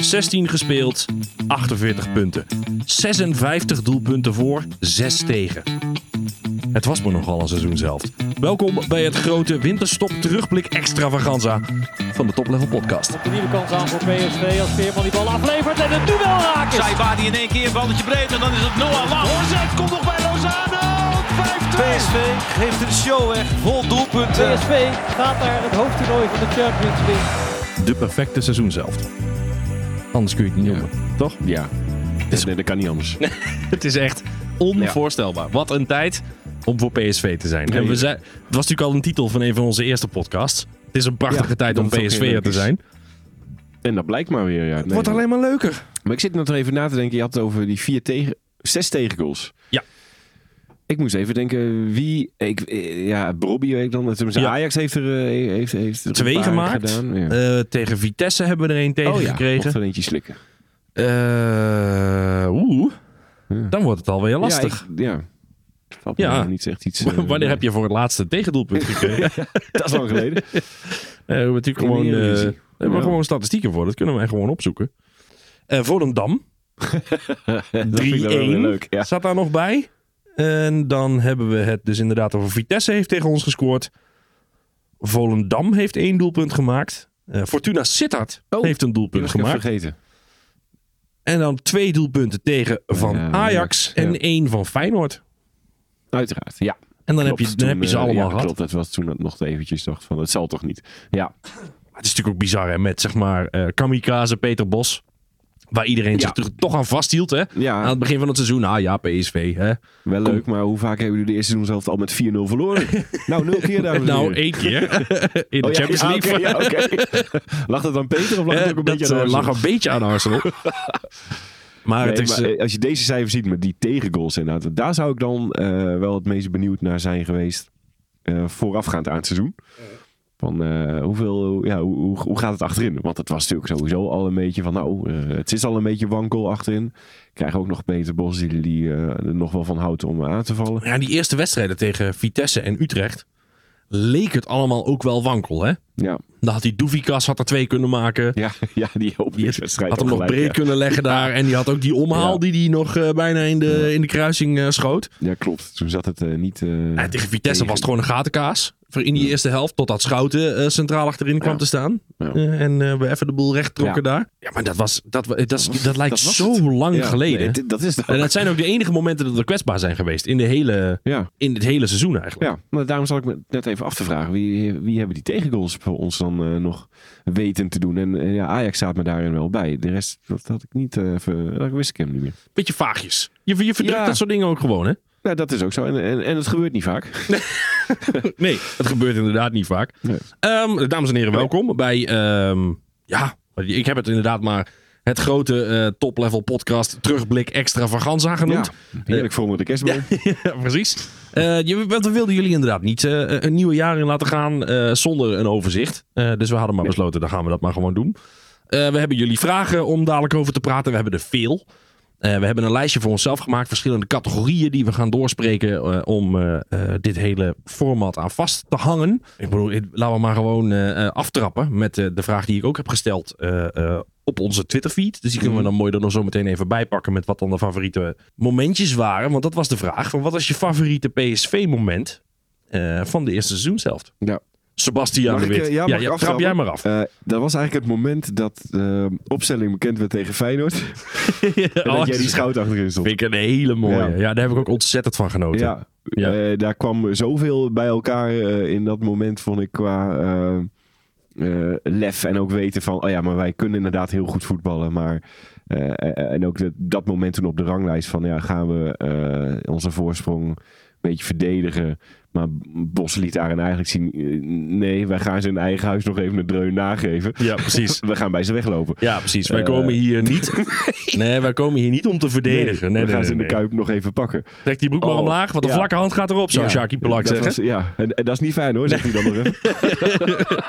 16 gespeeld, 48 punten. 56 doelpunten voor, 6 tegen. Het was me nogal een seizoen zelf. Welkom bij het grote winterstop terugblik extravaganza van de Top Level Podcast. De nieuwe kans aan voor PSV als Veerman die bal aflevert en het duel raakt. Saibadi in één keer een balletje breed en dan is het Noah Lang. Voorzet komt nog bij Lozano. 5-2. PSV geeft een show weg, vol doelpunten. PSV gaat naar het hoofdtoernooi van de Champions League. De perfecte seizoen zelf. Anders kun je het niet noemen, toch? Ja. Nee, dat kan niet anders. Het is echt onvoorstelbaar. Wat een tijd om voor PSV te zijn. En we zijn. Het was natuurlijk al een titel van een van onze eerste podcasts. Het is een prachtige tijd om PSV'er leuk te zijn. En dat blijkt maar weer. Ja. Het Nee, wordt alleen maar leuker. Maar ik zit nog even na te denken. Je had het over die vier tegen, zes tegengoals. Ja. Ik moest even denken wie. Ik, ja, Bobby weet ik dan. Ja. Ajax heeft er, eh, heeft, heeft er een Twee gemaakt. Gedaan. Ja. Eh, tegen Vitesse hebben we er een tegen oh ja, gekregen. mocht er eentje slikken. Eh, Oeh, dan wordt het alweer lastig. Ja, ik, ja. Valt Ja. niet echt iets. Wanneer heb je voor het laatste tegendoelpunt gekregen? Dat is lang geleden. We hebben natuurlijk gewoon, we hebben gewoon statistieken voor. Dat kunnen wij gewoon opzoeken. 3-1 wel weer leuk. Ja. zat daar nog bij. En dan hebben we het dus inderdaad over Vitesse heeft tegen ons gescoord. Volendam heeft één doelpunt gemaakt. Eh, Fortuna Sittard Oh, heeft een doelpunt gemaakt. vergeten. En dan twee doelpunten tegen van Ja, Ajax en één van Feyenoord. Uiteraard, ja. En dan heb je, dan toen, heb je ze eh, allemaal ja, gehad. Klopt, dat was toen dat nog eventjes dacht van, het zal toch niet. Ja, Het is natuurlijk ook bizar hè, met zeg maar eh kamikaze Peter Bos. Waar iedereen zich Ja. toch- toch aan vasthield hè. ja Aan het begin van het seizoen, ah ja, PSV hè. wel leuk, maar hoe vaak hebben jullie de eerste seizoen zelf al met 4-0 verloren? nou, nul keer daar. Nou, één keer in de Oh, ja, Champions ja, League. oké, ja, oké. lag het aan Peter of lag het ook een dat beetje aan eh, Arsenal? lag een beetje aan Arsenal. maar het Nee, is... maar, eh, eh, als je deze cijfers ziet met die tegengoals inderdaad, daar zou ik dan eh, wel het meest benieuwd naar zijn geweest eh, voorafgaand aan het seizoen. Van eh, hoeveel, ja, hoe, hoe, hoe gaat het achterin? Want het was natuurlijk sowieso al een beetje van, nou, eh, het is al een beetje wankel achterin. Krijgen ook nog Peter Bos die, die eh, er nog wel van houdt om aan te vallen. ja, die eerste wedstrijden tegen Vitesse en Utrecht leek het allemaal ook wel wankel hè. Ja, Dan had die Doevikas had er twee kunnen maken. ja, ja die openingswedstrijd. Had hem nog breed kunnen leggen daar. En die had ook die omhaal Ja. die hij nog bijna in de, in de kruising schoot. Ja. klopt. Toen zat het niet... tegen Vitesse tegen. was het gewoon een gatenkaas. Voor in die eerste helft. Totdat Schouten eh, centraal achterin kwam te staan. Ja. Eh, en eh, we even de boel recht trokken daar. Ja, maar dat, was, dat, dat, dat lijkt dat was zo het. lang ja, geleden. nee, dat is het en dat zijn ook de enige momenten dat we kwetsbaar zijn geweest. In, de hele, Ja. in het hele seizoen eigenlijk. Ja, maar daarom zal ik me net even af te vragen. Wie, wie hebben die tegengoals voor ons dan nog weten te doen? En ja, Ajax staat me daarin wel bij. De rest, dat had ik niet, even, dat wist ik hem niet meer. Beetje vaagjes. Je, je verdrukt Ja. dat soort dingen ook gewoon, hè? Ja, dat is ook zo. En, en, en het gebeurt niet vaak. Nee, dat gebeurt inderdaad niet vaak. Nee. Ehm, dames en heren, welkom bij... ehm, ja, ik heb het inderdaad maar het grote eh, top-level podcast terugblik extravaganza genoemd. Ja, heerlijk voor de kerstboom. Ja, precies. Want we wilden jullie inderdaad niet eh, een nieuwe jaar in laten gaan zonder een overzicht. Dus we hadden maar besloten, dan gaan we dat maar gewoon doen. We hebben jullie vragen om dadelijk over te praten. We hebben er veel. Eh, we hebben een lijstje voor onszelf gemaakt. Verschillende categorieën die we gaan doorspreken eh, om eh, dit hele format aan vast te hangen. Ik bedoel, ik- laten we maar gewoon aftrappen met de vraag die ik ook heb gesteld op onze Twitterfeed. Dus die kunnen we dan mooi er nog zo meteen even bijpakken met wat dan de favoriete momentjes waren. Want dat was de vraag van wat is je favoriete PSV-moment van de eerste seizoenshelft? Ja. Sebastian Mag de ik, Wit. eh, ja, aftrappen? jij maar af. Eh, dat was eigenlijk het moment dat de opstelling bekend werd tegen Feyenoord. En Oh, dat jij die schout achterin stond. Vind ik een hele mooie. Ja. Ja. daar heb ik ook ontzettend van genoten. Ja, Ja. eh, daar kwam zoveel bij elkaar eh, in dat moment, vond ik, qua eh, eh, lef. En ook weten van, oh ja, maar wij kunnen inderdaad heel goed voetballen. Maar, en ook dat- dat moment toen op de ranglijst van, ja, gaan we eh, onze voorsprong een beetje verdedigen. Maar Bos liet daarin eigenlijk zien, eh, nee, wij gaan ze in eigen huis nog even een dreun nageven. Ja, precies. We gaan bij ze weglopen. Ja, precies. Wij Eh, komen hier niet. Nee, wij komen hier niet om te verdedigen. Nee, we nee, gaan ze in de. Kuip nog even pakken. Trek die broek maar Oh, omlaag, want de ja. vlakke hand gaat erop, zou Shaki Pelak dat zeggen. was- ja, en, en dat is niet fijn hoor, zegt hij dan nog.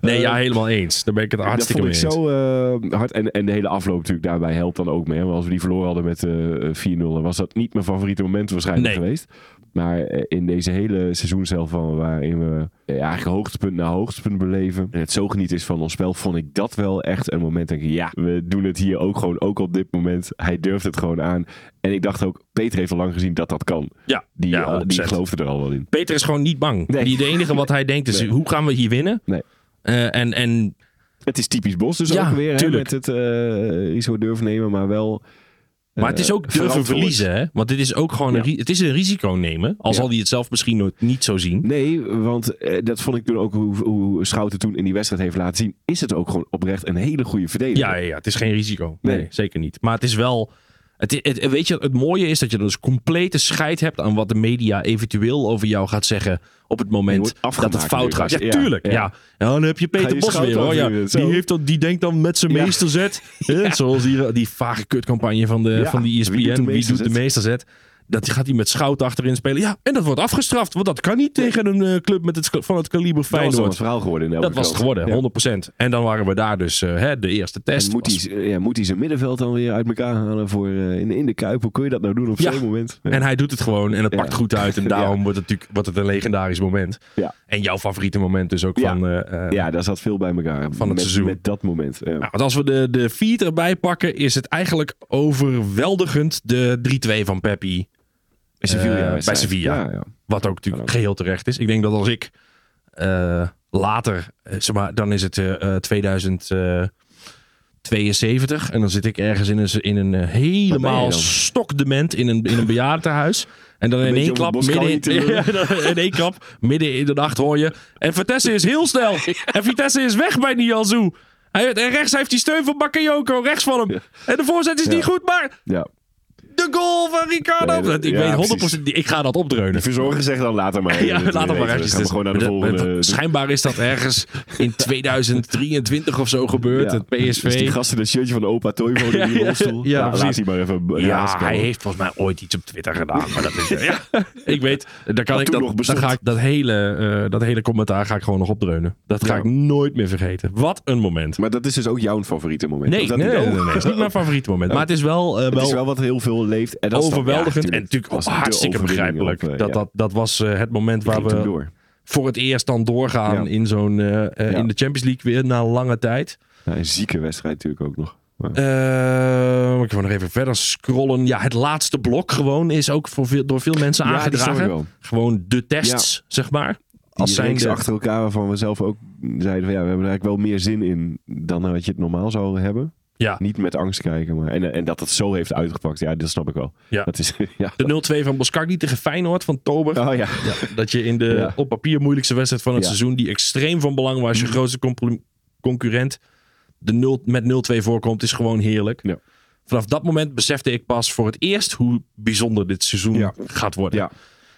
Nee, ja, helemaal eens. Daar ben ik het hartstikke dat mee vond ik eens. zo eh, hard. En, en de hele afloop natuurlijk daarbij helpt dan ook mee. hè. Want als we die verloren hadden met eh 4-0, dan was dat niet mijn favoriete moment waarschijnlijk Nee. geweest. Maar eh, in deze hele seizoen zelf van waarin we eh, eigenlijk hoogtepunt na hoogtepunt beleven. En het zo genieten is van ons spel, vond ik dat wel echt een moment. Denk ik, ja, we doen het hier ook gewoon, ook op dit moment. Hij durft het gewoon aan. En ik dacht ook, Peter heeft al lang gezien dat dat kan. Ja, Die, ja, eh, die 100%. geloofde er al wel in. Peter is gewoon niet bang. Nee. Die, de enige wat hij denkt is, Nee. hoe gaan we hier winnen? Nee. En, en Het is typisch Bos dus Ja, ook weer, hè, met het eh risico durven nemen, maar wel... Maar het is ook durven verantwoord. verliezen, hè? Want dit is ook gewoon een, Ja. het is een risico nemen. Al Ja. zal hij het zelf misschien nooit niet zo zien. Nee, want eh, dat vond ik toen ook hoe, hoe Schouten toen in die wedstrijd heeft laten zien. Is het ook gewoon oprecht een hele goede verdediger. Ja, ja, ja, het is geen risico. Nee, Nee. zeker niet. Maar het is wel. Het, weet je, het mooie is dat je dus complete scheid hebt aan wat de media eventueel over jou gaat zeggen op het moment dat het fout gaat. Ja, tuurlijk. Ja. ja. Ja. dan heb je Peter je Bos weer. Hoor. Ja, die, heeft die denkt dan met zijn Ja. meesterzet. zoals die, die vage kutcampagne van, de, van die ESPN. wie doet de Wie doet de meesterzet? Dat gaat hij met schout achterin spelen. Ja, en dat wordt afgestraft. Want dat kan niet tegen een eh, club met het, van het kaliber Dat was Feyenoord. het verhaal geworden in Dat was het geworden, Ja. 100%. En dan waren we daar dus eh, hè, de eerste test. En moet was- hij, ja, moet hij zijn middenveld dan weer uit elkaar halen voor, eh, in, in de Kuip? Hoe kun je dat nou doen op Ja. zo'n moment? Ja. En hij doet het gewoon en het pakt goed uit. En daarom wordt, het natuurlijk, wordt het een legendarisch moment. Ja. En jouw favoriete moment dus ook van... ja, daar zat veel bij elkaar. Van het met, seizoen. Met dat moment. Ja. nou, want als we de, de feed erbij pakken, is het eigenlijk overweldigend de 3-2 van Peppi. Bij Sevilla. Eh, bij Sevilla. Ja, ja. Wat ook natuurlijk geheel terecht is. Ik denk dat als ik eh, later, eh, zeg maar, dan is het eh, eh, 2072 en dan zit ik ergens in een, in een helemaal stokdement in een, in een bejaardentehuis. En dan in één klap, midden in, één klap, midden in de nacht hoor je. En Vitesse is heel snel. En Vitesse is weg bij Nianzou. En rechts heeft hij steun van Bakayoko, rechts van hem. En de voorzet is niet goed, maar ja. De goal van Ricardo. Dat- ik ja, weet precies. 100%, ik ga dat opdreunen. De verzorger zegt dan later maar. Ja, Dat laat het maar eventjes. Gaan we gewoon naar de Dus- volgende. Schijnbaar is dat ergens in 2023 of zo gebeurd. Het PSV. Dus die gasten een shirtje van de opa in die Ja, rolstoel. ja, Nou, laat precies. die maar even ja, hij heeft volgens mij ooit iets op Twitter gedaan. Maar dat is, ja, ik weet. Dan, kan ik dat, nog dan ga ik dat hele, eh, dat hele commentaar ga ik gewoon nog opdreunen. Dat ga Ja. ik nooit meer vergeten. Wat een moment. Maar dat is dus ook jouw favoriete moment. Nee, dat nee, nee, Oh. is niet mijn favoriete moment. Maar het is wel, eh, Het wel, is wel wat heel veel En dat dan- overweldigend. ja, en natuurlijk was de hartstikke begrijpelijk. op, eh, dat, dat, dat was eh, het moment waar we voor het eerst dan doorgaan in zo'n eh, in de Champions League weer na lange tijd. Een zieke wedstrijd natuurlijk ook nog. Eh, ik wil nog even verder scrollen. Ja, het laatste blok gewoon is ook voor veel, door veel mensen Ja, aangedragen. Gewoon de tests, zeg maar. Als reeks zijnde- achter elkaar waarvan we zelf ook zeiden van ja, we hebben er eigenlijk wel meer zin in dan wat je het normaal zou hebben. Ja, Niet met angst kijken, maar en, en dat het zo heeft uitgepakt, ja, dat snap ik wel. Ja. Dat is, ja. de 0-2 van Boskagli tegen Feyenoord van Tober. Oh ja. Dat je in de Ja. op papier moeilijkste wedstrijd van het. Mm. seizoen, die extreem van belang was, je grootste compl- concurrent, de 0, met 0-2 voorkomt, is gewoon heerlijk. Ja. Vanaf dat moment besefte ik pas voor het eerst hoe bijzonder dit seizoen gaat worden. ja.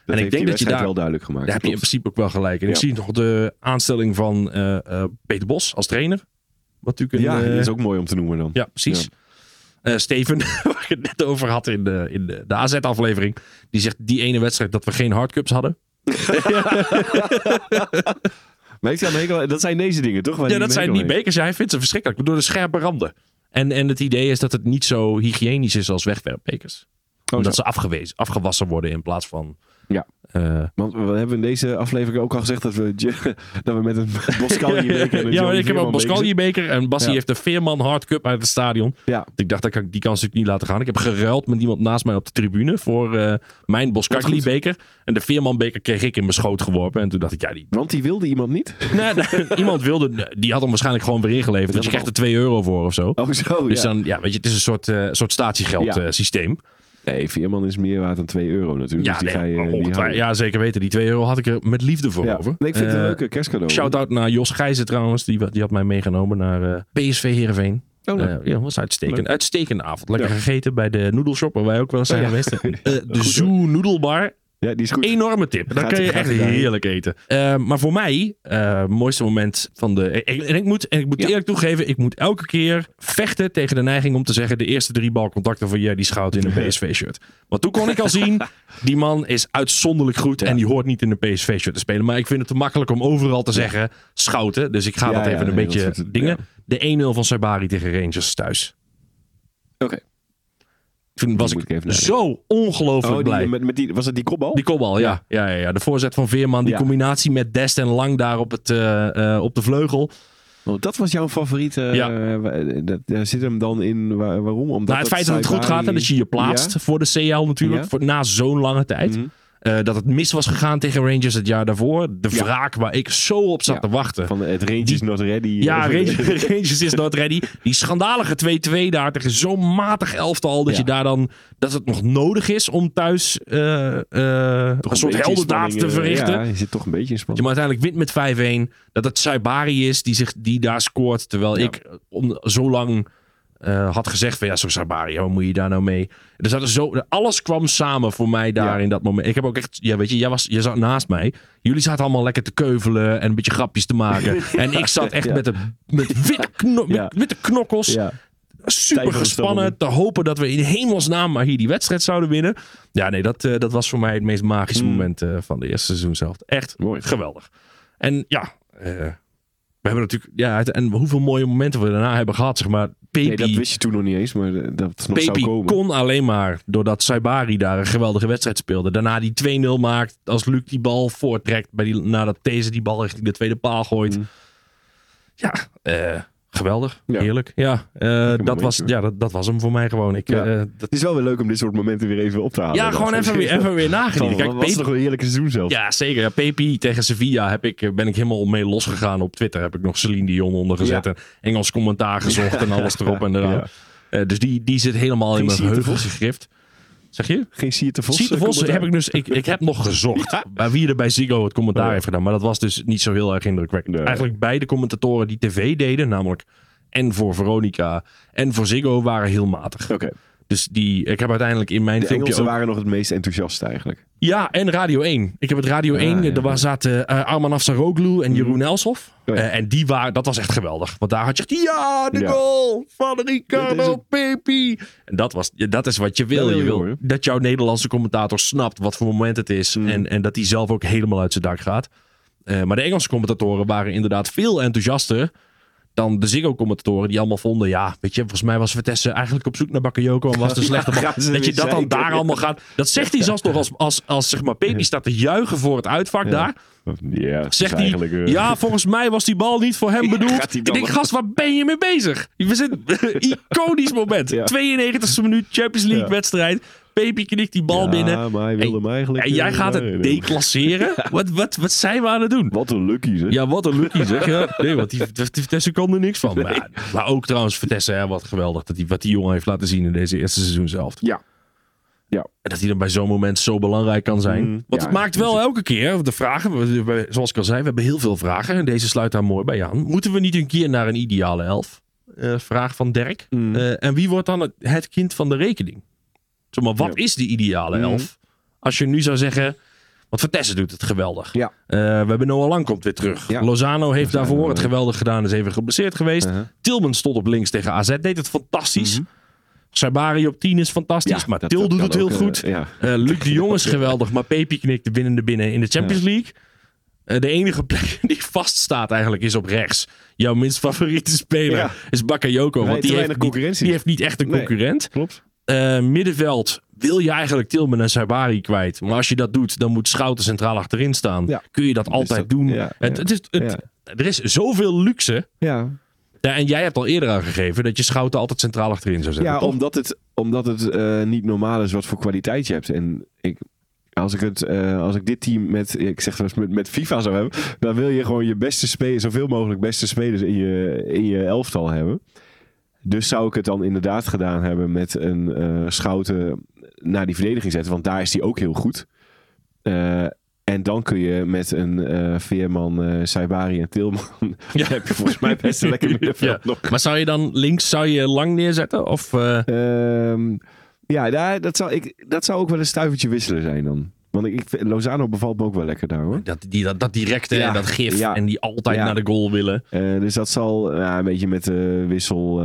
Dat ik heeft denk dat je daar- wel duidelijk gemaakt. Daar heb je in principe ook wel gelijk. En ik zie nog de aanstelling van eh, eh, Peter Bos als trainer. Wat natuurlijk een, Ja, eh, dat is ook mooi om te noemen dan. ja, precies. Eh, Steven, waar ik het net over had in de, in de, de AZ-aflevering. Die zegt die ene wedstrijd dat we geen hardcups hadden. Maar heeft hij dat zijn deze dingen, toch? Waar Ja, dat zijn die bekers. Ja, hij vindt ze verschrikkelijk. Door de scherpe randen. En, en het idee is dat het niet zo hygiënisch is als wegwerpbekers. Omdat zo. ze afgewezen, afgewassen worden in plaats van... Ja. eh, Want we hebben in deze aflevering ook al gezegd dat we, dat we met een Boskalje beker en een ja, maar ik heb ook Veerman beker Boscalje beker en Bassie Ja. heeft een Veerman hardcup uit het stadion. Ja, Ik dacht, dat kan ik die kans natuurlijk niet laten gaan. Ik heb geruild met iemand naast mij op de tribune voor eh, mijn Boskakli beker. En de Veerman beker kreeg ik in mijn schoot geworpen. En toen dacht ik, ja, die, want die wilde iemand niet. nee, nee, iemand wilde, die had hem waarschijnlijk gewoon weer ingeleverd. Want je krijgt er 2 euro voor of zo. Oh zo, Dus ja. dan, ja, weet je, het is een soort, eh soort statiegeld systeem. Nee, Veerman is meer waard dan 2 euro natuurlijk. Ja, dus die nee, ga je die ja, zeker weten. Die 2 euro had ik er met liefde voor Ja. over. Nee, ik vind het een Eh, leuke kerstcadeau. Shout-out naar Jos Gijzen trouwens. Die, die had mij meegenomen naar eh, PSV Heerenveen. Oh. Eh, ja, dat was uitstekend. Leuk. Uitstekende avond. Lekker Ja. gegeten bij de noedelshop waar wij ook wel eens zijn ja. geweest. De Zoo Noedelbar. Ja, die is goed. Enorme tip. Gaat- kun je echt heerlijk eten. Eh, maar voor mij, eh mooiste moment van de... En en ik moet, en ik moet Ja. eerlijk toegeven, ik moet elke keer vechten tegen de neiging om te zeggen... de eerste drie balcontacten van Jerry Schout in een PSV-shirt. Want toen kon ik al zien, die man is uitzonderlijk goed... en die hoort niet in een PSV-shirt te spelen. Maar ik vind het te makkelijk om overal te zeggen Schouten. Dus ik ga Ja, dat even een beetje dingen. De 1-0 van Sabari tegen Rangers thuis. Oké. Toen was ik zo ongelooflijk Oh, blij. die, met, met die, was het die kopbal? Die kopbal, ja. Ja. Ja, ja, De voorzet van Veerman, die Ja. combinatie met Dest en Lang daar op, het, eh, eh, op de vleugel. Oh, dat was jouw favoriete. Ja. eh, dat, daar zit hem dan in. Waar- waarom? Omdat Nou, het feit dat het goed gaat en dat je je plaatst Ja? voor de CL natuurlijk, Ja. voor, na zo'n lange tijd. Mhm. Eh, dat het mis was gegaan tegen Rangers het jaar daarvoor. De Ja. wraak waar ik zo op zat Ja. te wachten. Van het Rangers Die- not ready. Ja, eh, Rangers, Rangers is not ready. Die schandalige 2-2 daar tegen zo'n matig elftal. Dat Ja. je daar dan. Dat het nog nodig is om thuis eh, eh, een soort heldendaad spanning, te eh, verrichten. Ja, je zit toch een beetje in Dat je spanning. maar uiteindelijk wint met 5-1. Dat het Saibari is die, zich, die daar scoort. Terwijl ik eh, om, zo lang eh, had gezegd van ja, zo'n Saibari, wat moet je daar nou mee? Er zat er zo, alles kwam samen voor mij daar Ja. in dat moment. Ik heb ook echt, ja weet je, jij, was, jij zat naast mij. Jullie zaten allemaal lekker te keuvelen en een beetje grapjes te maken. en ik zat echt Ja. met, de, met, witte kno, met witte knokkels. Super gespannen. Te hopen dat we in hemelsnaam maar hier die wedstrijd zouden winnen. Ja, nee, dat, eh, dat was voor mij het meest magische Mm. moment eh, van de eerste seizoen zelf. Echt Mooi. geweldig. En ja, we hebben natuurlijk... Ja, en hoeveel mooie momenten we daarna hebben gehad, zeg maar. Pepi, Nee, dat wist je toen nog niet eens, maar eh, dat nog Pepi zou komen. kon alleen maar doordat Saibari daar een geweldige wedstrijd speelde. Daarna die 2-0 maakt. Als Luc die bal voortrekt. Bij die, nadat deze die bal richting de tweede paal gooit. Mm. Ja, eh, geweldig. Ja. Heerlijk. Ja, eh, dat, was, ja dat, dat was hem voor mij gewoon. Ik, Ja. eh, dat, Het is wel weer leuk om dit soort momenten weer even op te halen. ja, gewoon even weer, even weer nagenieten. Kijk, was toch een heerlijke seizoen zelf. ja, zeker. Ja, Pepi tegen Sevilla heb ik, eh, ben ik helemaal mee losgegaan op Twitter. Heb ik nog Celine Dion ondergezet. Ja. En Engels commentaar gezocht en alles erop en eraan. Ja. Eh, dus die, die zit helemaal in mijn Vos? gegrift. Zeg je? Geen Sierte Vos. Sierte eh, Vos heb ik dus. Ik, ik heb nog gezocht. Bij wie er bij Ziggo het commentaar Ja. heeft gedaan. Maar dat was dus niet zo heel erg indrukwekkend. Nee. Eigenlijk beide commentatoren die tv deden, namelijk en voor Veronica en voor Ziggo, waren heel matig. Oké. Dus die, ik heb uiteindelijk in mijn De filmpje Engelsen ook- waren nog het meest enthousiast eigenlijk. Ja, en Radio 1. Ik heb het Radio 1. Ah, ja. Was- zaten eh, Arman Afsaroglu en Jeroen Elshoff. Oh, ja. Eh, en die waren, dat was echt geweldig. Want daar had je echt, ja, de goal van Ricardo. Pepi. En dat, was, dat is wat je wil. Je wil dat jouw Nederlandse commentator snapt wat voor moment het is. Mm. En, en dat hij zelf ook helemaal uit zijn dak gaat. Eh, maar de Engelse commentatoren waren inderdaad veel enthousiaster dan de Ziggo-commentatoren die allemaal vonden... ja, weet je, volgens mij was Vitesse eigenlijk op zoek naar Bakayoko... en was de slechte ze Dat je dat dan daar allemaal gaat... Dat zegt hij zelfs nog als, als, als zeg maar, Pepi staat te juichen voor het uitvak daar. Ja, het is Zegt hij, eigenlijk, eh, ja, volgens mij was die bal niet voor hem bedoeld. hij Ik denk, gast, waar ben je mee bezig? We zitten iconisch moment. Ja. 92e minuut, Champions League Ja. wedstrijd. Pepi knikt die bal ja, binnen. maar hij wilde En- hem eigenlijk... En jij eh, gaat het declasseren? Wat, wat, wat zijn we aan het doen? Wat een lucky, zeg. Ja, wat een lucky zeg. Ja, nee, want die, die Vitesse kan er niks van. Maar, ook trouwens Vitesse, hè, wat geweldig. Dat die, wat die jongen heeft laten zien in deze eerste seizoen zelf. Ja. Ja. En dat hij dan bij zo'n moment zo belangrijk kan zijn. Mm, Want ja, het maakt wel dus- elke keer de vragen. we- we- Zoals ik al zei, we hebben heel veel vragen. En deze sluit daar mooi bij aan. Moeten we niet een keer naar een ideale elf? Eh, vraag van Dirk. Mm. Eh, en wie wordt dan het, het kind van de rekening? Zeg maar, wat Ja. is die ideale Mm. elf? Als je nu zou zeggen... Want Vitesse doet het geweldig. Ja. Eh, we hebben Noah Lang komt weer terug. Ja. Lozano heeft Lozano, daarvoor het geweldig gedaan. Is even geblesseerd geweest. Uh-huh. Tilman stond op links tegen AZ. Deed het fantastisch. Mhm. Sabari op 10 is fantastisch. maar dat- Til dat doet het heel ook, eh, goed. ja. Eh, Luc de Jong is geweldig, maar Pepi knikt de binnende binnen in de Champions League. De enige plek die vaststaat eigenlijk is op rechts. Jouw minst favoriete speler is Bakayoko. Nee, Want die heeft, niet, die heeft niet echt een Nee. concurrent. Klopt. Eh, middenveld wil je eigenlijk Tilman en Sabari kwijt. Maar als je dat doet, dan moet Schouten centraal achterin staan. Ja. Kun je dat altijd dat- doen. ja, het, ja. het is, het, Er is zoveel luxe. Ja, en jij hebt al eerder aangegeven dat je Schouten altijd centraal achterin zou zetten. ja toch? omdat het, omdat het eh, niet normaal is wat voor kwaliteit je hebt. En ik, als, ik het, eh, als ik dit team met, ik zeg eens, met, met FIFA zou hebben, dan wil je gewoon je beste spelers, zoveel mogelijk beste spelers in je, in je elftal hebben. Dus zou ik het dan inderdaad gedaan hebben met een eh Schouten naar die verdediging zetten, want daar is hij ook heel goed. Eh, en dan kun je met een eh, Veerman, eh Saibari en Tilman, Ja. heb je volgens mij best een lekker middenveld Ja. nog. Maar zou je dan links zou je lang neerzetten? Of, eh, Ehm, ja, daar, dat, zou ik, dat zou ook wel een stuivertje wisselen zijn dan. Want ik, vind- Lozano bevalt me ook wel lekker daar hoor. dat, die, dat, dat directe Ja, en dat gif ja. en die altijd Ja. naar de goal willen. Eh, dus dat zal een beetje met de wissel.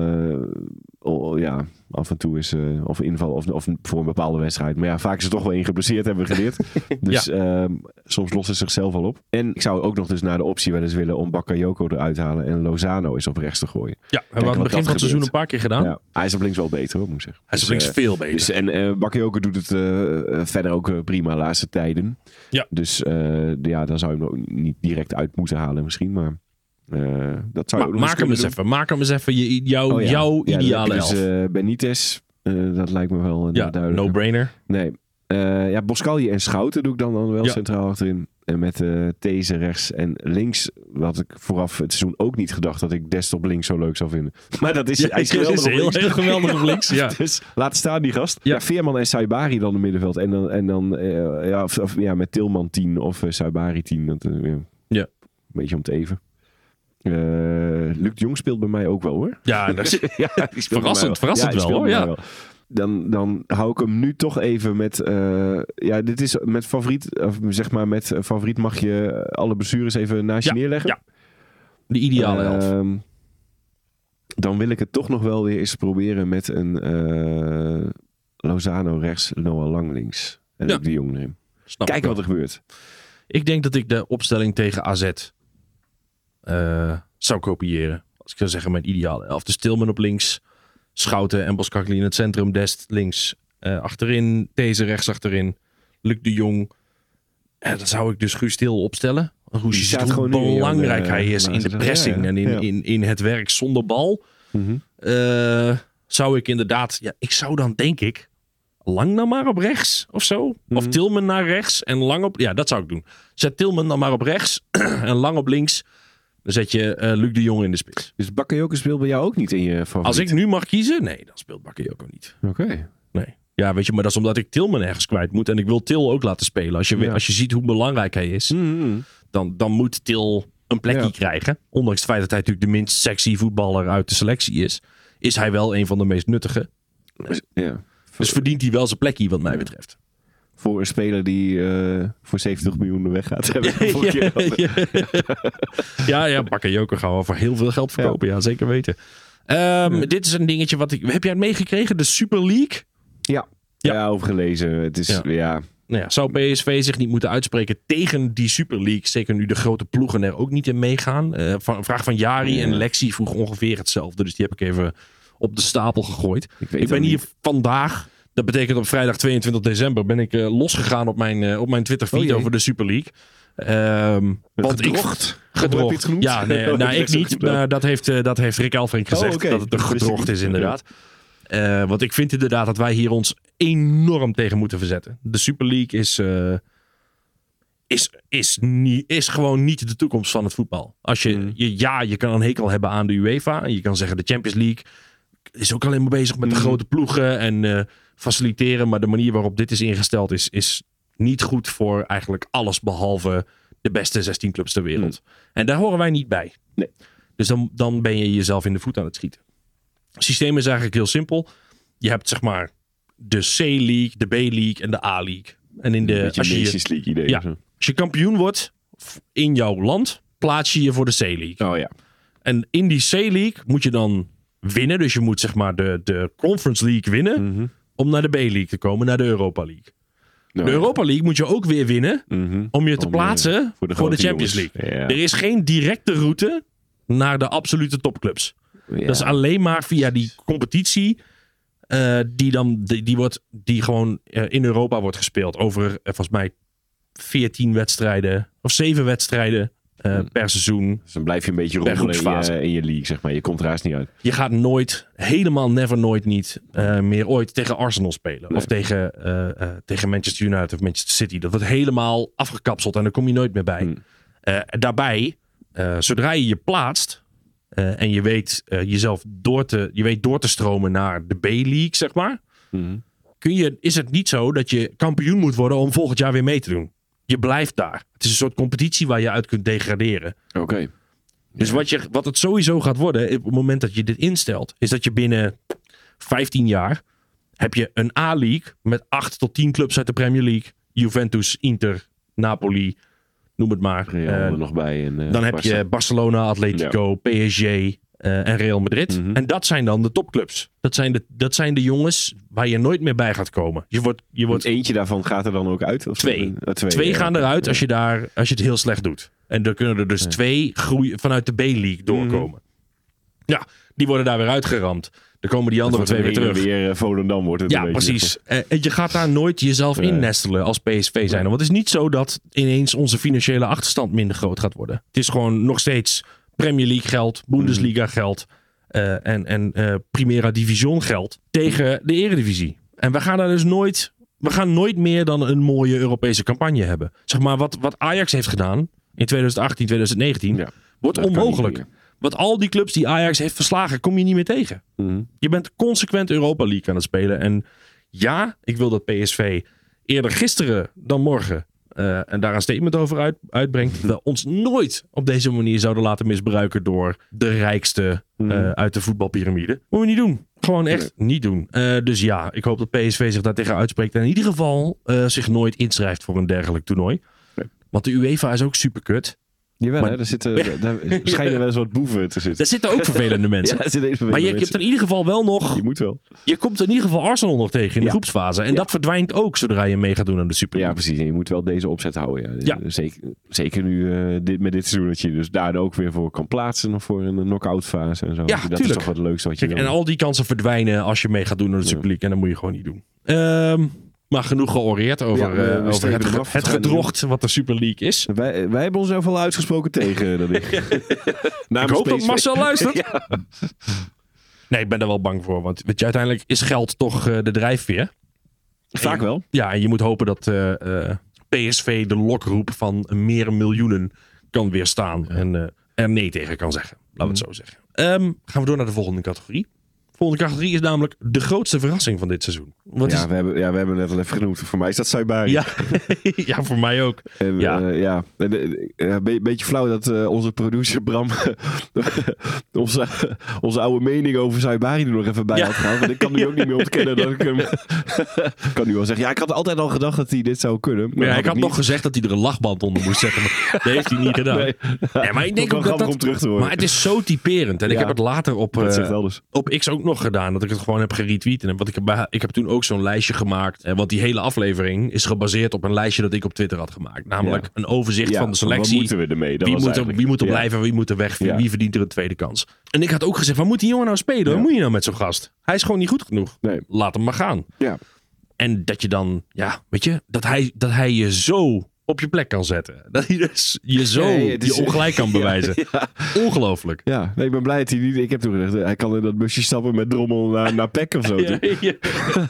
Eh, oh, ja, af en toe is. eh, of inval of, of voor een bepaalde wedstrijd. Maar ja, vaak is er toch wel één geblesseerd, hebben we geleerd. dus ehm, soms lost het zichzelf al op. En ik zou ook nog dus naar de optie wel eens willen om Bakayoko eruit te halen. En Lozano is op rechts te gooien. Ja, hebben we aan het begin van het seizoen een paar keer gedaan. Ja, hij is op links wel beter, hoor, moet ik zeggen. Hij is op Dus, links eh, veel beter. dus, en eh Bakayoko doet het verder ook prima de laatste tijden. Ja. Dus ja, dan zou je hem ook niet direct uit moeten halen misschien. Maar eh, dat zou Ma- maak hem eens doen. even. Maak hem eens even je, jouw, Oh ja. jouw Ja, ideale elf. eh, Benitez, eh, dat lijkt me wel ja, duidelijk. no-brainer. Nee. Ja, Boscalli en Schouten doe ik dan, dan wel centraal achterin. En met eh These rechts en links had ik vooraf het seizoen ook niet gedacht dat ik Dest op links zo leuk zou vinden. Maar dat is, hij is geweldig op heel, links. heel geweldig op links. Ja. Dus laat staan die gast. Ja. Veerman en Saibari dan in het middenveld. En dan, en dan ja, of, of, ja, met Tilman 10 of uh, Saibari 10. Dat, ja. Ja. Een beetje om het even. Eh, Luc de Jong speelt bij mij ook wel hoor. Ja, dat is, ja, Verrassend, verrassend wel, hoor, ja. wel. Dan, dan hou ik hem nu toch even met. eh, ja, dit is met favoriet. Of zeg maar, met eh, favoriet mag je alle blessures even naast je Ja, neerleggen. ja. de ideale elf. Ehm, dan wil ik het toch nog wel weer eens proberen met een Lozano rechts, Noah Lang links. En Ja. ook de Jong neem. Snap ik wel. wat er gebeurt. Ik denk dat ik de opstelling tegen AZ eh, zou kopiëren. Als ik zou zeggen mijn ideale elf. Dus Tilman op links, Schouten en Boskakli in het centrum, Dest links eh, achterin, Deze rechts achterin, Luc de Jong. En dan zou ik dus Guus Til opstellen. Guus ziet hoe belangrijk hij eh, is in de pressing ja, ja. en in, in, in het werk zonder bal. Mhm. Eh, zou ik inderdaad, ja, ik zou dan denk ik lang dan maar op rechts of zo. Of Mhm. Tilman naar rechts en lang op, ja, dat zou ik doen. Zet Tilman dan maar op rechts en lang op links. Dan zet je eh, Luc de Jong in de spits. Dus Bakayoko speelt bij jou ook niet in je favoriet? Als ik nu mag kiezen, nee, dan speelt Bakayoko niet. Oké. Nee. Ja, weet je, maar dat is omdat ik Tilman ergens kwijt moet. En ik wil Til ook laten spelen. Als je, Ja. als je ziet hoe belangrijk hij is, Mhm. dan, dan moet Til een plekje Ja. krijgen. Ondanks het feit dat hij natuurlijk de minst sexy voetballer uit de selectie is, is hij wel een van de meest nuttige. Ja. Dus verdient hij wel zijn plekje, wat mij betreft. Voor een speler die eh, voor 70 miljoen weg gaat. Hebben we de vorige keer al- ja, ja, Bakayoko gaan we voor heel veel geld verkopen. Ja, zeker weten. Ehm, Dit is een dingetje wat ik... Heb jij het meegekregen? De Super League? Ja. Ja. Ja, overgelezen. Het is, Ja. ja. Nou ja, zou PSV zich niet moeten uitspreken tegen die Super League? Zeker nu de grote ploegen er ook niet in meegaan. Een vraag van Jari Ja. en Lexi vroeg ongeveer hetzelfde. Dus die heb ik even op de stapel gegooid. Ik, Ik ben hier vandaag. Dat betekent op vrijdag 22 december ben ik eh, losgegaan op mijn, eh, op mijn Twitter feed Oh over de Super League. Ehm, want ik gedrocht? gedrocht. Het genoemd? Ja, nee, Oh, nou, ik niet. Maar dat, heeft, eh, dat heeft Rick Elfrink gezegd. oké. Dat het een ik gedrocht is inderdaad. Want ik vind inderdaad dat wij hier ons enorm tegen moeten verzetten. De Super League is, is, is, niet, is gewoon niet de toekomst van het voetbal. Als je, Mm. je, ja, je kan een hekel hebben aan de UEFA. En je kan zeggen de Champions League is ook alleen maar bezig met de Mm. grote ploegen en faciliteren. Maar de manier waarop dit is ingesteld is, is niet goed voor eigenlijk alles behalve de beste 16 clubs ter wereld. En daar horen wij niet bij. Nee. Dus dan, dan ben je jezelf in de voet aan het schieten. Het systeem is eigenlijk heel simpel. Je hebt zeg maar de C-League, de B-League en de A-League. En in de, als, je, League idee. Ja. als je kampioen wordt in jouw land, plaats je je voor de C-League. Oh ja. En in die C-League moet je dan winnen. Dus je moet zeg maar de, de Conference League winnen Mhm. Om naar de B-League te komen, naar de Europa League. Nou, De Europa League moet je ook weer winnen mhm. om je te Om, eh, plaatsen voor voor de, Champions jongens. League. Ja. Er is geen directe route naar de absolute topclubs. Ja. Dat is alleen maar via die competitie. eh, die dan die, die, wordt, die gewoon eh, in Europa wordt gespeeld. Over eh, volgens mij 14 wedstrijden of 7 wedstrijden eh, Hmm. per seizoen. Dus dan blijf je een beetje rommelen in je, in je league, zeg maar. Je komt er haast niet uit. Je gaat nooit, helemaal never nooit niet eh, meer ooit tegen Arsenal spelen. Nee. Of tegen, eh, tegen Manchester United of Manchester City. Dat wordt helemaal afgekapseld en daar kom je nooit meer bij. Hmm. Daarbij, zodra je je plaatst en je weet jezelf door te, je weet door te stromen naar de B-League, zeg maar. Mhm. Kun je, is het niet zo dat je kampioen moet worden om volgend jaar weer mee te doen? Je blijft daar. Het is een soort competitie waar je uit kunt degraderen. Oké. Dus wat, je, wat het sowieso gaat worden, op het moment dat je dit instelt, is dat je binnen 15 jaar heb je een A-league met 8 tot 10 clubs uit de Premier League. Juventus, Inter, Napoli, noem het maar. Eh, er nog bij. En, eh, dan heb je Barcelona, Atletico, PSG, eh, eh, en Real Madrid. Mhm. En dat zijn dan de topclubs. Dat zijn de, dat zijn de jongens waar je nooit meer bij gaat komen. Je wordt, je wordt Eentje daarvan gaat er dan ook uit? Of Twee. Uh, twee. Twee ja. gaan eruit als je, daar, als je het heel slecht doet. En dan kunnen er dus twee groeien vanuit de B-League doorkomen. Ja, die worden daar weer uitgeramd. Dan komen die andere Mhm. Twee weer terug. Weer uh, Volendam wordt het Ja, precies. Eh, En je gaat daar nooit jezelf Nee. innestelen als PSV zijn. Want het is niet zo dat ineens onze financiële achterstand minder groot gaat worden. Het is gewoon nog steeds Premier League geld, Bundesliga Mhm. geld eh, en, en eh, Primera Division geld tegen de Eredivisie. En we gaan daar dus nooit, we gaan nooit meer dan een mooie Europese campagne hebben. Zeg maar wat, wat Ajax heeft gedaan in 2018, 2019, Ja. wordt onmogelijk. Want al die clubs die Ajax heeft verslagen, kom je niet meer tegen. Mhm. Je bent consequent Europa League aan het spelen. En ja, ik wil dat PSV eerder gisteren dan morgen. Eh, en daar een statement over uit, uitbrengt. We ons nooit op deze manier zouden laten misbruiken door de rijkste eh, uit de voetbalpyramide. Moeten we niet doen. Gewoon echt niet doen. Eh, dus ja, ik hoop dat PSV zich daar tegen uitspreekt. En in ieder geval zich nooit inschrijft voor een dergelijk toernooi. Nee. Want de UEFA is ook super kut. Jawel, Maar- hè, er, zitten, daar schijnen wel eens wat boeven te zitten. Daar zitten ook vervelende mensen. Ja, er zitten Maar je, je hebt in ieder geval wel nog Je moet wel. Je komt in ieder geval Arsenal nog tegen in de Ja. groepsfase. En dat verdwijnt ook zodra je mee gaat doen aan de Super Ja, precies. En je moet wel deze opzet houden. Ja. Ja. Zeker, zeker nu eh, dit, met dit seizoen dat je dus daar ook weer voor kan plaatsen. Voor een knock-out fase en zo. Ja, dat tuurlijk. is toch wat leukste wat je Kijk, en al die kansen verdwijnen als je mee gaat doen aan de Super League. En dat moet je gewoon niet doen. Ehm, maar genoeg georeerd over, Ja, eh, over het, gedrocht wat de Super League is. Wij, wij hebben ons zelf al uitgesproken tegen. Dat ik Ik hoop dat Marcel luistert. Ja. Nee, ik ben er wel bang voor. Want weet je, uiteindelijk is geld toch eh, de drijfveer. Vaak wel. Ja, en je moet hopen dat eh, eh, PSV de lokroep van meer miljoenen kan weerstaan. En eh, er nee tegen kan zeggen. Laten we het zo zeggen. Ehm, gaan we door naar de volgende categorie. De volgende categorie is namelijk de grootste verrassing van dit seizoen. Wat Ja, is... we hebben, ja, we hebben het net al even genoemd. Voor mij is dat Saibari. ja. ja, voor mij ook. En, Ja. ja. ja. En, eh, eh, be- beetje flauw dat eh, onze producer Bram onze, onze oude mening over Saibari er nog even bij Ja. had gehaald. Want ik kan nu ook niet meer ontkennen dat ik hem... ik kan nu wel zeggen, ja, ik had altijd al gedacht dat hij dit zou kunnen. Maar ja, dat ik had niet. nog gezegd dat hij er een lachband onder moest zetten. Maar dat heeft hij niet gedaan. Nee. Maar ik denk ook dat dat... om terug te horen. Maar het is zo typerend. En ik heb het later op, eh, op X ook nog gedaan. Dat ik het gewoon heb geretweet. En wat ik, heb ik heb toen ook zo'n lijstje gemaakt. Want die hele aflevering is gebaseerd op een lijstje dat ik op Twitter had gemaakt. Namelijk Ja. een overzicht Ja, van de selectie. Wat moeten we ermee? Dat wie, was moet er, wie moet er blijven, wie moet er weg, wie, verdient er een tweede kans. En ik had ook gezegd, waar moet die jongen nou spelen? Wat moet je nou met zo'n gast? Hij is gewoon niet goed genoeg. Nee. Laat hem maar gaan. Ja. En dat je dan, ja, weet je, dat hij, dat hij je zo op je plek kan zetten. Dat hij dus je zo Nee, het is- je ongelijk kan bewijzen. Ongelooflijk. Ja, nee, ik ben blij dat hij niet... Ik heb toen gezegd, eh, hij kan in dat busje stappen met drommel naar, naar Peck of zo. Ja, ja.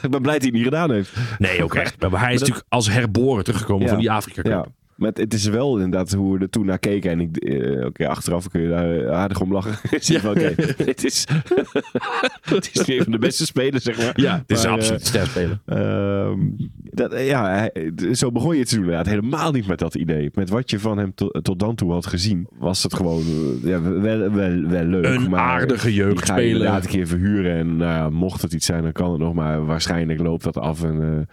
ik ben blij dat hij het niet gedaan heeft. Nee, ook echt. Maar hij is natuurlijk als herboren teruggekomen Ja. van die Afrika Cup. Ja. Maar het, het is wel inderdaad hoe we er toen naar keken. En ik, eh, oké, achteraf kun je daar aardig om lachen. Van, oké, dit is, het is een van de beste spelers, zeg maar. Ja, het is Maar, absoluut sterspeler. Ehm, dat, eh, ja, hij- zo begon je het inderdaad. Helemaal niet met dat idee. Met wat je van hem tot, tot dan toe had gezien, was het gewoon ja, wel, wel, wel leuk. Een maar aardige ga je jeugdspeler. inderdaad een keer verhuren. En nou ja, mocht het iets zijn, dan kan het nog. Maar waarschijnlijk loopt dat af en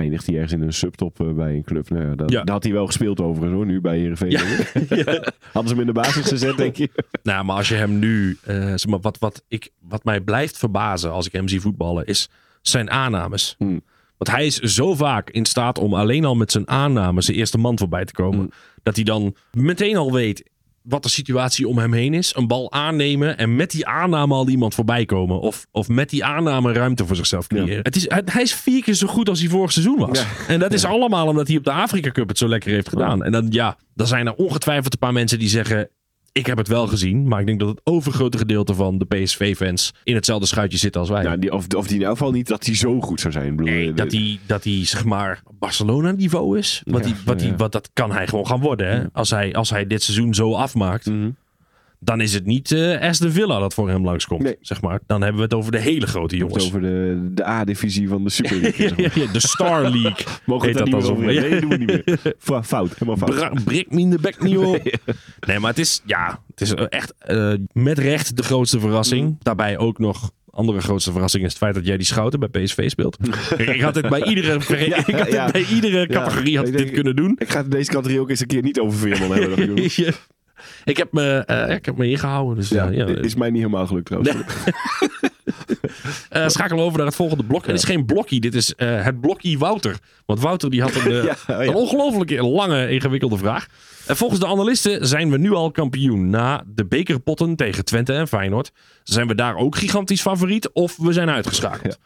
eindigt hij ergens in een subtop eh, bij een club. Nou ja, dat, Ja. dat had hij wel gespeeld overigens hoor, nu bij Heerenveen. Ja. Hadden ze hem in de basis gezet, denk je? Nou, maar als je hem nu, zeg maar, wat, wat, ik, wat mij blijft verbazen als ik hem zie voetballen, is zijn aannames. Hmm. Want hij is zo vaak in staat om alleen al met zijn aannames zijn eerste man voorbij te komen. Hmm. Dat hij dan meteen al weet wat de situatie om hem heen is. Een bal aannemen en met die aanname al iemand voorbij komen. Of, of met die aanname ruimte voor zichzelf creëren. Ja. Het is, hij, hij is vier keer zo goed als hij vorig seizoen was. Ja. En dat is allemaal omdat hij op de Afrika Cup het zo lekker heeft gedaan. En dan, ja, dan zijn er ongetwijfeld een paar mensen die zeggen... Ik heb het wel gezien, maar ik denk dat het overgrote gedeelte van de PSV-fans in hetzelfde schuitje zit als wij. Nou, die, of, of die in elk geval niet dat hij zo goed zou zijn. Bedoel, Nee, dat hij, dat hij zeg maar Barcelona-niveau is. Wat, Ja, hij, wat, ja, ja. wat dat kan hij gewoon gaan worden. Hè? Als, hij, als hij dit seizoen zo afmaakt, Mhm. Dan is het niet eh Aston Villa dat voor hem langskomt. Nee. Zeg maar. Dan hebben we het over de hele grote jongens. het over de, de A-divisie van de Super League. Ja, ja, de Star League. Mogen we daar niet dat meer over? Nee, doen we niet meer. Fout, helemaal fout. Bra brik me in de bek niet. Nee, maar het is, ja, het is echt eh, met recht de grootste verrassing. Mm. Daarbij ook nog andere grootste verrassing is het feit dat jij die Schouten bij PSV speelt. Ik had het bij iedere, Ja, ik had ja. bij iedere Ja, categorie had ik dit denk- kunnen doen. Ik ga deze categorie ook eens een keer niet over Veerman hebben. Ik heb me, eh, ik heb me ingehouden. Dus, Ja, eh, ja, is mij niet helemaal gelukt trouwens. Eh, schakelen we over naar het volgende blok. Het is geen blokkie, dit is het blokkie Wouter. Want Wouter die had een, Ja, oh ja. een ongelooflijk lange, ingewikkelde vraag. En volgens de analisten zijn we nu al kampioen. Na de bekerpotten tegen Twente en Feyenoord zijn we daar ook gigantisch favoriet of we zijn uitgeschakeld.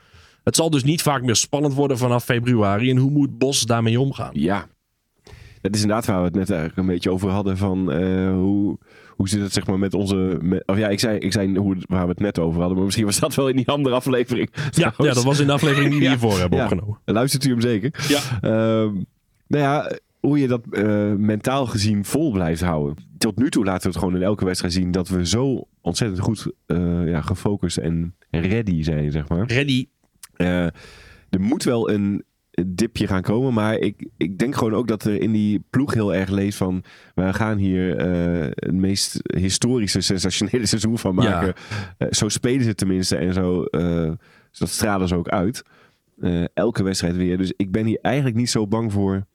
Het zal dus niet vaak meer spannend worden vanaf februari. En hoe moet Bos daarmee omgaan? Ja. Dat is inderdaad waar we het net eigenlijk een beetje over hadden. Van eh, hoe, hoe zit het zeg maar met onze... Met, of ja, ik zei, ik zei hoe, waar we het net over hadden. Maar misschien was dat wel in die andere aflevering. Ja, ja, dat was in de aflevering die we Ja. hiervoor hebben Ja. opgenomen. Luistert u hem zeker? Ja. Ehm, nou ja, hoe je dat eh, mentaal gezien vol blijft houden. Tot nu toe laten we het gewoon in elke wedstrijd zien dat we zo ontzettend goed eh, ja, gefocust en ready zijn, zeg maar. Ready. Eh, er moet wel een dipje gaan komen, maar ik, ik denk gewoon ook dat er in die ploeg heel erg leeft van we gaan hier eh, het meest historische, sensationele seizoen van maken. Eh, zo spelen ze tenminste en zo, eh, dat stralen ze ook uit. Elke wedstrijd weer. Dus ik ben hier eigenlijk niet zo bang voor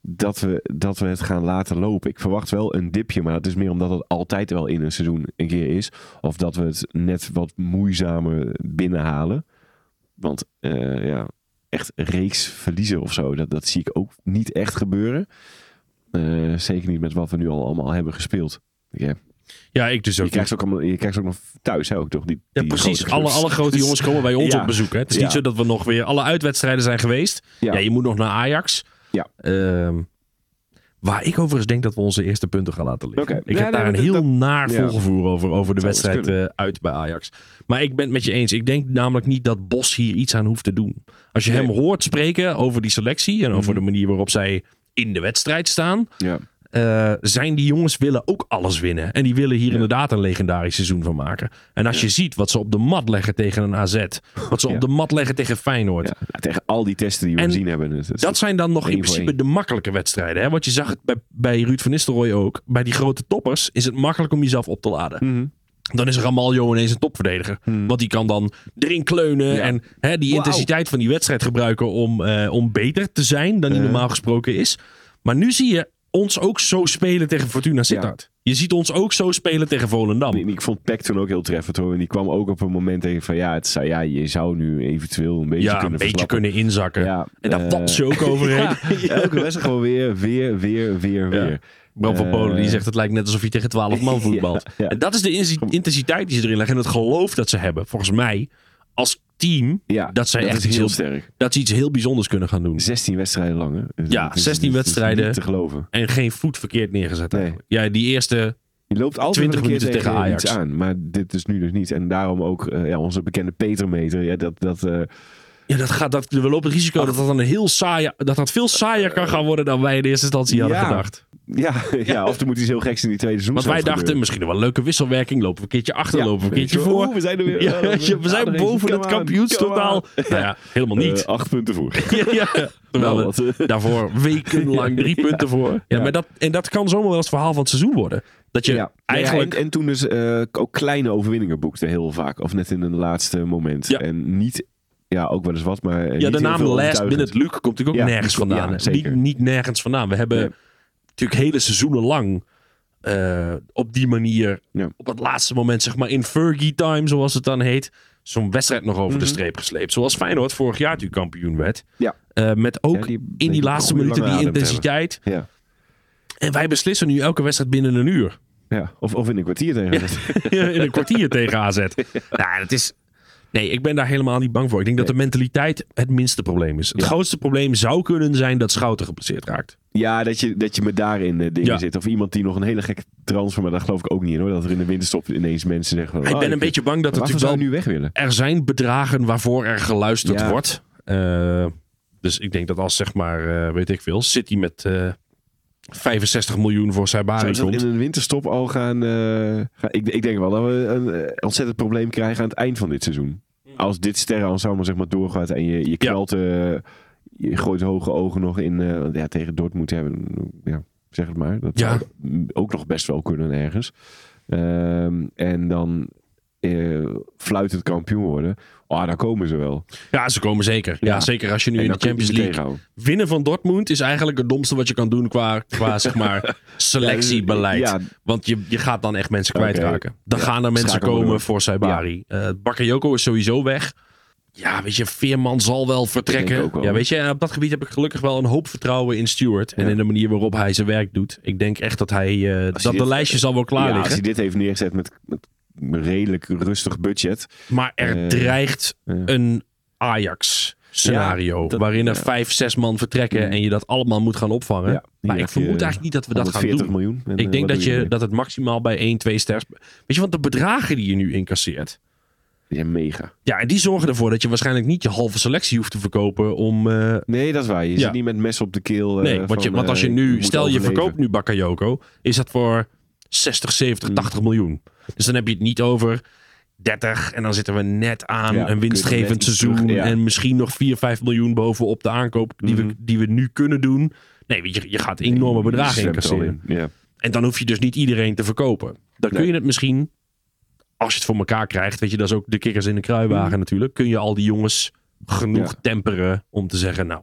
dat we, dat we het gaan laten lopen. Ik verwacht wel een dipje, maar dat is meer omdat het altijd wel in een seizoen een keer is. Of dat we het net wat moeizamer binnenhalen. Want ja, echt reeks verliezen of zo, dat, dat zie ik ook niet echt gebeuren. Eh, zeker niet met wat we nu al allemaal hebben gespeeld. Ja. Ja, ik dus ook. Je, krijgt ze ook allemaal, je krijgt ze ook nog thuis, hè, ook toch? Die, Ja, die precies. grote Alle, alle grote Dus- jongens komen bij ons Ja. op bezoek. Hè? Het is Ja. niet zo dat we nog weer alle uitwedstrijden zijn geweest. Ja, Ja. je moet nog naar Ajax. Ja. Ehm, waar ik overigens denk dat we onze eerste punten gaan laten liggen. Ik Ja, heb daar een heel dat- naar ja. volgevoer over, over de wedstrijd eh, uit bij Ajax. Maar ik ben het met je eens. Ik denk namelijk niet dat Bos hier iets aan hoeft te doen. Als je Nee. hem hoort spreken over die selectie en over Mhm. de manier waarop zij in de wedstrijd staan. Ja. Eh, zijn die jongens willen ook alles winnen. En die willen hier inderdaad een legendarisch seizoen van maken. En als je ziet wat ze op de mat leggen tegen een AZ. Wat ze Ja. op de mat leggen tegen Feyenoord. Ja, tegen al die testen die we En gezien hebben. Het- Dat zijn dan nog in principe de makkelijke wedstrijden. Hè? Want je zag het bij, bij Ruud van Nistelrooy ook. Bij die grote toppers is het makkelijk om jezelf op te laden. Mhm. Dan is Ramaljo ineens een topverdediger. Want die kan dan erin kleunen. Ja. En hè, die intensiteit van die wedstrijd gebruiken om, eh, om beter te zijn dan die normaal gesproken is. Maar nu zie je ons ook zo spelen tegen Fortuna Sittard. Je ziet ons ook zo spelen tegen Volendam. En ik vond Peck toen ook heel treffend hoor. En die kwam ook op een moment tegen van ja, het zou, ja je zou nu eventueel een beetje ja, een kunnen beetje verslappen. kunnen inzakken. Ja, en daar eh, ze ook overheen. Ja, elke wedstrijd gewoon weer, weer, weer, weer, weer. Bram van Eh, Polen die zegt het lijkt net alsof je tegen 12 man voetbalt. En dat is de intensiteit die ze erin leggen. En het geloof dat ze hebben. Volgens mij, als team, Ja, dat zij echt is heel heel, sterk. dat ze iets heel bijzonders kunnen gaan doen. 16 wedstrijden lang. hè. Ja, Het is- 16 het is wedstrijden. Niet te geloven. En geen voet verkeerd neergezet Nee. Ja, die eerste... Je loopt altijd 20 een keer minuten tegen Ajax. aan. Maar dit is nu dus niet. En daarom ook eh, ja, onze bekende Petermeter. Ja, dat, dat, eh, Ja, dat gaat, dat, we lopen het risico dat dat dan een heel saai, dat dat veel saaier kan gaan worden dan wij in eerste instantie hadden Ja. gedacht. Ja, ja, of er moet iets heel geks in die tweede seizoen Want wij dachten, misschien wel een leuke wisselwerking. Lopen we een keertje achter, Ja, lopen we een keertje voor. we zijn er weer. Ja, we zijn boven het kampioenstotaal. Nou ja, helemaal niet. Eh, acht punten voor. ja. Terwijl Nou, we wat, eh. daarvoor wekenlang drie punten voor. Ja. Maar dat, en dat kan zomaar wel het verhaal van het seizoen worden. Dat je eigenlijk... En, en toen dus eh, ook kleine overwinningen boekte heel vaak. Of net in een laatste moment. En niet, ja ook wel eens wat, maar ja, de naam Last. Minute Luke komt natuurlijk ook Ja, nergens vandaan. ja, hè. zeker. niet, niet nergens vandaan. We hebben Nee. Natuurlijk hele seizoenen lang eh, op die manier, Ja. op het laatste moment, zeg maar in Fergie time, zoals het dan heet, zo'n wedstrijd nog over de Mhm. streep gesleept. Zoals Feyenoord vorig jaar natuurlijk kampioen werd. Ja. Eh, met ook Ja, die in die laatste minuten die intensiteit. Ja. En wij beslissen nu elke wedstrijd binnen een uur. Ja. Of, of in een kwartier tegen. in een kwartier tegen AZ. Nou, dat is... Nee, ik ben daar helemaal niet bang voor. Ik denk dat de mentaliteit het minste probleem is. Het Ja. grootste probleem zou kunnen zijn dat Schouten geblesseerd raakt. Ja, dat je, dat je met daarin eh, dingen Ja. zit. Of iemand die nog een hele gekke transfer, maar daar geloof ik ook niet in hoor. Dat er in de winterstop ineens mensen zeggen van... ik oh, ben een beetje bang dat natuurlijk zou wel... nu weg willen? Er zijn bedragen waarvoor er geluisterd Ja. wordt. Eh, dus ik denk dat als zeg maar, eh, weet ik veel, City met 65 miljoen voor Saibari komt. in een winterstop al gaan... eh, gaan- ik, ik denk wel dat we een eh, ontzettend probleem krijgen aan het eind van dit seizoen. Als dit sterrenensemble zeg maar doorgaat en je, je knalt... eh, je gooit hoge ogen nog in... eh, ja, tegen Dortmund hebben... Ja, zeg het maar. Dat Ja. zou ook nog best wel kunnen ergens. Ehm, en dan... eh, fluitend kampioen worden. Oh, daar komen ze wel. Ja, ze komen zeker. Ja, Ja. zeker als je nu En in de Champions League... tegenhouden. Winnen van Dortmund is eigenlijk het domste wat je kan doen qua, qua zeg maar, selectiebeleid. Ja, Want je, je gaat dan echt mensen kwijtraken. Dan gaan er mensen komen voor Saibari. Eh Bakayoko is sowieso weg. Ja, weet je, Veerman zal wel vertrekken. wel. Ja, weet je, en op dat gebied heb ik gelukkig wel een hoop vertrouwen in Stewart. En in de manier waarop hij zijn werk doet. Ik denk echt dat hij... eh, dat hij de dit- lijstje zal wel klaar ja, als liggen. hij dit heeft neergezet met, met redelijk rustig budget. Maar er Eh, dreigt een Ajax-scenario. Ja, dat- waarin er ja. vijf, zes man vertrekken. Mm. En je dat allemaal moet gaan opvangen. Maar ik vermoed eigenlijk niet dat we dat gaan 140 doen. miljoen. En, Ik eh, denk dat, je, dat het maximaal bij 1, 2 sterren... Weet je, want de bedragen die je nu incasseert... Ja, mega. Ja, en die zorgen ervoor dat je waarschijnlijk niet je halve selectie hoeft te verkopen om... eh, Nee, dat is waar. Je zit niet met mes op de keel. nee, want, je, van, want als je nu... Stel je verkoopt nu Bakayoko, is dat voor 60, 70, Mm. 80 miljoen. Dus dan heb je het niet over 30 en dan zitten we net aan Ja, een winstgevend seizoen. terug- ja. En misschien nog 4, 5 miljoen bovenop de aankoop die, Mhm. we, die we nu kunnen doen. Nee, je, je gaat enorme bedragen er incasseren. in. Ja. En dan hoef je dus niet iedereen te verkopen. Dan kun je het misschien, als je het voor elkaar krijgt, weet je, dat is ook de kikkers in de kruiwagen natuurlijk. Kun je al die jongens genoeg temperen om te zeggen, nou,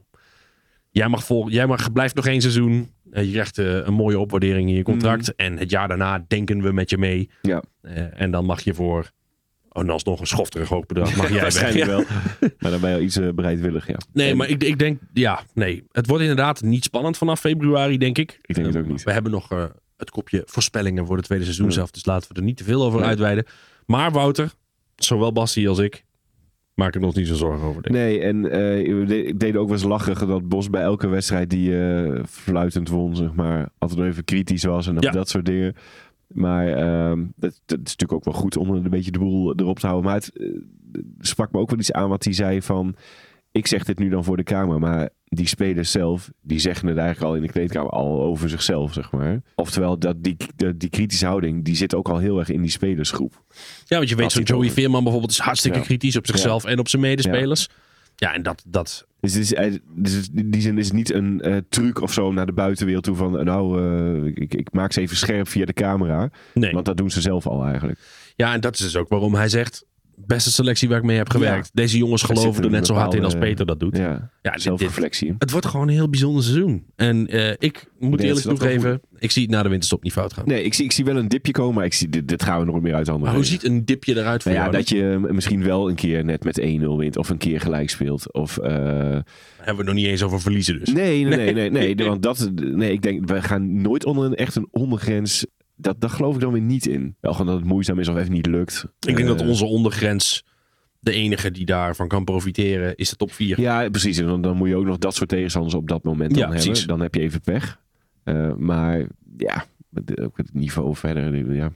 jij mag, vol, jij mag blijft nog één seizoen. Eh, je krijgt eh, een mooie opwaardering in je contract. En het jaar daarna denken we met je mee. Ja. Eh, en dan mag je voor, oh, en alsnog een schofterig hoog bedrag, mag jij. Waarschijnlijk Ja. wel. Maar dan ben je al iets bereidwillig, ja. Nee, maar ik, ik denk, ja, nee. Het wordt inderdaad niet spannend vanaf februari, denk ik. Ik denk het ook niet. We hebben nog het kopje voorspellingen voor het tweede seizoen Ja. zelf. Dus laten we er niet te veel over Nee. uitweiden. Maar Wouter, zowel Bassie als ik, maak er nog niet zo zorgen over. Denk. ik. Nee, en eh, ik deed ook wel eens lachen dat Bos bij elke wedstrijd die eh, fluitend won, zeg maar, altijd nog even kritisch was en Ja. dat soort dingen. Maar ehm, dat, dat is natuurlijk ook wel goed om een beetje de boel erop te houden. Maar het eh, sprak me ook wel iets aan wat hij zei van... Ik zeg dit nu dan voor de Kamer, maar die spelers zelf... die zeggen het eigenlijk al in de kleedkamer al over zichzelf, zeg maar. Oftewel, dat die, die, die kritische houding, die zit ook al heel erg in die spelersgroep. Ja, want je weet, zo'n Joey Veerman bijvoorbeeld is hartstikke Ja. kritisch op zichzelf en op zijn medespelers. Ja, en dat, dat, Dus, is, eh, dus in die zin is het niet een eh, truc of zo naar de buitenwereld toe van... nou, eh, ik, ik maak ze even scherp via de camera. nee. Want dat doen ze zelf al eigenlijk. Ja, en dat is dus ook waarom hij zegt, beste selectie waar ik mee heb gewerkt. Deze jongens geloven er net zo hard in als Peter dat doet. Ja, Ja, dit, zelfreflectie. het wordt gewoon een heel bijzonder seizoen. En eh, ik moet eerlijk toegeven, ik zie het na de winterstop niet fout gaan. Nee, ik zie, ik zie wel een dipje komen, maar ik zie, dit, dit gaan we nog meer uit Maar hoe ziet een dipje eruit voor nou ja, jou? dat je misschien wel een keer net met 1-0 wint. Of een keer gelijk speelt. Of, eh, hebben we het nog niet eens over verliezen dus. nee, nee, nee, nee, nee, nee, Want dat, nee, ik denk, we gaan nooit onder een echt een ondergrens. Dat, daar geloof ik dan weer niet in. Wel gewoon dat het moeizaam is of even niet lukt. Ik denk dat Eh, onze ondergrens, de enige die daarvan kan profiteren, is de top 4. Ja, precies. En dan, dan moet je ook nog dat soort tegenstanders op dat moment dan Ja, hebben. precies. Dan heb je even pech. Eh, maar ja, ook het niveau verder. Ja,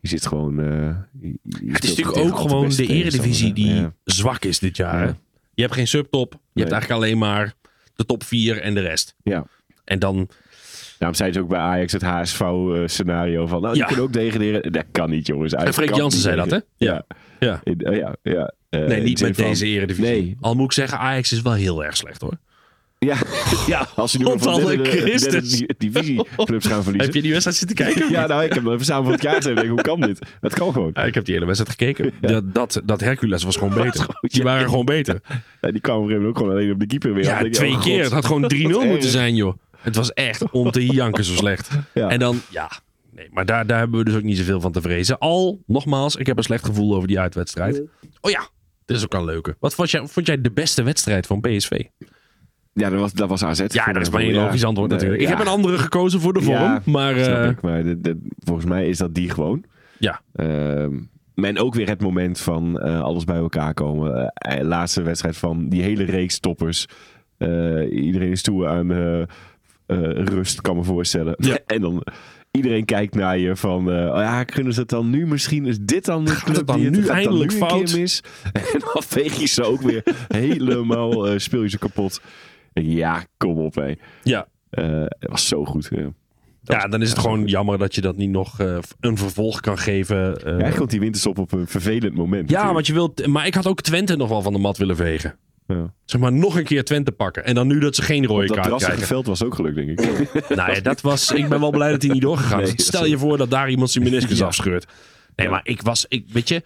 je zit gewoon. eh, je- het is natuurlijk ook de gewoon de eredivisie die zwak is dit jaar. Ja. Je hebt geen subtop. Je Nee. hebt eigenlijk alleen maar de top 4 en de rest. Ja. En dan, Daarom zei ze ook bij Ajax het HSV-scenario van. Nou, die Ja. kunnen ook degraderen. Dat kan niet, jongens. en Freek Jansen zei dat, hè? Ja. Ja. Eh, ja, ja. Eh, Nee, niet met van- deze eredivisie. Nee. Al moet ik zeggen, Ajax is wel heel erg slecht hoor. Ja, ja als ze nu Want van Christus. di- divisieclubs gaan verliezen. Heb je die wedstrijd zitten kijken? Ja, nou, ik heb hem even samen van het. Ik denk, Hoe kan dit? Dat kan gewoon. Ja, ik heb die hele wedstrijd gekeken. Dat, dat, dat Hercules was gewoon beter. goed, Die ja. waren gewoon beter. Ja, die kwam op een gegeven moment ook gewoon alleen op de keeper weer. Ja, je, twee oh, keer. Het had gewoon 3-0 Wat moeten zijn, joh. Het was echt om te janken zo slecht. Ja. En dan, ja. Nee, maar daar, daar hebben we dus ook niet zoveel van te vrezen. Al, nogmaals, ik heb een slecht gevoel over die uitwedstrijd. Oh ja, dit is ook een leuke. Wat vond jij, vond jij de beste wedstrijd van PSV? Ja, dat was, dat was AZ. Ja, dat is maar één logisch antwoord natuurlijk. Ik ja, heb een andere gekozen voor de vorm. Ja, maar snap eh, ik, maar de- de- volgens mij is dat die gewoon. ja, en ook weer het moment van eh, alles bij elkaar komen. Eh, laatste wedstrijd van die hele reeks toppers. Iedereen is toe aan rust, kan me voorstellen. Ja. en dan iedereen kijkt naar je van... eh, oh ja, kunnen ze het dan nu misschien? Is dit dan de club dan die nu het dan eindelijk nu een fout? mis? en dan veeg je ze ook weer helemaal... eh, speel je ze kapot. Ja, kom op hé. ja. Eh, het was zo goed. Ja. ja, dan is het gewoon jammer dat je dat niet nog eh, een vervolg kan geven. eh. Ja, Eigenlijk komt die winterstop op een vervelend moment. ja, natuurlijk. want je wilt. Maar ik had ook Twente nog wel van de mat willen vegen. Ja. Zeg maar nog een keer Twente pakken. En dan nu dat ze geen rode Dat kaart krijgen. veld was ook geluk, denk ik. Nou ja, dat was. Ik ben wel blij dat hij niet doorgegaan is. Stel je voor dat daar iemand zijn meniscus Ja. afscheurt. Nee, maar ik was, ik, weet je,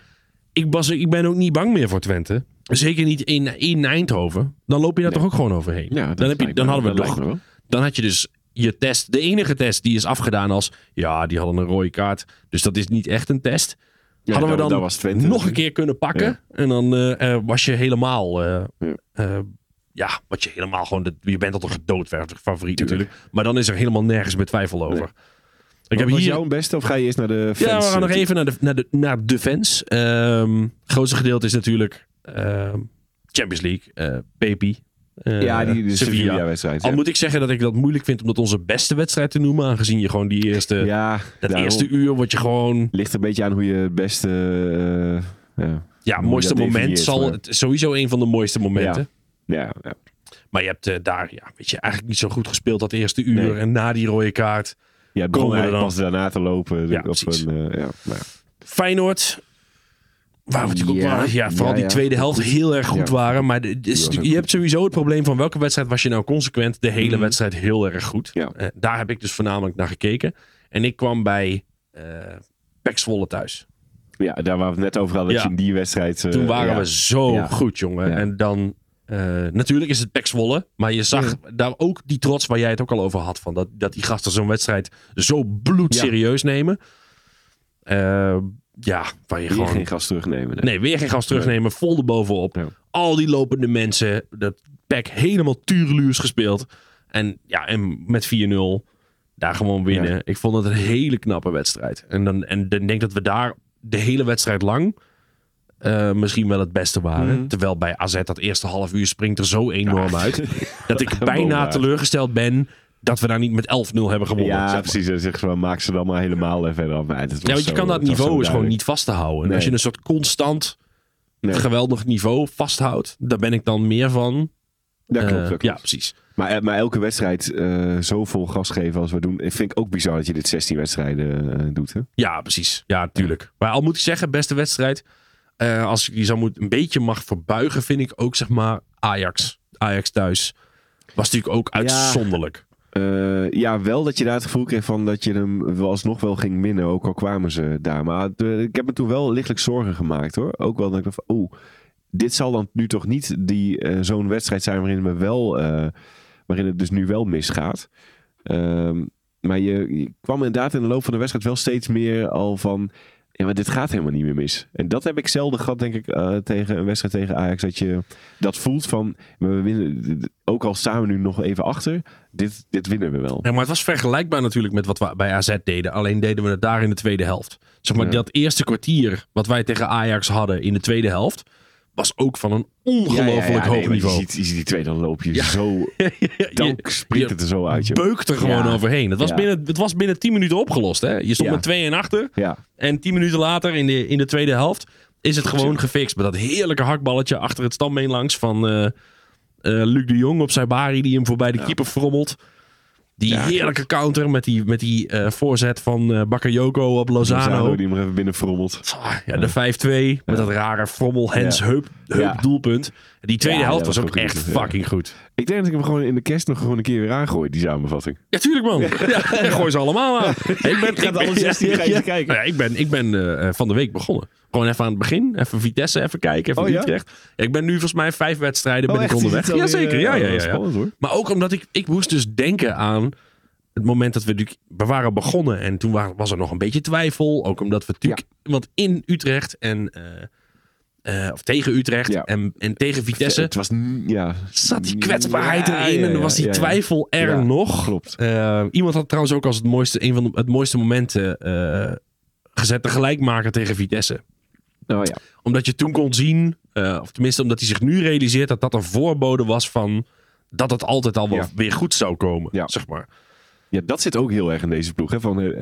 ik, was, ik ben ook niet bang meer voor Twente. Zeker niet in, in Eindhoven. Dan loop je daar Nee. toch ook gewoon overheen. Ja, dat dan, heb je, dan hadden we dat toch, dan had je dus je test. De enige test die is afgedaan als, ja, die hadden een rode kaart. Dus dat is niet echt een test. Ja, hadden we dat- dan was Twente nog een natuurlijk. keer kunnen pakken. Ja. En dan eh, eh, was je helemaal, eh, Ja. ja, wat je helemaal gewoon, de, je bent al toch gedoodverfd favoriet Tuurlijk. natuurlijk. Maar dan is er helemaal nergens meer twijfel over. Nee. Ik heb was hier, jouw beste of ga je eerst naar de fans? ja, we gaan nog even naar de, naar de, naar de fans. Ehm, het grootste gedeelte is natuurlijk ehm, Champions League, Pepi. Eh, Ja, die Sevilla. Sevilla-wedstrijd. Al moet ik zeggen dat ik dat moeilijk vind om dat onze beste wedstrijd te noemen. Aangezien je gewoon die eerste, ja, dat daarom. eerste uur word je gewoon... Ligt een beetje aan hoe je het beste... eh, ja. Mooiste moment zal maar- sowieso een van de mooiste momenten. Ja, ja. Maar je hebt eh, daar, ja, weet je, eigenlijk niet zo goed gespeeld dat eerste uur. Nee. En na die rode kaart. ja het begon eigenlijk dan? pas daarna te lopen. Ja, op een, ja, nou ja. Feyenoord. Waar we natuurlijk ook Ja, waren, ja, vooral ja, die tweede helft heel erg goed waren. Maar de- de- ook je hebt sowieso het probleem van welke wedstrijd was je nou consequent de hele Mhm. wedstrijd heel erg goed. Eh, daar heb ik dus voornamelijk naar gekeken. En ik kwam bij eh Pek Zwolle thuis. ja, daar waar we het net over hadden. Dat Ja. je in die wedstrijd... eh, Toen waren ja. we zo goed, jongen. En dan, eh, natuurlijk is het Pek Zwolle. Maar je zag daar ook die trots waar jij het ook al over had. Van dat, dat die gasten zo'n wedstrijd zo bloedserieus nemen. Eh, ja, waar je Weer gewoon... geen gas terugnemen. nee. Nee, weer geen gas terugnemen. Vol erbovenop. Ja. Al die lopende mensen. Dat Pek helemaal tureluurs gespeeld. En ja, en met 4-0 daar gewoon winnen. Ja. Ik vond het een hele knappe wedstrijd. En dan en dan denk ik dat we daar de hele wedstrijd lang eh, misschien wel het beste waren. Mhm. Terwijl bij AZ dat eerste half uur springt er zo enorm Ja. uit. Dat ik bijna teleurgesteld ben dat we daar niet met 11-0 hebben gewonnen. zeg Ja, maar. precies. Dan zeggen ze van, maak ze dan maar helemaal en verder af. Nee, Ja, want je zo- kan dat niveau is gewoon niet vast te houden. Nee. als je een soort constant Nee. geweldig niveau vasthoudt, daar ben ik dan meer van. Dat klopt, Eh, dat klopt. Ja, precies. Maar, eh, maar elke wedstrijd eh, zo vol gas geven als we doen. Ik vind ik ook bizar dat je dit 16 wedstrijden doet. Hè? Ja, precies. Ja, tuurlijk. Maar al moet ik zeggen, beste wedstrijd. als ik die zo moet, een beetje mag verbuigen, vind ik ook zeg maar Ajax. Ajax thuis. Was natuurlijk ook uitzonderlijk. Eh, ja, wel dat je daar het gevoel kreeg van dat je hem alsnog wel ging minnen. Ook al kwamen ze daar. Maar eh, ik heb me toen wel lichtelijk zorgen gemaakt hoor. Ook wel dat ik dacht oeh, dit zal dan nu toch niet die eh, zo'n wedstrijd zijn waarin, we wel, waarin het dus nu wel misgaat. Ehm, maar je kwam inderdaad in de loop van de wedstrijd wel steeds meer al van... Ja, maar dit gaat helemaal niet meer mis. En dat heb ik zelden gehad, denk ik, eh, tegen een wedstrijd tegen Ajax. Dat je dat voelt van, maar we winnen, ook al staan we nu nog even achter, dit, dit winnen we wel. Ja, maar het was vergelijkbaar natuurlijk met wat we bij AZ deden. Alleen deden we het daar in de tweede helft. Zeg maar, Ja. dat eerste kwartier wat wij tegen Ajax hadden in de tweede helft... was ook van een ongelooflijk hoog niveau. Je ziet, je ziet die twee, dan loop je zo, dan Je- springt het er zo uit. Joh. beukt er gewoon overheen. Het was, binnen, het was binnen 10 minuten opgelost. Hè? Je stond met 2 en achter. Ja, En 10 minuten later in de, in de tweede helft is het gewoon gefixt. Met dat heerlijke hakballetje achter het stambeen langs van eh, eh, Luc de Jong op Saibari. Die hem voorbij de keeper frommelt. Die Ja. heerlijke counter met die, met die eh, voorzet van eh Bakayoko op Lozano. Lozano die hem even binnen frommelt. Ah, Ja, de 5-2 met dat rare frommel Hens heup, heup doelpunt. Die tweede Ja, helft was was ook echt goed, ja. fucking goed. Ik denk dat ik hem gewoon in de kerst nog gewoon een keer weer aangooi, die samenvatting. Ja, tuurlijk man. Ja, gooi ze allemaal aan. Ik ben, ga alle 16 ga je eens kijken. Nou ja, ik ben, ik ben eh, van de week begonnen. Gewoon even aan het begin. Even Vitesse even kijken. Even Oh, ja? Utrecht. Ja, ik ben nu volgens mij vijf wedstrijden ben ik onderweg. Jazeker. Ja, eh, ja, oh, ja, ja. Spannend hoor. Maar ook omdat ik, ik moest dus denken aan het moment dat we natuurlijk... We waren begonnen en toen wa- was er nog een beetje twijfel. Ook omdat we natuurlijk... Want in Utrecht en... eh, eh, of tegen Utrecht Ja. en, en tegen Vitesse... Het was, ja. zat die kwetsbaarheid Ja, erin en was die twijfel er nog. Klopt. Eh, iemand had trouwens ook als het mooiste, een van de, het mooiste momenten eh, gezet de gelijkmaker tegen Vitesse. Nou ja. Omdat je toen kon zien, of tenminste omdat hij zich nu realiseert dat dat een voorbode was van dat het altijd al wel weer goed zou komen. Ja. Zeg maar. ja, dat zit ook heel erg in deze ploeg. Hè? Van,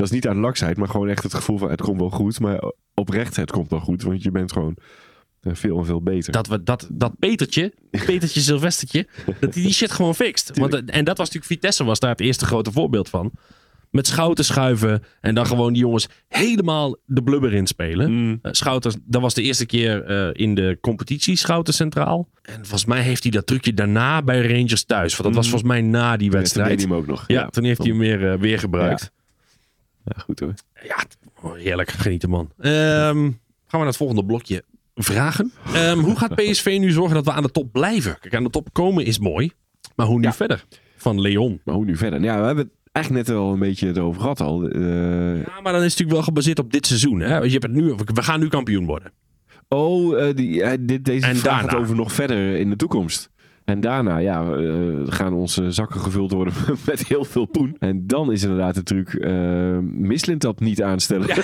dat is niet uit laksheid, maar gewoon echt het gevoel van het komt wel goed. Maar oprecht, het komt wel goed. Want je bent gewoon eh, veel en veel beter. Dat, we, dat, dat Petertje, Petertje Sylvestertje, dat hij die shit gewoon fixt. Want, eh, en dat was natuurlijk, Vitesse was daar het eerste grote voorbeeld van. Met Schouten schuiven en dan gewoon die jongens helemaal de blubber inspelen. Mm. Eh, Schouten, dat was de eerste keer in de competitie Schouten centraal. En volgens mij heeft hij dat trucje daarna bij Rangers thuis. Want dat was Mhm. volgens mij na die Ja, toen deed wedstrijd. hij hem ook nog. Ja, toen heeft hij hem weer, weer gebruikt. Ja, goed hoor. Ja, heerlijk. Genieten, man. Ehm, gaan we naar het volgende blokje. Vragen. Ehm, hoe gaat PSV nu zorgen dat we aan de top blijven? Kijk, aan de top komen is mooi. Maar hoe nu Ja. verder? Van Leon. Maar hoe nu verder? Ja, we hebben het eigenlijk net al een beetje het over gehad al. Eh, Ja, maar dan is het natuurlijk wel gebaseerd op dit seizoen. Hè? Je hebt het nu, we gaan nu kampioen worden. oh, eh, die, eh, dit, deze En vraag gaat daarna? over nog verder in de toekomst. En daarna ja, eh, gaan onze zakken gevuld worden met heel veel poen. En dan is inderdaad de truc uh, Mislint dat niet aanstellen.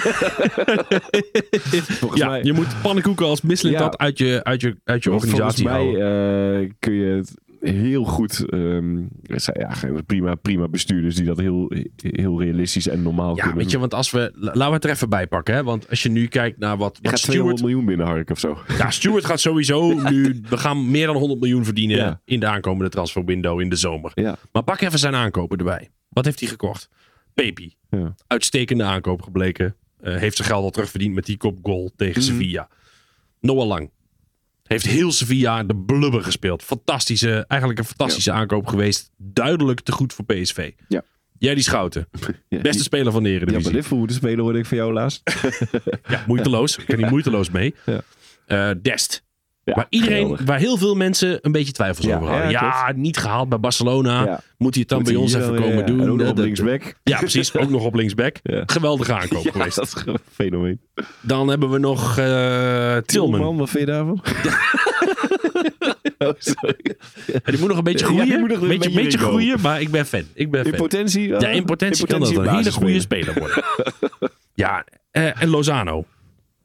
Ja, mij, je moet pannenkoeken als Ja. dat uit je, uit je, uit je organisatie Volgens mij eh, kun je het heel goed. zijn ja, prima, prima bestuurders die dat heel, heel realistisch en normaal Ja, kunnen. weet je, want als we... la- Laten we het er even bij pakken. Hè? Want als je nu kijkt naar wat, wat gaat 200 Stuart... miljoen binnenharken of zo. Ja, Stuart gaat sowieso nu... We gaan meer dan 100 miljoen verdienen Ja. in de aankomende transferwindow in de zomer. Ja, Maar pak even zijn aankopen erbij. Wat heeft hij gekocht? Pepi. ja. Uitstekende aankoop gebleken. Eh, heeft zijn geld al terugverdiend met die kopgoal tegen Mhm. Sevilla. Noah Lang. Heeft heel Sevilla de blubber gespeeld. Fantastische, eigenlijk een fantastische aankoop geweest. Duidelijk te goed voor PSV. Ja. Jij die Schouten. Ja, Beste speler van de Die Eredivisie. bij Liverpool moeten spelen, hoorde ik van jou laatst. Ja, moeiteloos. Ik kan hier moeiteloos mee. Ja. Eh, Dest. Ja, waar, iedereen, geweldig. waar heel veel mensen een beetje twijfels Ja, over hadden. ja, Ja, niet gehaald bij Barcelona. Moet hij het dan Moet bij ons even dan, komen doen? En ook nog op linksback. Ja, precies. Ook nog op linksback. Geweldige aankoop geweest. dat is een fenomeen. Dan hebben we nog eh Tilman. wat vind je daarvan? oh, die moet nog een beetje groeien. een beetje, beetje groeien, maar ik ben fan. Ik ben In fan. potentie? Ja, in potentie kan dat een hele goede speler worden. ja, eh, en Lozano.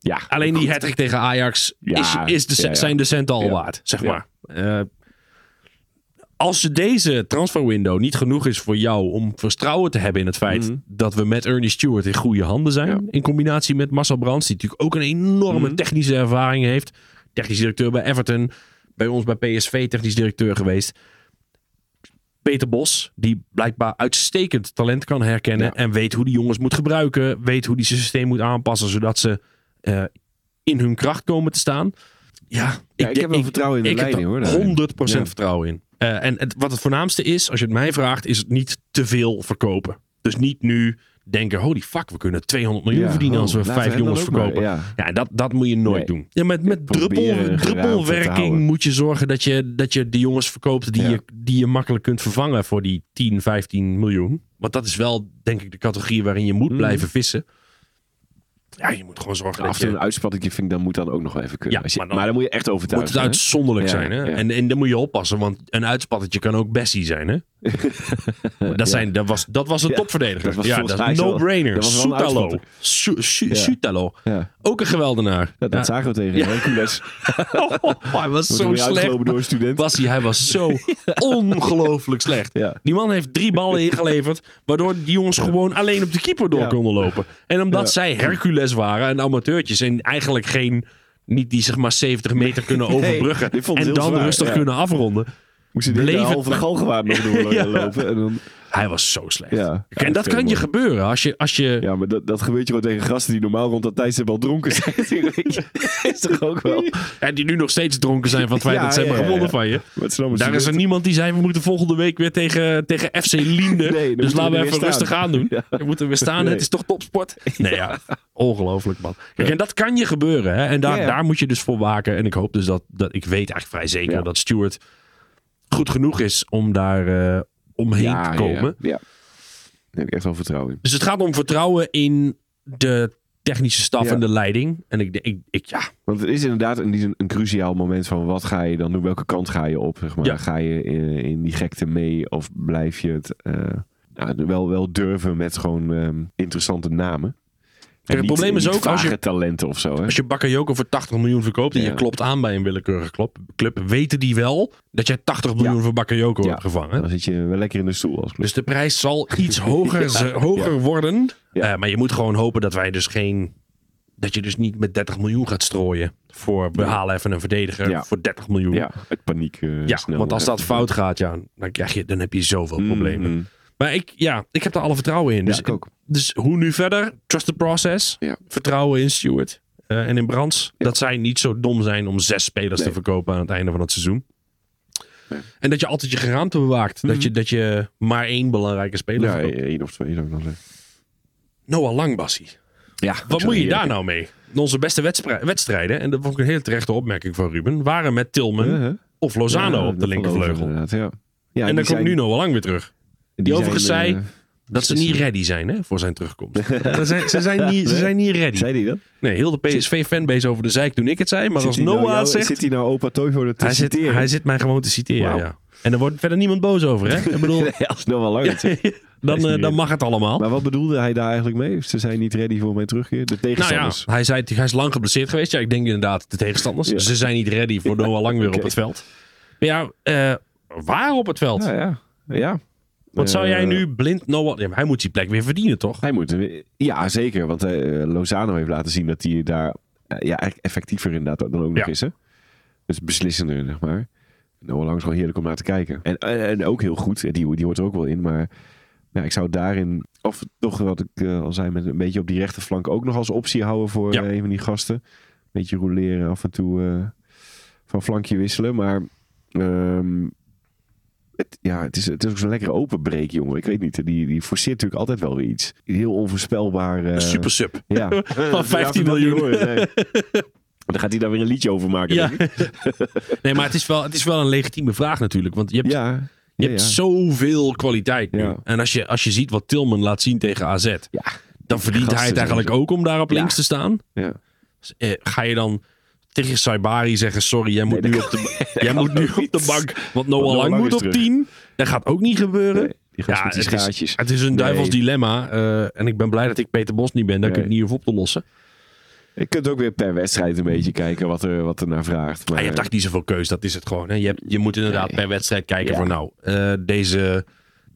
Ja, Alleen die hat tegen Ajax Ja, is, is de, zijn de centen al waard, zeg maar. Eh, als deze transferwindow niet genoeg is voor jou om vertrouwen te hebben in het feit Mhm. dat we met Ernie Stewart in goede handen zijn, Ja. in combinatie met Marcel Brands, die natuurlijk ook een enorme Mhm. technische ervaring heeft, technisch directeur bij Everton, bij ons bij PSV technisch directeur geweest. Peter Bos, die blijkbaar uitstekend talent kan herkennen Ja. en weet hoe die jongens moet gebruiken, weet hoe die zijn systeem moet aanpassen, zodat ze eh, in hun kracht komen te staan. Ja, Ja, ik heb wel vertrouwen in de ik leiding, hoor, daarin. 100% Ja. vertrouwen in. Eh, en het, wat het voornaamste is, als je het mij vraagt, is het niet te veel verkopen. Dus niet nu denken, holy fuck, we kunnen 200 miljoen Ja, verdienen oh, als we vijf we hem jongens verkopen. maar, ja. dat, dat moet je nooit Nee. doen. Ja, met, met druppel, druppelwerking moet je zorgen dat je, dat je de jongens verkoopt die, je, die je makkelijk kunt vervangen voor die 10, 15 miljoen. Want dat is wel, denk ik, de categorie waarin je moet Mhm. blijven vissen. Ja, je moet gewoon zorgen Af dat en toe je... een uitspattetje vind ik dan moet dan ook nog wel even kunnen. Ja, Als je- maar maar, dan moet je echt moet overtuigen. het uitzonderlijk zijn. Hè? ja. En, en dan moet je oppassen, want een uitspattetje kan ook Bessie zijn. Hè? dat, zijn, dat, was, dat was een Ja, topverdediger. dat was ja, dat no-brainer. was Soetalo. Ja. Soetalo. hè? Ja. Ook een geweldenaar. Dat, dat zagen we tegen Hercules. hij was zo slecht. door student. Was hij, hij was zo ongelooflijk slecht. Ja. Die man heeft drie ballen ingeleverd, waardoor die jongens gewoon alleen op de keeper door konden lopen. En omdat zij Hercules waren en amateurtjes en eigenlijk geen, niet die zeg maar 70 meter kunnen overbruggen en dan zwaar, rustig kunnen afronden. Bleef hele het halve galgenwaard nog door Ja. lopen. En dan, Hij was zo slecht. Ja. en Ja, dat kan je gebeuren als je, als je ja, maar dat, dat gebeurt je gewoon tegen gasten die normaal rond dat tijdstip al dronken zijn. Is toch ook wel. en die nu nog steeds dronken zijn van het feit dat ze hebben gewonnen van je. Is Daar is er niemand die zei, we moeten volgende week weer tegen, tegen FC Linde. Nee, dus we laten we even rustig staan. aan doen. Ja. We moeten weer staan, Nee. het is toch topsport? Nee ja, ongelooflijk man. Kijk, en dat kan je gebeuren. Hè? En daar, daar moet je dus voor waken. En ik hoop dus dat, dat ik weet eigenlijk vrij zeker dat Stuart goed genoeg is om daar eh, omheen Ja, te komen. Ja, ja. Daar heb ik echt wel vertrouwen in. Dus het gaat om vertrouwen in de technische staf Ja. en de leiding. En ik, ik, ik ja, Want het is inderdaad zin een cruciaal moment van wat ga je dan doen? Welke kant ga je op? Zeg maar. Ja. Ga je in, in die gekte mee of blijf je het eh, nou, wel, wel durven met gewoon ehm, interessante namen? Het probleem is ook als je- talenten of zo. Hè? Als je Bakayoko voor 80 miljoen verkoopt en Ja. je klopt aan bij een willekeurige club, club weten die wel dat jij 80 miljoen voor Bakayoko Ja. hebt gevangen. Dan zit je wel lekker in de stoel als club. Dus de prijs zal iets hoger, hoger worden. Eh, maar je moet gewoon hopen dat wij dus geen. Dat je dus niet met 30 miljoen gaat strooien. Voor we halen even een verdediger Ja. voor 30 miljoen. ja, het paniek. eh, Ja, snel want als dat fout gaat, ja, dan, krijg je, dan heb je zoveel Mm, problemen. mm. Maar ik, ja, ik heb er alle vertrouwen in. Ja, Dus, ik ook. Dus hoe nu verder? Trust the process. Ja. Vertrouwen in Stewart eh, en in Brands. Ja. Dat zij niet zo dom zijn om zes spelers te verkopen aan het einde van het seizoen. Nee. En dat je altijd je geraamte bewaakt. dat, je, dat je maar één belangrijke speler Ja, verkoopt. één of twee zou ik dan zeggen. Noah Lang, Bassie. Ja, Wat moet je daar nou mee? Onze beste wedstrij- wedstrijden, en dat vond ik een hele terechte opmerking van Ruben, waren met Tilman Uh-huh. of Lozano Ja, op de linkervleugel. Ja. Ja, en die dan komt zijn- nu Noah Lang weer terug. die overigens zijn, zei- eh, Dat ze niet ready zijn hè, voor zijn terugkomst. ze, zijn, ze, zijn niet, ze zijn niet ready. Zei die dat? Nee, heel de PSV-fanbase over de zeik toen ik het zei. Maar als nou Noah jou- zegt, Zit hij nou opa Toivonen te hij zit, hij zit mij gewoon te citeren. Ja. En er wordt verder niemand boos over. Hè? Ik bedoel, Nee, als Noah Lang het dan, eh, dan mag het allemaal. Maar wat bedoelde hij daar eigenlijk mee? Ze zijn niet ready voor mijn terugkeer. De Nou ja, tegenstanders. hij zei hij is lang geblesseerd geweest. Ja, ik denk inderdaad de tegenstanders. Ja. Ze zijn niet ready voor Noah Lang weer op het veld. Maar ja, eh, waar op het veld? Ja, ja. ja. Want zou jij Eh, nu blind Noah... Ja, maar hij moet die plek weer verdienen, toch? Hij moet, ja, zeker. Want eh, Lozano heeft laten zien dat hij daar eh, ja, eigenlijk effectiever inderdaad dan ook nog Ja. is. Hè? Dus beslissender, zeg maar. Noah Lang is gewoon heerlijk om naar te kijken. En, en, ook heel goed. Die, die hoort er ook wel in. Maar ja, ik zou daarin, of toch wat ik eh, al zei, met een beetje op die rechterflank ook nog als optie houden voor Ja. eh, een van die gasten. Een beetje roleren, af en toe eh, van flankje wisselen. Maar ehm, het, ja, het is, het is ook zo'n lekkere open break, jongen. Ik weet niet. Die, die forceert natuurlijk altijd wel weer iets. Heel onvoorspelbaar. eh, Super sub. Ja. Van 15 Laten we dat miljoen. nee. Dan gaat hij daar weer een liedje over maken. Ja. denk ik. Nee, maar het is, wel, het is wel een legitieme vraag natuurlijk. Want je hebt, Ja. je hebt zoveel kwaliteit nu. En als je, als je ziet wat Tilman laat zien tegen AZ... Ja. dan verdient hij het eigenlijk ook om daar op links te staan. Ja. Eh, ga je dan tegen Saibari zeggen... sorry, jij moet Nee, nu, op de, jij moet nu op de bank... want Noah Lang moet op terug. 10. Dat gaat ook niet gebeuren. Nee, die gast met die het, is, het is een duivels Nee. dilemma. eh, en ik ben blij dat ik Peter Bos niet ben. Dat ik Nee. het niet hoef op te lossen. Je kunt ook weer per wedstrijd een beetje kijken wat er, wat er naar vraagt. Maar, Maar je hebt echt niet zoveel keus. Dat is het gewoon. Hè. Je, hebt, je moet inderdaad per wedstrijd kijken Ja. van... nou, eh, deze,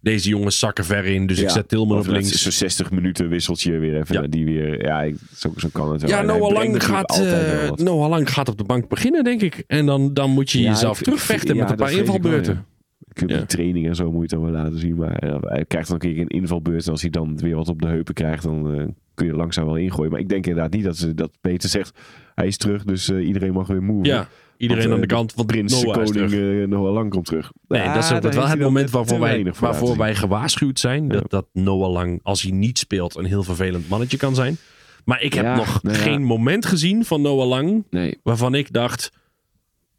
deze jongens zakken ver in. Dus ik zet Tilman op links. Zo'n 60 minuten wisseltje weer even. Ja. Die weer, ja, ik- zo, zo kan het wel. Ja, Noah Lang, gaat, wat. Noah Lang gaat op de bank beginnen, denk ik. En dan, dan moet je jezelf terugvechten met een paar invalbeurten. Ik heb. Die training en zo moet je het dan wel laten zien. Maar eh, hij krijgt dan een keer een invalbeurt. En als hij dan weer wat op de heupen krijgt, dan eh, kun je langzaam wel ingooien. Maar ik denk inderdaad niet dat, ze, dat Peter zegt, hij is terug, dus iedereen mag weer move. Ja, iedereen Want, aan de eh, kant. Want Prins, de Noah is koning, eh, Noah Lang komt terug. Nee, Ah, dat is altijd wel het moment waarvoor, wij, waarvoor wij gewaarschuwd zijn. Dat, dat Noah Lang, als hij niet speelt, een heel vervelend mannetje kan zijn. Maar ik heb Ja, nog nou ja. geen moment gezien van Noah Lang. Nee, waarvan ik dacht...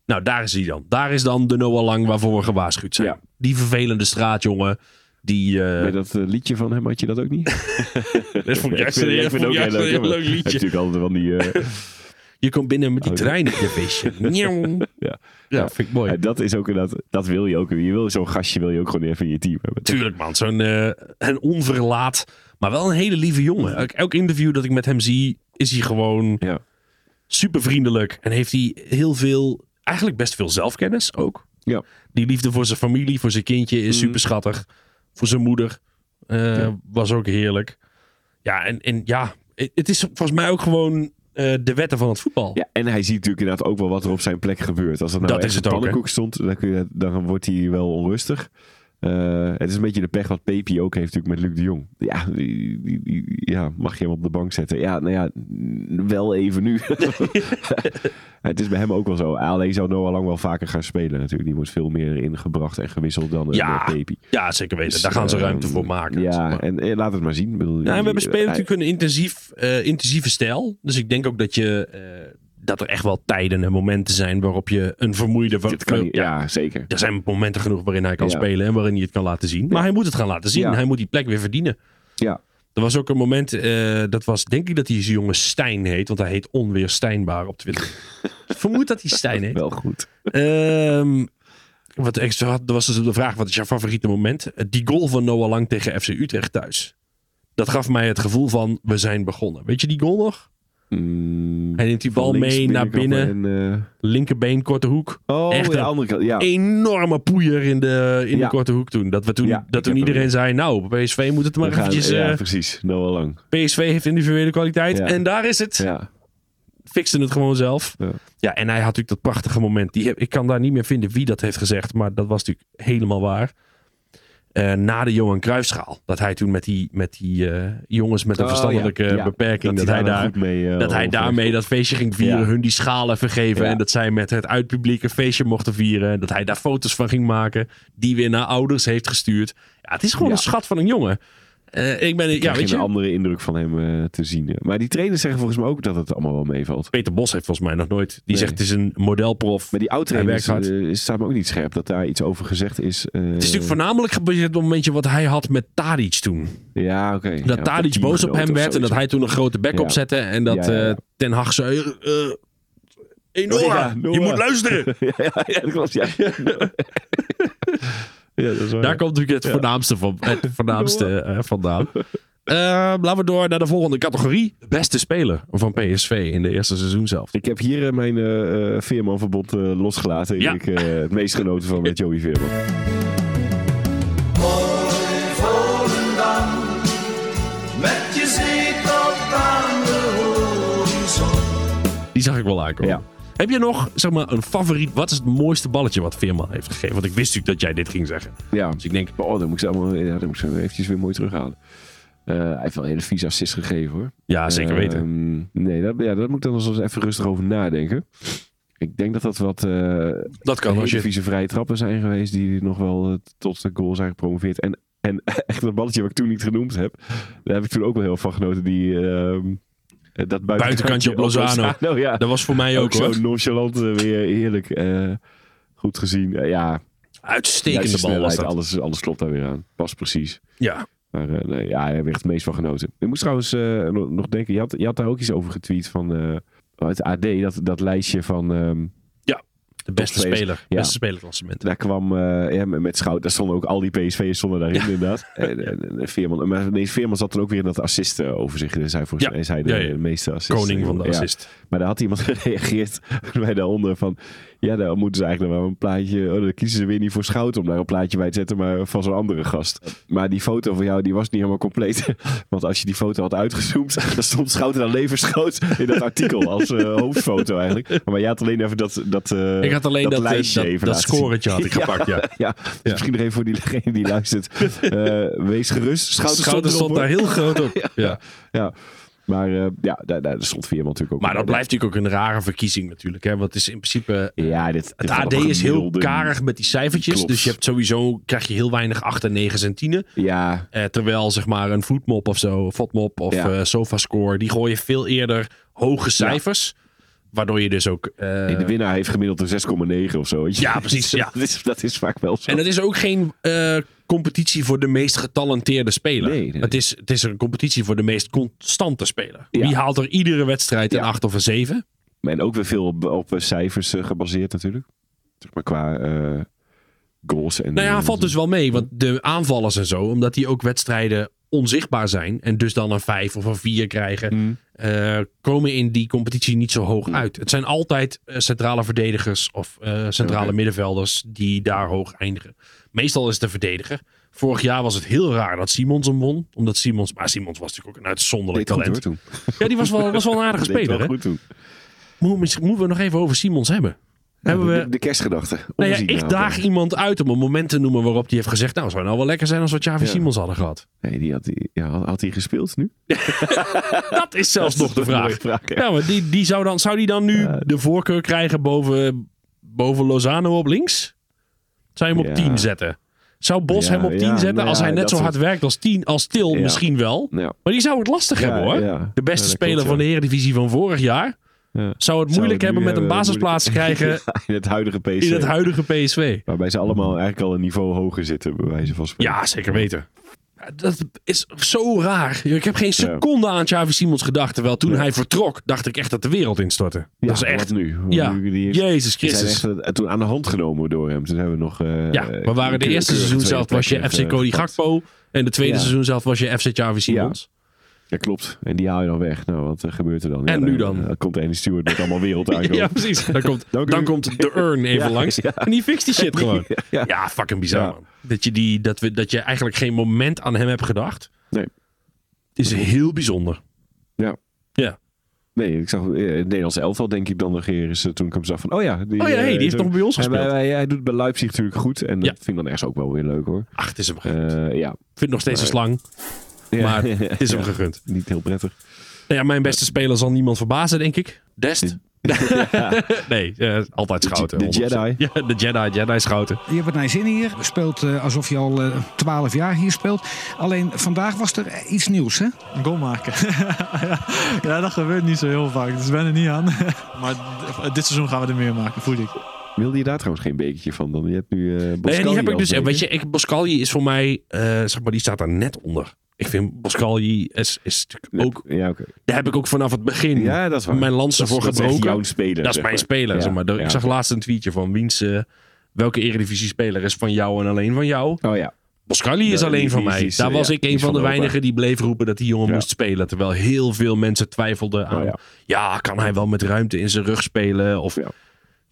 Nou, daar is hij dan. Daar is dan de Noah Lang waarvoor we gewaarschuwd zijn. Die vervelende straatjongen. Die, eh, Bij dat liedje van hem had je dat ook niet? dat vond ik vind, ik ook heel leuk. leuk hij heeft liedje. natuurlijk altijd van die... Je komt binnen met die Oh, trein op je. Nieuw. ja. Ja, vind ik mooi. Ja, dat is ook dat, dat wil je ook. Je wil zo'n gastje wil je ook gewoon even in je team hebben. Tuurlijk man, zo'n eh, een onverlaat, maar wel een hele lieve jongen. Elk, elk interview dat ik met hem zie, is hij gewoon Ja. super vriendelijk. En heeft hij heel veel, eigenlijk best veel zelfkennis ook. Ja. Die liefde voor zijn familie, voor zijn kindje is Mhm. super schattig. Voor zijn moeder eh, Ja. was ook heerlijk. Ja, en, en ja, het is volgens mij ook gewoon eh, de wetten van het voetbal. Ja, en hij ziet natuurlijk inderdaad ook wel wat er op zijn plek gebeurt. Als er nou Dat echt is een het ook, pannenkoek stond, dan, kun je, dan wordt hij wel onrustig. Eh, het is een beetje de pech wat Pepi ook heeft natuurlijk met Luc de Jong. Ja, die, die- die- ja, mag je hem op de bank zetten? Ja, nou ja, wel even nu. het is bij hem ook wel zo. Alleen zou Noah Lang wel vaker gaan spelen natuurlijk. Die wordt veel meer ingebracht en gewisseld dan eh, Ja, Pepi. Ja, zeker weten. Dus, Daar gaan ze eh, ruimte voor maken. Ja, zeg maar. en, laat het maar zien. Bedoel, Ja, en we hebben spelen natuurlijk een intensief, intensieve stijl. Dus ik denk ook dat, je, dat er echt wel tijden en momenten zijn waarop je een vermoeide... Dit kan ja, zeker. Er zijn momenten genoeg waarin hij kan Ja. spelen en waarin hij het kan laten zien. Maar hij moet het gaan laten zien. Hij moet die plek weer verdienen. Ja. Er was ook een moment, eh, dat was denk ik dat hij zijn jongen Stijn heet. Want hij heet onweerstijnbaar op Twitter. Vermoed dat hij Stijn heet. Wel goed. Ehm wat extra had, er was dus de vraag: wat is jouw favoriete moment? Die goal van Noah Lang tegen FC Utrecht thuis. Dat gaf mij het gevoel van we zijn begonnen. Weet je die goal nog? Mm, Hij neemt die bal mee naar binnen. En, Linkerbeen, korte hoek. eh, oh, Echt de een andere kant. Ja. Enorme poeier in de, in Ja. de korte hoek toen. Dat, we toen, Ja, dat toen hem iedereen zei: Nou, PSV moet het maar gaan- eventjes. ja, eh, precies. Noah Lang. PSV heeft individuele kwaliteit. En daar is het. Ja. Fixte het gewoon zelf. Ja. En hij had natuurlijk dat prachtige moment. Die ik kan daar niet meer vinden wie dat heeft gezegd. Maar dat was natuurlijk helemaal waar. Eh, na de Johan Cruijffschaal. Dat hij toen met die, met die eh, jongens met een Oh, verstandelijke ja. Ja. beperking. Dat, hij, daar, mee, eh, dat hij daarmee dat feestje ging vieren. Ja. Hun die schalen vergeven. Ja. En dat zij met het uitpubliek een feestje mochten vieren. Dat hij daar foto's van ging maken. Die weer naar ouders heeft gestuurd. Ja, het is gewoon een schat van een jongen. Eh, ik ben, ja, weet je een andere indruk van hem eh, te zien. ja. Maar die trainers zeggen volgens mij ook dat het allemaal wel meevalt. Peter Bos heeft volgens mij nog nooit. Die Nee. zegt het is een modelprof. Maar die oud-trainers uh, staat me ook niet scherp dat daar iets over gezegd is. eh, Het is natuurlijk voornamelijk gebaseerd op het momentje wat hij had met Tadic toen. Ja, oké. Dat ja, Tadic boos op hem werd en dat hij toen een grote bek opzette. En dat eh, Ten Hag zei... eh hey Noah, Ja, je moet luisteren. ja, ja, dat klopt. Ja, ja dat is waar. Daar komt natuurlijk het voornaamste, van, het voornaamste eh, vandaan. Eh, laten we door naar de volgende categorie. Beste speler van PSV in de eerste seizoen zelf. Ik heb hier eh, mijn eh eh, Veerman-verbod eh, losgelaten. Ja. Ik eh, het meest genoten van met Joey Veerman. Volendam, met je tot aan de horizon. Die zag ik wel aankomen. Ja. Heb je nog zeg maar, een favoriet? Wat is het mooiste balletje wat Veerman heeft gegeven? Want ik wist natuurlijk dat jij dit ging zeggen. Ja. Dus ik denk, Oh, dan moet ik ze allemaal ja, dan moet ik ze eventjes weer mooi terughalen. Eh, hij heeft wel een hele vieze assist gegeven hoor. ja, zeker weten. Ehm, nee, dat, ja, dat moet ik dan nog eens even rustig over nadenken. Ik denk dat dat wat eh dat kan als je... vieze vrije trappen zijn geweest die nog wel eh, tot de goal zijn gepromoveerd. En, en echt dat balletje wat ik toen niet genoemd heb, daar heb ik toen ook wel heel van genoten. Die, ehm, eh, dat buitenkantje, Buitenkantje op Lozano. ja. Dat was voor mij ook, ook hoor. zo nonchalant eh, weer heerlijk. eh, goed gezien. Eh, ja, Uitstekende bal was dat. Alles, alles klopt daar weer aan. Pas precies. Ja. Maar eh, nee, ja, hij heeft echt het meest van genoten. Ik moest trouwens eh, nog, denken, je had, je had daar ook iets over getweet van eh, het AD, dat, dat lijstje van... ehm, De beste Topspelers. speler. Ja. Beste spelerklassement. daar kwam eh, ja, met Schout, daar stonden ook al die PSV'ers stonden daarin inderdaad. En, en, en Veerman, maar nee, Veerman zat dan ook weer in dat assist eh, overzicht. En zij volgens mij is hij de meeste assist. Koning van de Ja. assist. Maar daar had iemand gereageerd bij daaronder van... Ja, daar moeten ze eigenlijk nog wel een plaatje... Oh, dan kiezen ze weer niet voor Schout om daar een plaatje bij te zetten... maar van zo'n andere gast. Maar die foto van jou, die was niet helemaal compleet. Want als je die foto had uitgezoomd... dan stond Schouten dan levensgroot in dat artikel... als eh, hoofdfoto eigenlijk. Maar jij had alleen even dat, dat, eh, Ik had alleen dat, dat, lijstje dat, even dat scoretje had ik gepakt, ja. Ja, dus misschien nog even voor diegene die luistert. Eh, wees gerust. Schouten, Schouten stond erop, daar heel groot op. Ja. Ja. Maar eh, ja, daar, daar stond Veerman natuurlijk ook. Maar dat blijft natuurlijk ook een rare verkiezing natuurlijk. Hè? Want het is in principe... Ja, dit, Het dit AD is heel karig met die cijfertjes. Klopt. Dus je hebt sowieso, krijg je heel weinig 8 en 9 en 10. Ja, Eh, terwijl zeg maar een voetmop of zo, fotmop of Ja. eh sofascore, die gooien veel eerder hoge cijfers. Waardoor je dus ook... eh, nee, de winnaar heeft gemiddeld een 6,9 of zo. Ja, precies, ja. dat, is, dat is vaak wel zo. En het is ook geen eh, competitie voor de meest getalenteerde speler. Nee, nee. Het, is, het is een competitie voor de meest constante speler. Ja. Wie haalt er iedere wedstrijd een Ja. 8 of een 7? En ook weer veel op, op eh, cijfers gebaseerd natuurlijk. Zeg maar qua goals. En, Nou ja, valt dus wel mee. Want de aanvallers en zo, omdat die ook wedstrijden onzichtbaar zijn. En dus dan een 5 of een 4 krijgen. Mm. eh, komen in die competitie niet zo hoog uit. Het zijn altijd eh, centrale verdedigers of eh, centrale middenvelders die daar hoog eindigen. Meestal is het de verdediger. Vorig jaar was het heel raar dat Simons hem won. Omdat Simons, maar Simons was natuurlijk ook een uitzonderlijk deed talent. toen. Ja, die was wel, was wel een aardige speler. Hè? goed toen. Moeten we nog even over Simons hebben. Hebben de, we, de, kerstgedachte. nou ja, ik daag iemand uit om een moment te noemen waarop hij heeft gezegd... nou, het zou nou wel lekker zijn als we Xavi Ja. Simons hadden gehad. Nee, die had, die, ja, had, hij gespeeld nu? Dat is zelfs nog de is vraag. vraag, ja. Maar die, die zou, dan, zou die dan nu de voorkeur krijgen boven, boven Lozano op links? Zou je hem op Ja. 10 zetten? Zou Bos hem op 10 ja, zetten nou als hij net zo hard werkt als, 10, als Til? Misschien wel. Maar die zou het lastig hebben hoor. De beste speler klopt, van de. Eredivisie van vorig jaar Ja. zou het Zou moeilijk het hebben met een hebben, basisplaats moeilijk- krijgen in het huidige PSV. in het huidige PSV. Waarbij ze allemaal eigenlijk al een niveau hoger zitten, bij wijze van spreken. Ja, zeker weten. Dat is zo raar. Ik heb geen seconde aan Xavi Simons gedacht. Terwijl toen hij vertrok, dacht ik echt dat de wereld instortte. Ja, dat is wat echt... nu? Ja, Nu die heeft- Jezus zijn Christus. echt, eh, toen aan de hand genomen door hem. Toen hebben we nog... eh, Ja, we waren de eerste seizoen zelf was je FC eh, Cody. Gakpo. En de tweede seizoen zelf was je FC Xavi Simons. Ja, klopt. En die haal je dan weg. Nou, wat eh, gebeurt er dan? En nu dan? eh, komt Andy Stewart met allemaal wereld Ja, aankomen. precies. Dan komt, dan komt de urn even Ja, langs. ja. En die fixt die shit gewoon. Ja. Ja, fucking bizar Ja. man. Dat je, die, dat, we, dat je eigenlijk geen moment aan hem hebt gedacht. Nee. Is heel bijzonder. Ja. Ja. Nee, ik zag eh, het Nederlands elftal denk ik dan negeren is, eh, toen ik hem zag van, oh ja. Die, Oh ja, hey, die heeft nog bij ons gespeeld. hij, hij doet bij Leipzig natuurlijk goed. En Ja. dat vind ik dan ergens ook wel weer leuk hoor. Ach, het is hem Eh, ja. vind het nog steeds een slang. Ja. Maar het is hem Ja, gegund. Niet heel prettig. Nou ja, mijn beste speler zal niemand verbazen, denk ik. Dest. nee, eh, altijd schouten. de 100%. Jedi. Ja, de Jedi, Jedi schouten. Je hebt het naar je zin hier. Speelt eh, alsof je al twaalf jaar hier speelt. Alleen vandaag was er iets nieuws, hè? Een goal maken. ja, dat gebeurt niet zo heel vaak. Dus ik ben er niet aan. maar dit seizoen gaan we er meer maken, voel ik. Wilde je daar trouwens geen bekertje van dan? Je hebt nu eh Nee, die heb ik dus. Weet je, ik, is voor mij, eh, zeg maar, die staat daar net onder. Ik vind Boscalji is, is natuurlijk ook. Ja. Daar heb ik ook vanaf het begin Ja, dat is waar. mijn lansen voor dat is gebroken. jouw speler, Dat is mijn speler. Ja, zeg maar. Ja, ik zag laatst een tweetje van wiens. eh, welke eredivisie speler is van jou en alleen van jou? Oh ja. Boscali is alleen van mij. Daar was ik een van de weinigen die bleef roepen dat die jongen moest spelen. Terwijl heel veel mensen twijfelden aan. Oh, ja. ja. kan hij wel met ruimte in zijn rug spelen? Of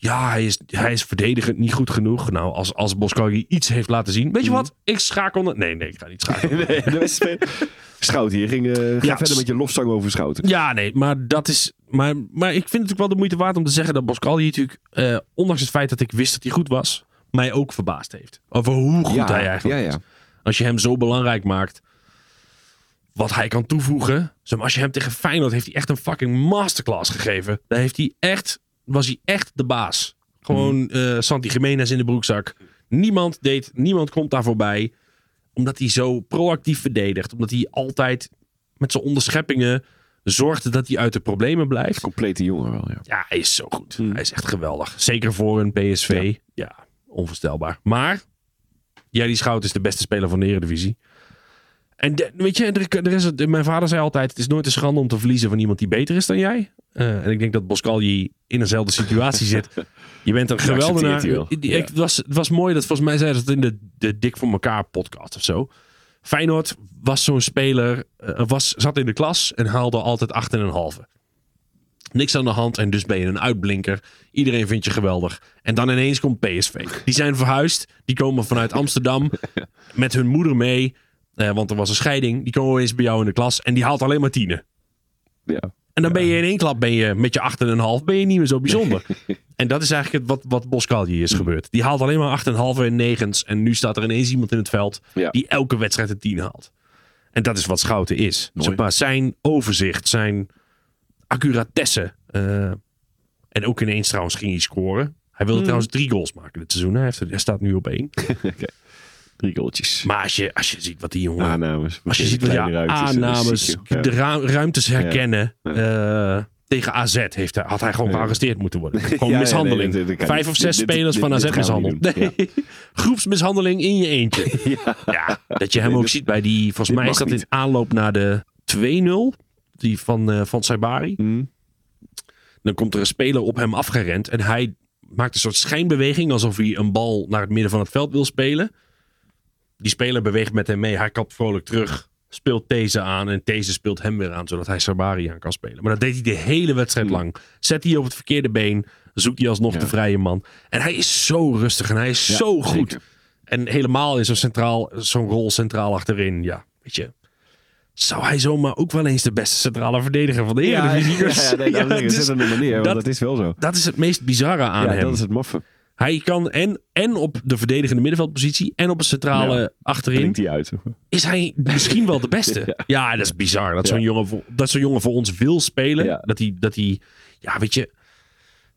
ja, hij, is, hij is verdedigend niet goed genoeg. Nou, als, als Boscali iets heeft laten zien. Weet je Mhm. wat? Ik schakel. na- Nee, nee, ik ga niet schakelen. Nee, de. Schouten, je ging eh, ga Ja, verder s- met je lofzang over Schouten. Ja, nee, maar dat is. Maar, maar ik vind het ook wel de moeite waard om te zeggen dat Boscali natuurlijk, eh, ondanks het feit dat ik wist dat hij goed was, mij ook verbaasd heeft. Over hoe goed hij eigenlijk ja, is. ja. Als je hem zo belangrijk maakt, wat hij kan toevoegen. Zeg maar, als je hem tegen Feyenoord heeft hij echt een fucking masterclass gegeven. Daar heeft hij echt, was hij echt de baas. Gewoon Mhm. eh Santi Jiménez in de broekzak. Niemand deed, niemand komt daar voorbij. Omdat hij zo proactief verdedigt. Omdat hij altijd met zijn onderscheppingen zorgt dat hij uit de problemen blijft. Complete jongen wel, ja. Ja, hij is zo goed. Hmm. Hij is echt geweldig. Zeker voor een PSV. Ja, onvoorstelbaar. Maar, die Schout is de beste speler van de Eredivisie. En de- weet je, er, er is het, mijn vader zei altijd, het is nooit een schande om te verliezen van iemand die beter is dan jij. Eh, en ik denk dat Boscalji in dezelfde situatie zit. Je bent een geweldenaar. Ja. ik- het, was, het was mooi, dat volgens mij zei ze het in de, de Dik voor elkaar podcast of zo. Feyenoord was zo'n speler, eh, was, zat in de klas en haalde altijd 8,5. Niks aan de hand en dus ben je een uitblinker. Iedereen vindt je geweldig. En dan ineens komt PSV. Die zijn verhuisd. Die komen vanuit Amsterdam met hun moeder mee. Eh, want er was een scheiding. Die komen eens bij jou in de klas en die haalt alleen maar tienen. ja. En dan ben je in één klap ben je met je 8,5 ben je niet meer zo bijzonder. en dat is eigenlijk het wat, wat Boscaldi is gebeurd. Die haalt alleen maar 8,5 en negens. En nu staat er ineens iemand in het veld Ja. die elke wedstrijd een 10 haalt. En dat is wat Schouten is. Zeg maar, zijn overzicht, zijn accuratesse. eh, en ook ineens trouwens ging hij scoren. Hij wilde trouwens drie goals maken dit seizoen. Hij, heeft, hij staat nu op één. Drie goaltjes. Maar als je, als je ziet wat die jongen... Aannames. Als je ziet wat eh, aannames, de ru- ruimtes herkennen. Ja. eh, tegen AZ heeft hij, had hij gewoon gearresteerd moeten worden. Gewoon Ja, ja, mishandeling. nee, Vijf of zes Dit- spelers dit- van AZ mishandeld. Nee. Groepsmishandeling in je eentje. ja. dat je hem Nee, ook dit- ziet bij die... Volgens mij is dat in aanloop naar de 2-0. Die van, eh van Saibari. Hm. Dan komt er een speler op hem afgerend. En hij maakt een soort schijnbeweging. Alsof hij een bal naar het midden van het veld wil spelen. Die speler beweegt met hem mee. Hij kapt vrolijk terug. Speelt deze aan. En deze speelt hem weer aan. Zodat hij Sabari aan kan spelen. Maar dat deed hij de hele wedstrijd lang. Zet hij op het verkeerde been. Zoekt hij alsnog Ja. de vrije man. En hij is zo rustig. En hij is Ja, zo goed. zeker. En helemaal in zo'n centraal, zo'n rol centraal achterin. Ja, weet je. Zou hij zomaar ook wel eens de beste centrale verdediger van de Ja, Eredivisie ja, kunnen ja, nee, dat Ja, is het is- een manier, want dat- dat is wel zo. dat is het meest bizarre aan Ja, hem. dat is het maffe. Hij kan en, en op de verdedigende middenveldpositie en op het centrale Ja. achterin die uit. is hij misschien wel de beste. ja. dat is bizar. Dat zo'n jongen, voor- dat zo'n jongen voor ons wil spelen. Dat, hij, dat hij, ja weet je,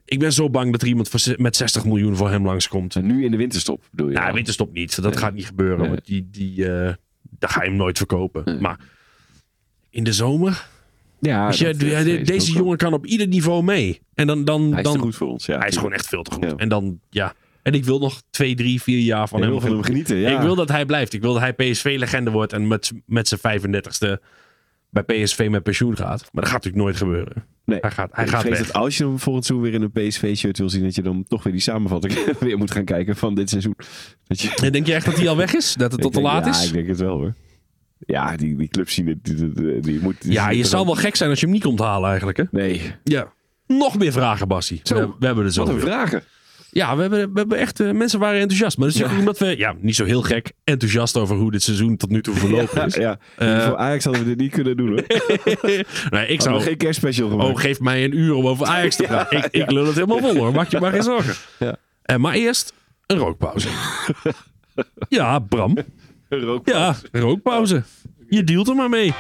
ik ben zo bang dat er iemand met 60 miljoen voor hem langskomt. En nu in de winterstop, bedoel je? Nou, winterstop niet. Dat gaat niet gebeuren. Nee. Want die, die, eh, daar ga je hem nooit verkopen. Maar in de zomer, Ja, Weet je, ook deze jongen kan op ieder niveau mee. En dan, dan, Hij is dan te goed voor ons, ja. hij is gewoon echt veel te goed. Ja. En dan, ja. En ik wil nog twee, drie, vier jaar van Je hem, wil van hem genieten, ja. Ik wil dat hij blijft. Ik wil dat hij PSV-legende wordt en met, met zijn 35ste bij PSV met pensioen gaat. Maar dat gaat natuurlijk nooit gebeuren. Nee. Hij gaat, hij ik gaat vrees weg. dat als je hem volgend seizoen weer in een PSV-shirt wil zien, dat je dan toch weer die samenvatting weer moet gaan kijken van dit seizoen. Dat je, En denk je echt dat hij al weg is? Dat het tot Ik te laat ja, is? ik denk het wel hoor. Ja, die, die clubs zien het. Die, die, die moet, Ja, je zou wel gek zijn als je hem niet komt halen eigenlijk. Hè? Nee. Ja. Nog meer vragen, Bassie. Zo, we, we hebben er zo. Wat een vragen. Ja, we hebben, we hebben echt... eh, mensen waren enthousiast. Maar dat is ook omdat we... Ja, niet zo heel gek enthousiast over hoe dit seizoen tot nu toe verlopen is. Ja, Eh, voor Ajax hadden we dit niet kunnen doen hoor. Nee, ik zou... we geen kerstspecial gemaakt. Oh, geef mij een uur om over Ajax te praten. ik, ik lul het helemaal vol hoor. Maak je maar geen zorgen. Ja. Eh, maar eerst een rookpauze. ja, Bram. Ja, rookpauze. Je dealt er maar mee.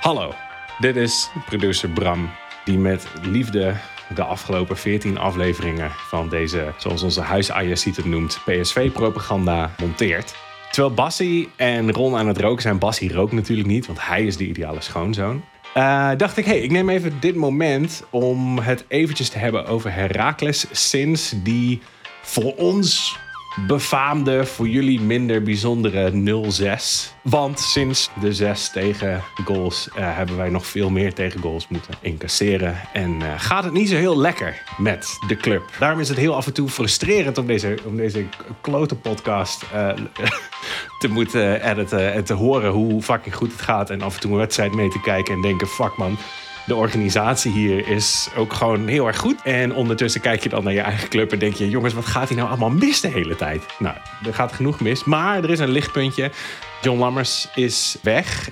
Hallo, dit is producer Bram, die met liefde de afgelopen 14 afleveringen van deze, zoals onze huis het noemt, PSV-propaganda monteert. Terwijl Bassie en Ron aan het roken zijn. Bassie rookt natuurlijk niet, want hij is de ideale schoonzoon. Eh, dacht ik, hey, ik neem even dit moment om het eventjes te hebben over Heracles sinds die voor ons befaamde, voor jullie minder bijzondere 0-6. Want sinds de 6 tegen goals eh, hebben wij nog veel meer tegen goals moeten incasseren. En eh, gaat het niet zo heel lekker met de club. Daarom is het heel af en toe frustrerend om deze, om deze klote podcast eh, te moeten editen. En te horen hoe fucking goed het gaat. En af en toe een wedstrijd mee te kijken en denken: fuck man de organisatie hier is ook gewoon heel erg goed. En ondertussen kijk je dan naar je eigen club en denk je: jongens, wat gaat hier nou allemaal mis de hele tijd? Nou, er gaat genoeg mis. Maar er is een lichtpuntje. John Lammers is weg.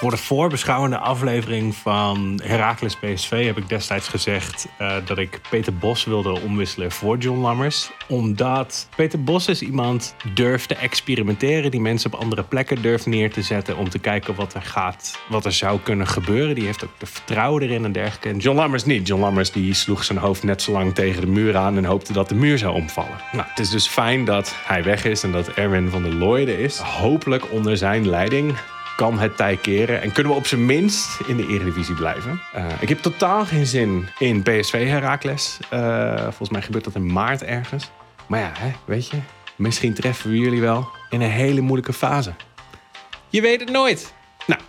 Voor de voorbeschouwende aflevering van Heracles PSV heb ik destijds gezegd uh, dat ik Peter Bos wilde omwisselen voor John Lammers. Omdat Peter Bos is iemand durft te experimenteren, die mensen op andere plekken durft neer te zetten om te kijken wat er gaat, wat er zou kunnen gebeuren. Die heeft ook de vertrouwen erin en dergelijke. En John Lammers niet. John Lammers die sloeg zijn hoofd net zo lang tegen de muur aan en hoopte dat de muur zou omvallen. Nou, het is dus fijn dat hij weg is en dat Erwin van der Looyden is. Hopelijk onder zijn leiding kan het tij keren. En kunnen we op zijn minst in de Eredivisie blijven. Uh, ik heb totaal geen zin in PSV Herakles. Uh, volgens mij gebeurt dat in maart ergens. Maar ja, hè, weet je, misschien treffen we jullie wel in een hele moeilijke fase. Je weet het nooit. Nou,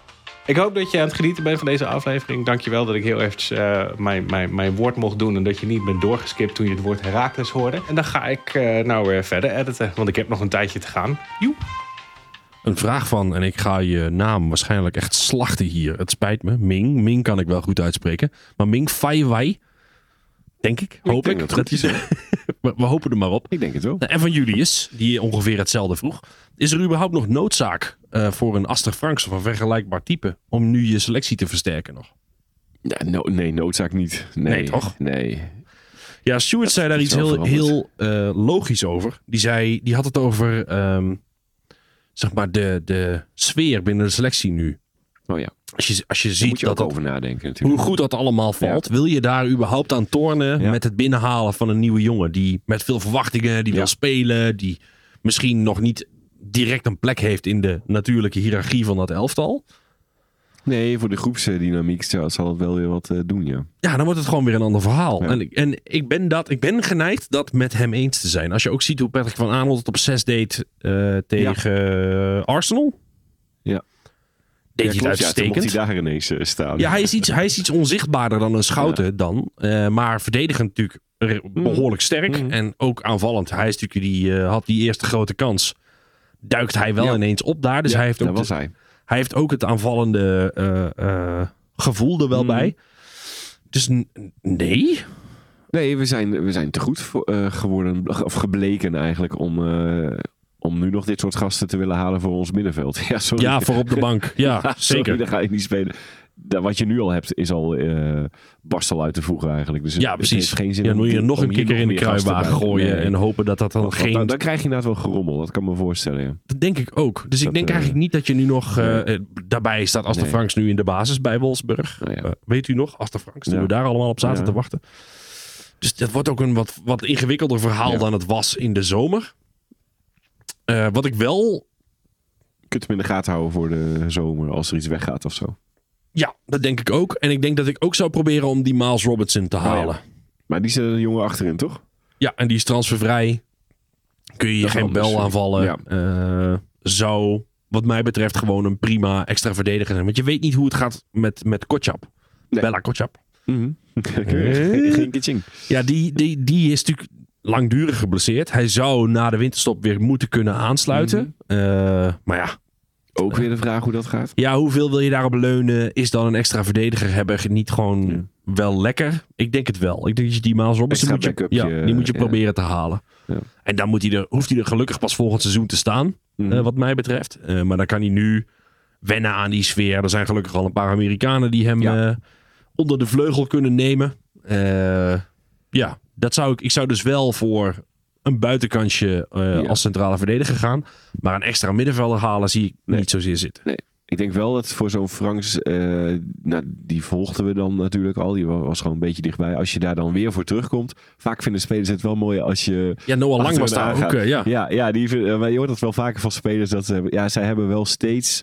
ik hoop dat je aan het genieten bent van deze aflevering. Dankjewel dat ik heel eventjes uh, mijn, mijn, mijn woord mocht doen... en dat je niet bent doorgeskipt toen je het woord Herakles hoorde. En dan ga ik nou weer verder editen, want ik heb nog een tijdje te gaan. Joe een vraag van, en ik ga je naam waarschijnlijk echt slachten hier. Het spijt me. Ming. Ming kan ik wel goed uitspreken. Maar Ming Fai Wai. Denk ik. Hoop ik. dat hij we, we hopen er maar op. Ik denk het wel. En van Julius, die ongeveer hetzelfde vroeg. Is er überhaupt nog noodzaak uh, voor een Aster Franks of een vergelijkbaar type om nu je selectie te versterken nog? Ja, no, nee, noodzaak niet. Nee, nee toch? Nee. Ja, Stuart zei daar iets heel, heel uh, logisch over. Die, zei, die had het over um, zeg maar de, de sfeer binnen de selectie nu. Oh ja. Als je, als je ziet moet je dat over nadenken natuurlijk. hoe goed dat allemaal valt, wil je daar überhaupt aan tornen Ja. met het binnenhalen van een nieuwe jongen die met veel verwachtingen, die Ja. wil spelen, die misschien nog niet direct een plek heeft in de natuurlijke hiërarchie van dat elftal. Nee, voor de groepsdynamiek zal het wel weer wat eh, doen, ja. Ja, dan wordt het gewoon weer een ander verhaal. Ja. En, ik- en ik, ben dat, ik ben geneigd dat met hem eens te zijn. Als je ook ziet hoe Patrick van Aanholt het op 6 deed eh, tegen Arsenal. Ja. Deed ja, hij het klopt, ja, mocht uitstekend. hij daar ineens eh, staan. Ja, hij is iets, hij is iets onzichtbaarder dan een Schouten dan. Eh, maar verdedigend natuurlijk re- behoorlijk sterk. Mhm. En ook aanvallend. Hij is natuurlijk die, eh, had die eerste grote kans. Duikt hij wel Ja. ineens op daar. Dus Ja, hij, heeft ook was hij. Hij heeft ook het aanvallende eh, eh, gevoel er wel Mhm. bij. Dus nee. Nee, we zijn, we zijn te goed voor, eh, geworden, of gebleken eigenlijk, om, om nu nog dit soort gasten te willen halen voor ons middenveld. Ja, sorry. Ja, voor op de bank. Ja, Sorry, zeker. daar ga ik niet spelen. Wat je nu al hebt, is al eh barstel uit te voegen eigenlijk. Dus Ja, het precies. heeft geen zin Ja, dan moet je nog een kikker in de kruiwagen gooien. Nee. En hopen dat dat dan Want geen... dan, dan krijg je inderdaad wel gerommel. Dat kan me voorstellen, ja. Dat denk ik ook. Dus ik denk eh, eigenlijk niet dat je nu nog... eh, daarbij staat Aster Nee. Franks nu in de basis bij Wolfsburg. Nou ja. Weet u nog? Aster Franks. Toen we daar allemaal op zaten te wachten. Dus dat wordt ook een wat, wat ingewikkelder verhaal dan het was in de zomer. Wat ik wel... Je kunt hem in de gaten houden voor de zomer als er iets weggaat of zo. Ja, dat denk ik ook. En ik denk dat ik ook zou proberen om die Miles Robertson te halen. ja. Maar die zit er een jongen achterin, toch? Ja, en die is transfervrij. Kun je je geen anders, bel aanvallen. ja. Eh, zou, wat mij betreft, gewoon een prima extra verdediger zijn. Want je weet niet hoe het gaat met, met Kotschap. Nee. Bella Kotschap. Geen geen kitching. Ja, die, die, die is natuurlijk langdurig geblesseerd. Hij zou na de winterstop weer moeten kunnen aansluiten. Mhm. Eh, maar ja. Ook weer de vraag hoe dat gaat. ja, hoeveel wil je daarop leunen? Is dan een extra verdediger hebben niet gewoon wel lekker? Ik denk het wel. Ik denk dat je die Miles Robertson Extra moet je, ja, die moet je ja. proberen te halen. Ja. En dan moet hij er, hoeft hij er gelukkig pas volgend seizoen te staan. Mhm. eh, wat mij betreft. Eh, maar dan kan hij nu wennen aan die sfeer. Er zijn gelukkig al een paar Amerikanen die hem eh, onder de vleugel kunnen nemen. Eh, ja, dat zou ik, ik zou dus wel voor een buitenkansje eh, Ja. als centrale verdediger gaan. Maar een extra middenvelder halen zie ik Nee. niet zozeer zitten. Nee. ik denk wel dat voor zo'n Franks, eh, nou, die volgden we dan natuurlijk al. Die wa- was gewoon een beetje dichtbij. Als je daar dan weer voor terugkomt. Vaak vinden spelers het wel mooi als je... Ja, Noah Lang was daar ook. eh, ja. Ja, ja die, maar je hoort dat wel vaker van spelers. Dat ze, ja, zij hebben wel steeds...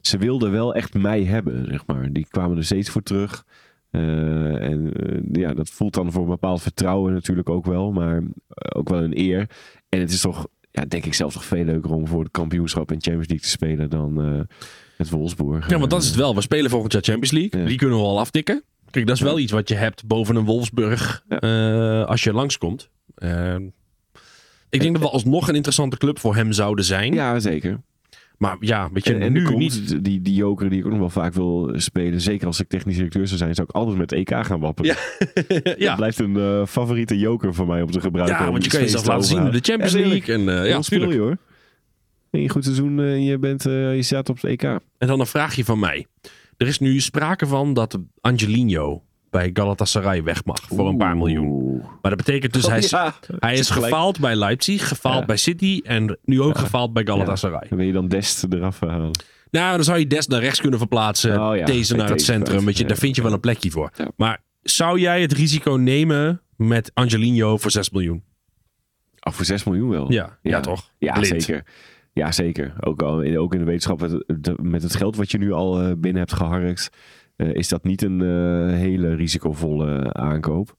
Ze wilden wel echt mij hebben, zeg maar. Die kwamen er steeds voor terug. Eh, en eh, ja, dat voelt dan voor een bepaald vertrouwen natuurlijk ook wel. Maar eh, ook wel een eer. En het is toch, ja, denk ik zelf toch veel leuker om voor het kampioenschap en Champions League te spelen dan eh het Wolfsburg. Ja, want dat is het wel. We spelen volgend jaar Champions League. Ja. Die kunnen we al aftikken. Kijk, dat is wel iets wat je hebt boven een Wolfsburg Ja. als je langskomt. Ik denk dat we alsnog een interessante club voor hem zouden zijn. Ja, zeker. Maar ja, weet je, En, en nu komt niet. die, die joker die ik ook nog wel vaak wil spelen. Zeker als ik technisch directeur zou zijn, zou ik altijd met EK gaan wapperen. Ja. Dat blijft een eh, favoriete joker voor mij om te gebruiken. ja, want je kan jezelf laten zien in de. Champions. League. En, eh, Ja, speel je hoor. In een goed seizoen, eh, je, bent, je staat op het EK. En dan een vraagje van mij. Er is nu sprake van dat Angelino bij Galatasaray weg mag voor een paar miljoen. Maar dat betekent dus hij is, Ja. hij is gefaald bij Leipzig, gefaald Ja. bij City en nu ook gefaald bij Galatasaray. Dan wil je dan Dest eraf halen. Nou, dan zou je Des naar rechts kunnen verplaatsen. Oh ja, deze naar het centrum. Weet je, Ja. daar vind je wel een plekje voor. Ja. Maar zou jij het risico nemen met Angelino voor 6 miljoen? Oh, voor 6 miljoen wel. Ja, ja. toch? Ja, Blind. zeker. Ja, zeker. Ook, al, in- ook in de wetenschap, met, het- met het geld wat je nu al eh, binnen hebt geharkt, eh, is dat niet een eh, hele risicovolle aankoop.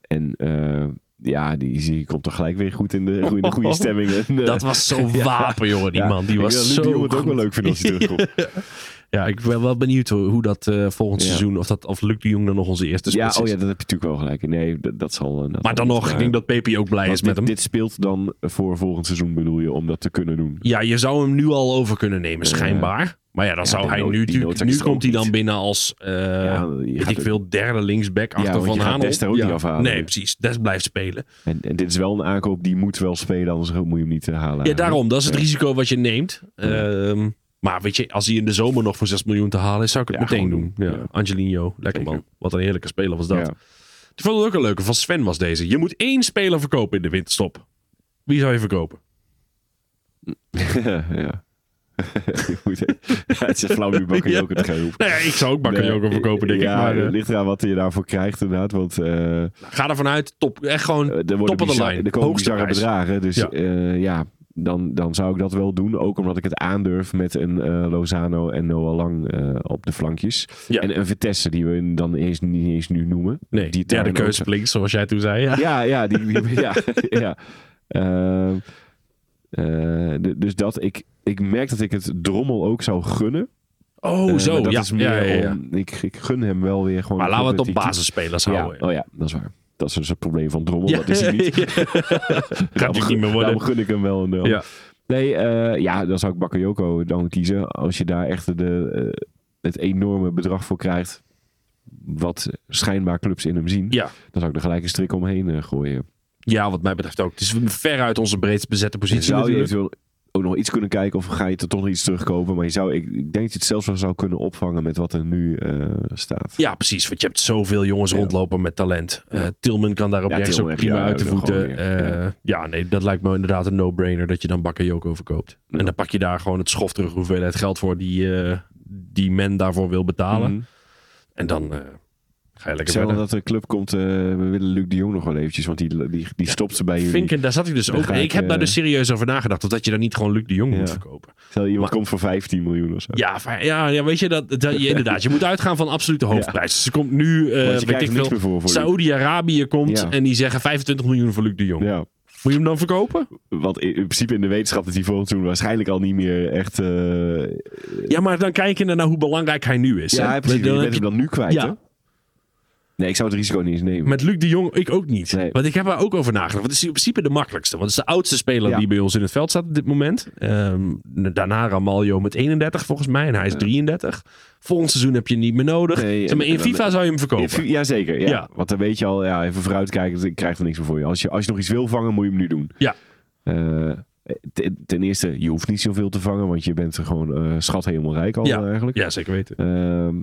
En eh, ja, die, die komt toch gelijk weer goed in de, goed in de goede stemming. En, eh, Dat was zo Ja. wapen, jongen, die man. Die was zo Jong het ook wel leuk vindt als hij terugkomt. Ja, ik ben wel benieuwd hoe, dat volgend Ja. seizoen, of, dat, of Luc de Jong dan nog onze eerste ja, oh is. ja, dat heb je natuurlijk wel gelijk. Nee, dat, dat zal... dat Maar dan nog, ik denk dat Pepe ook blij want is met dit, hem. Dit speelt dan voor volgend seizoen, bedoel je, om dat te kunnen doen. Ja, je zou hem nu al over kunnen nemen, schijnbaar. Maar ja, dan Ja, zou hij nood- nu natuurlijk... Nu komt hij dan binnen als, eh Ja, weet ik veel, derde linksback achter want Van Hanel. Niet afhalen. Nee, precies. Des blijft spelen. En, en dit is wel een aankoop die moet wel spelen, anders moet je hem niet eh, halen. Ja, daarom. Dat is het Ja. risico wat je neemt. Ehm, maar weet je, als hij in de zomer nog voor 6 miljoen te halen is, zou ik het Ja, meteen doen. Ja. Ja. Angelino, lekker Zeker. man. Wat een heerlijke speler was dat. Ja. Ik vond het ook een leuke. Van Sven was deze. Je moet één speler verkopen in de winterstop. Wie zou je verkopen? ja. Ja, het is flauw nu Bakayoko te gaan roepen. Nee, ik zou ook Nee, verkopen, denk ja, ik. Maar het eh, ligt eraan wat je daarvoor krijgt inderdaad. Want eh, ga ervan uit. Top. Echt gewoon er top worden of the line. Er komen bizarre bedragen. Dus Ja. ja, ja dan, dan zou ik dat wel doen. Ook omdat ik het aandurf met een eh, Lozano en Noah Lang eh, op de flankjes. Ja. En een Vitesse die we dan eens, niet eens nu noemen. Nee, die derde ook- keuze links, zoals jij toen zei. Ja. Ja, ja, die, die- ja, ja. Eh, dus dat ik, ik merk dat ik het drommel ook zou gunnen. Oh, Eh, zo. dat ja. is meer ja, ja, om. Ik, ik gun hem wel weer gewoon. Maar laten we het op basisspelers houden. Oh ja, dat is waar. Dat is dus het probleem van drommel. Dat is hij niet. Gaat niet meer worden. Gun ik hem wel een nul. Ja. Nee, eh, ja, dan zou ik Bakayoko dan kiezen. Als je daar echt de, eh, het enorme bedrag voor krijgt. Wat schijnbaar clubs in hem zien. Ja. Dan zou ik er gelijk een strik omheen gooien. ja, wat mij betreft ook. Het is veruit onze breedst bezette positie Zou je eventueel ook nog iets kunnen kijken of ga je er toch nog iets terugkopen. Maar je zou, ik, ik denk dat je het zelfs wel zou kunnen opvangen met wat er nu eh, staat. Ja, precies. Want je hebt zoveel jongens Ja. rondlopen met talent. Eh, Tilman kan daar op Ja, rechts ook prima ja, uit de voeten. Eh, ja. nee, dat lijkt me inderdaad een no-brainer dat je dan Bakayoko verkoopt. En dan pak je daar gewoon het schof terug hoeveelheid geld voor die, die men daarvoor wil betalen. Mhm. En dan ga je lekker Stel verder. dat de club komt, eh, we willen Luc de Jong nog wel eventjes, want die, die, die stopt ze bij jullie. Vinken, daar zat ik dus Dan ook. Ik, ik, heb daar eh, dus serieus over nagedacht. Of dat je dan niet gewoon Luc de Jong Ja. moet verkopen. Stel iemand Maar- komt voor 15 miljoen of zo. Ja, ja, ja, weet je, dat, dat, je, inderdaad. Je moet uitgaan van absolute hoofdprijs. Ze komt nu, eh je weet ik veel. Saoedi-Arabië komt en die zeggen 25 miljoen voor Luc de Jong. Ja, Moet je hem dan verkopen? want in, in principe in de wetenschap dat hij volgend seizoen waarschijnlijk al niet meer echt... eh, Ja, maar dan kijk je naar hoe belangrijk hij nu is. ja, hè? precies. Dan Je bent je- hem dan nu kwijt, Ja. Nee, ik zou het risico niet eens nemen. Met Luc de Jong, ik ook niet. Nee. Want ik heb er ook over nagedacht. Want het is in principe de makkelijkste. Want het is de oudste speler Ja. die bij ons in het veld staat op dit moment. Ehm, daarna Ramaljo met 31 volgens mij. En hij is 33. Volgend seizoen heb je niet meer nodig. Nee, Zeg maar, en- in FIFA zou je hem verkopen. Ja, zeker. Ja. Ja. Want dan weet je al, ja, even vooruitkijken, ik krijg er niks meer voor je. Als je, als je nog iets wil vangen, moet je hem nu doen. Ja. Eh, ten, ten eerste, je hoeft niet zoveel te vangen, want je bent er gewoon eh, schat helemaal rijk al Ja. eigenlijk. Ja, zeker weten. Ehm,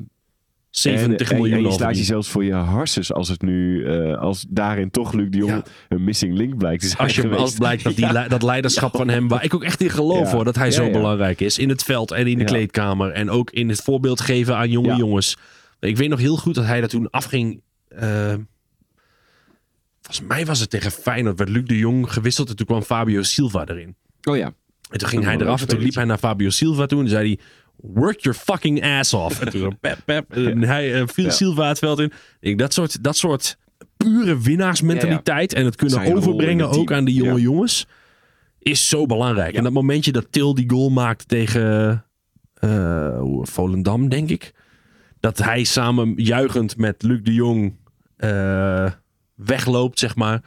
70 en, en- miljoen En je al slaat verdiend. jezelf voor je harses als het nu, eh, als daarin toch Luc de Jong Ja. een missing link blijkt te zijn Als, je, als blijkt dat, die, Ja. le- dat leiderschap van hem, waar ik ook echt in geloof Ja. hoor, dat hij Ja, zo ja. belangrijk is. In het veld en in de Ja. kleedkamer. En ook in het voorbeeld geven aan jonge Ja. jongens. Ik weet nog heel goed dat hij dat toen afging. eh, volgens mij was het tegen Feyenoord. Werd Luc de Jong gewisseld en toen kwam Fabio Silva erin. Oh ja. En toen ging Dat hij eraf en toen liep hij naar Fabio Silva toe. En toen zei hij, work your fucking ass off. En toen pep, pep. En hij eh, viel Ja. Silva het veld in. Ik dat soort, dat soort pure winnaarsmentaliteit. En het kunnen Zijn overbrengen team. ook aan die jonge jongens. Is zo belangrijk. En dat momentje dat Til die goal maakt tegen eh, Volendam, denk ik. Dat hij samen juichend met Luc de Jong eh, wegloopt, zeg maar.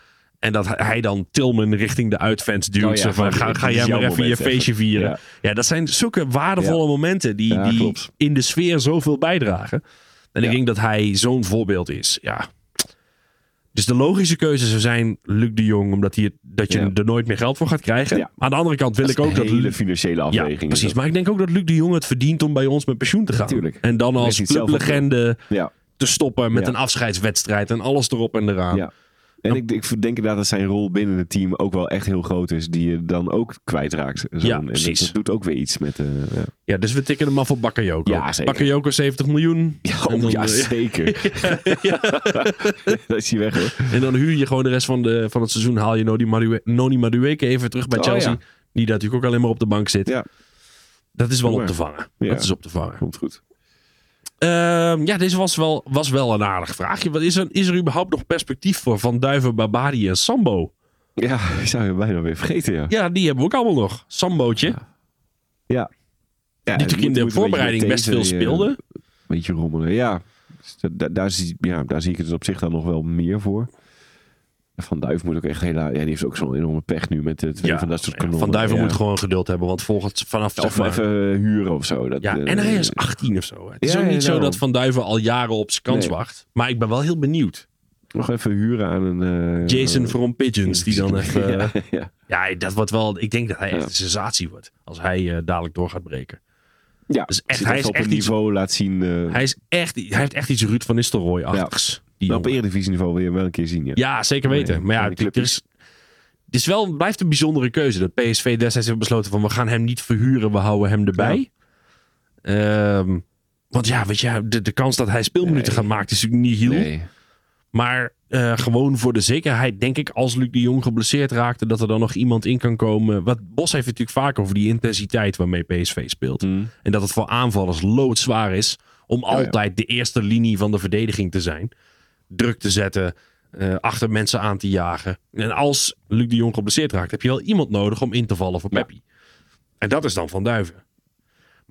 En dat hij- dan Tilman richting de uitfans duwt. Oh ja, van, ga, ga jij maar even je feestje vieren. Ja. Ja. dat zijn zulke waardevolle momenten die, die in de sfeer zoveel bijdragen. En ik denk dat hij zo'n voorbeeld is. Ja. Dus de logische keuze zou zijn Luc de Jong, omdat hij dat je er nooit meer geld voor gaat krijgen. Aan de andere kant wil ik ook dat hele financiële afweging. precies. Maar ik denk ook dat Luc de Jong het verdient om bij ons met pensioen te gaan. Tuurlijk. En dan als clublegende te stoppen met een afscheidswedstrijd en alles erop en eraan. Ja. En ik, ik denk inderdaad dat zijn rol binnen het team ook wel echt heel groot is. Die je dan ook kwijtraakt. Zo. Ja, En precies. Dat, doet ook weer iets met... eh ja. Ja, dus we tikken hem af op Bakayoko. Ja, zeker. Bakayoko 70 miljoen. Ja, oh, dan, ja, eh, zeker. dat is hij weg hoor. En dan huur je gewoon de rest van, de, van het seizoen. Haal je Noni, Madue Noni Madueke even terug bij Oh, Chelsea. Die natuurlijk ook alleen maar op de bank zit. Ja. Dat is wel op te vangen. Dat is op te vangen. Komt goed. Ehm, ja, deze was wel, was wel een aardig vraagje. Wat is, er, is er überhaupt nog perspectief voor Van Duiven, Babadi en Sambo? Ja, ik zou je bijna weer vergeten, ja. Ja, die hebben we ook allemaal nog. Sambootje, Ja. Ja. ja die natuurlijk in de voorbereiding best veel speelde. Een beetje rommelen, ja. Dus da- da- daar, zie, ja. daar zie ik het op zich dan nog wel meer voor. Van Duif moet ook echt heel... Ja, die heeft ook zo'n enorme pech nu met het Ja, van dat soort kanonnen. Van Duiven ja. moet gewoon geduld hebben. Want volgens vanaf zeg Of maar, even huren of zo. Dat, Ja, eh, en hij is 18 of zo. Het is ook niet zo dat Van Duiven al jaren op zijn kans Nee. wacht. Maar ik ben wel heel benieuwd. Nog even huren aan een... eh, Jason eh, from Pigeons, die dan even... ja, dat wordt wel. Ik denk dat hij echt een sensatie wordt. Als hij eh, dadelijk door gaat breken. Ja, Dus echt, hij is op echt een iets- niveau laat zien. eh Hij, is echt, hij heeft echt iets Ruud van Nistelrooy-achtigs. Die op eredivisieniveau wil je hem wel een keer zien. Ja. Ja, zeker weten. Nee, maar ja, het, is, het is wel, blijft een bijzondere keuze. Dat PSV destijds heeft besloten van... we gaan hem niet verhuren, we houden hem erbij. Ehm, want ja, weet je, de, de kans dat hij speelminuten Nee. gaat maken is natuurlijk niet heel. Nee. Maar eh, gewoon voor de zekerheid denk ik... als Luc de Jong geblesseerd raakte... dat er dan nog iemand in kan komen. Wat Bos heeft het natuurlijk vaak over die intensiteit... waarmee PSV speelt. Mm. En dat het voor aanvallers loodzwaar is om Oh ja. altijd de eerste linie van de verdediging te zijn. Druk te zetten, eh, achter mensen aan te jagen. En als Luc de Jong geblesseerd raakt, heb je wel iemand nodig om in te vallen voor Ja. Peppi. En dat is dan Van Duiven.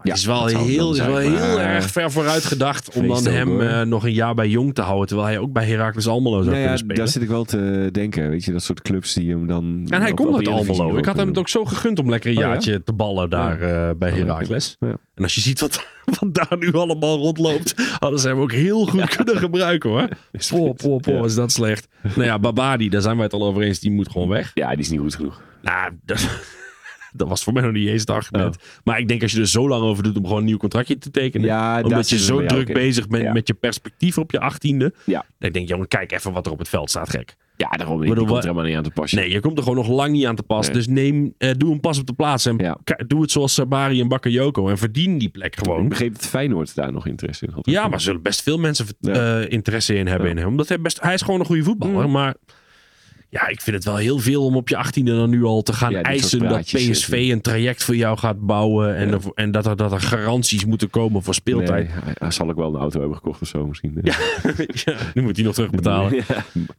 Ja, het is wel heel, is wel heel maar- erg ver vooruit gedacht om dan hem eh, nog een jaar bij Jong te houden. Terwijl hij ook bij Heracles Almelo zou Nou ja, kunnen spelen. daar zit ik wel te denken. Weet je, dat soort clubs die hem dan... En hij op- komt uit Almelo. Ik had hem het ook zo gegund om lekker een Oh ja? jaartje te ballen daar eh, bij Oh, Heracles. Ja. En als je ziet wat, wat daar nu allemaal rondloopt, hadden ze hem ook heel goed kunnen gebruiken hoor. Poh, poh, Ja. was dat slecht. Nou ja, Babadi, daar zijn wij het al over eens, die moet gewoon weg. Ja, die is niet goed genoeg. Nou, dat, dat was voor mij nog niet eens het argument. Maar ik denk als je er zo lang over doet om gewoon een nieuw contractje te tekenen. Ja, omdat je het zo druk bezig bent Ja. met je perspectief op je achttiende. Ja. Dan denk ik, jongen, kijk even wat er op het veld staat, gek. Ja, daarom. Bedoel, komt er helemaal niet aan te passen. Nee, je komt er gewoon nog lang niet aan te pas. Nee. Dus neem, eh, doe een pas op de plaats. En Ja. doe het zoals Sabari en Bakayoko. En verdien die plek Ik gewoon. begreep dat Feyenoord daar nog interesse in had. Ja, maar er zullen best veel mensen Ja. eh, interesse in hebben Ja. in hem. Omdat hij, best, hij is gewoon een goede voetballer. Mm. Maar ja, ik vind het wel heel veel om op je achttiende dan nu al te gaan Ja, eisen dat PSV eh, een traject voor jou gaat bouwen. En, Ja. er- en dat, er, dat er garanties moeten komen voor speeltijd. Nee, hij, zal ook wel een auto hebben gekocht of zo misschien. Ja, nu moet hij nog terugbetalen.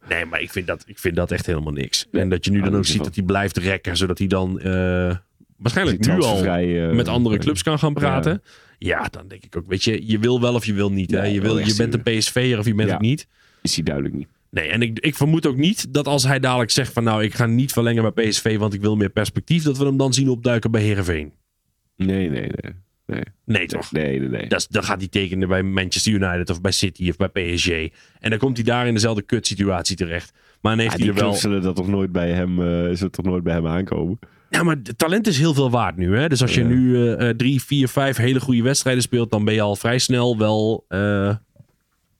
Nee, maar ik vind dat, ik vind dat echt helemaal niks. En dat je nu dan ik ook ziet dat hij blijft rekken. Zodat hij dan eh, waarschijnlijk nu al eh, met andere clubs kan gaan praten. Ja. Dan denk ik ook, weet je, je wil wel of je wil niet. Hè? Je, wil, je bent een. PSV'er of je bent het niet. Is hij duidelijk niet. Nee, en ik, ik vermoed ook niet dat als hij dadelijk zegt van nou, ik ga niet verlengen bij PSV, want ik wil meer perspectief, dat we hem dan zien opduiken bij Herenveen. Nee, nee, nee. Nee, Nee, toch? nee, nee. nee. Dat is- dan gaat hij tekenen bij Manchester United of bij City of bij PSG. En dan komt hij daar in dezelfde kutsituatie terecht. Maar dan heeft Ja, hij er wel... zullen dat toch nooit bij hem, eh, zullen toch nooit bij hem aankomen. Ja, maar het talent is heel veel waard nu. Hè? Dus als je Ja. nu eh, eh, drie, vier, vijf hele goede wedstrijden speelt, dan ben je al vrij snel wel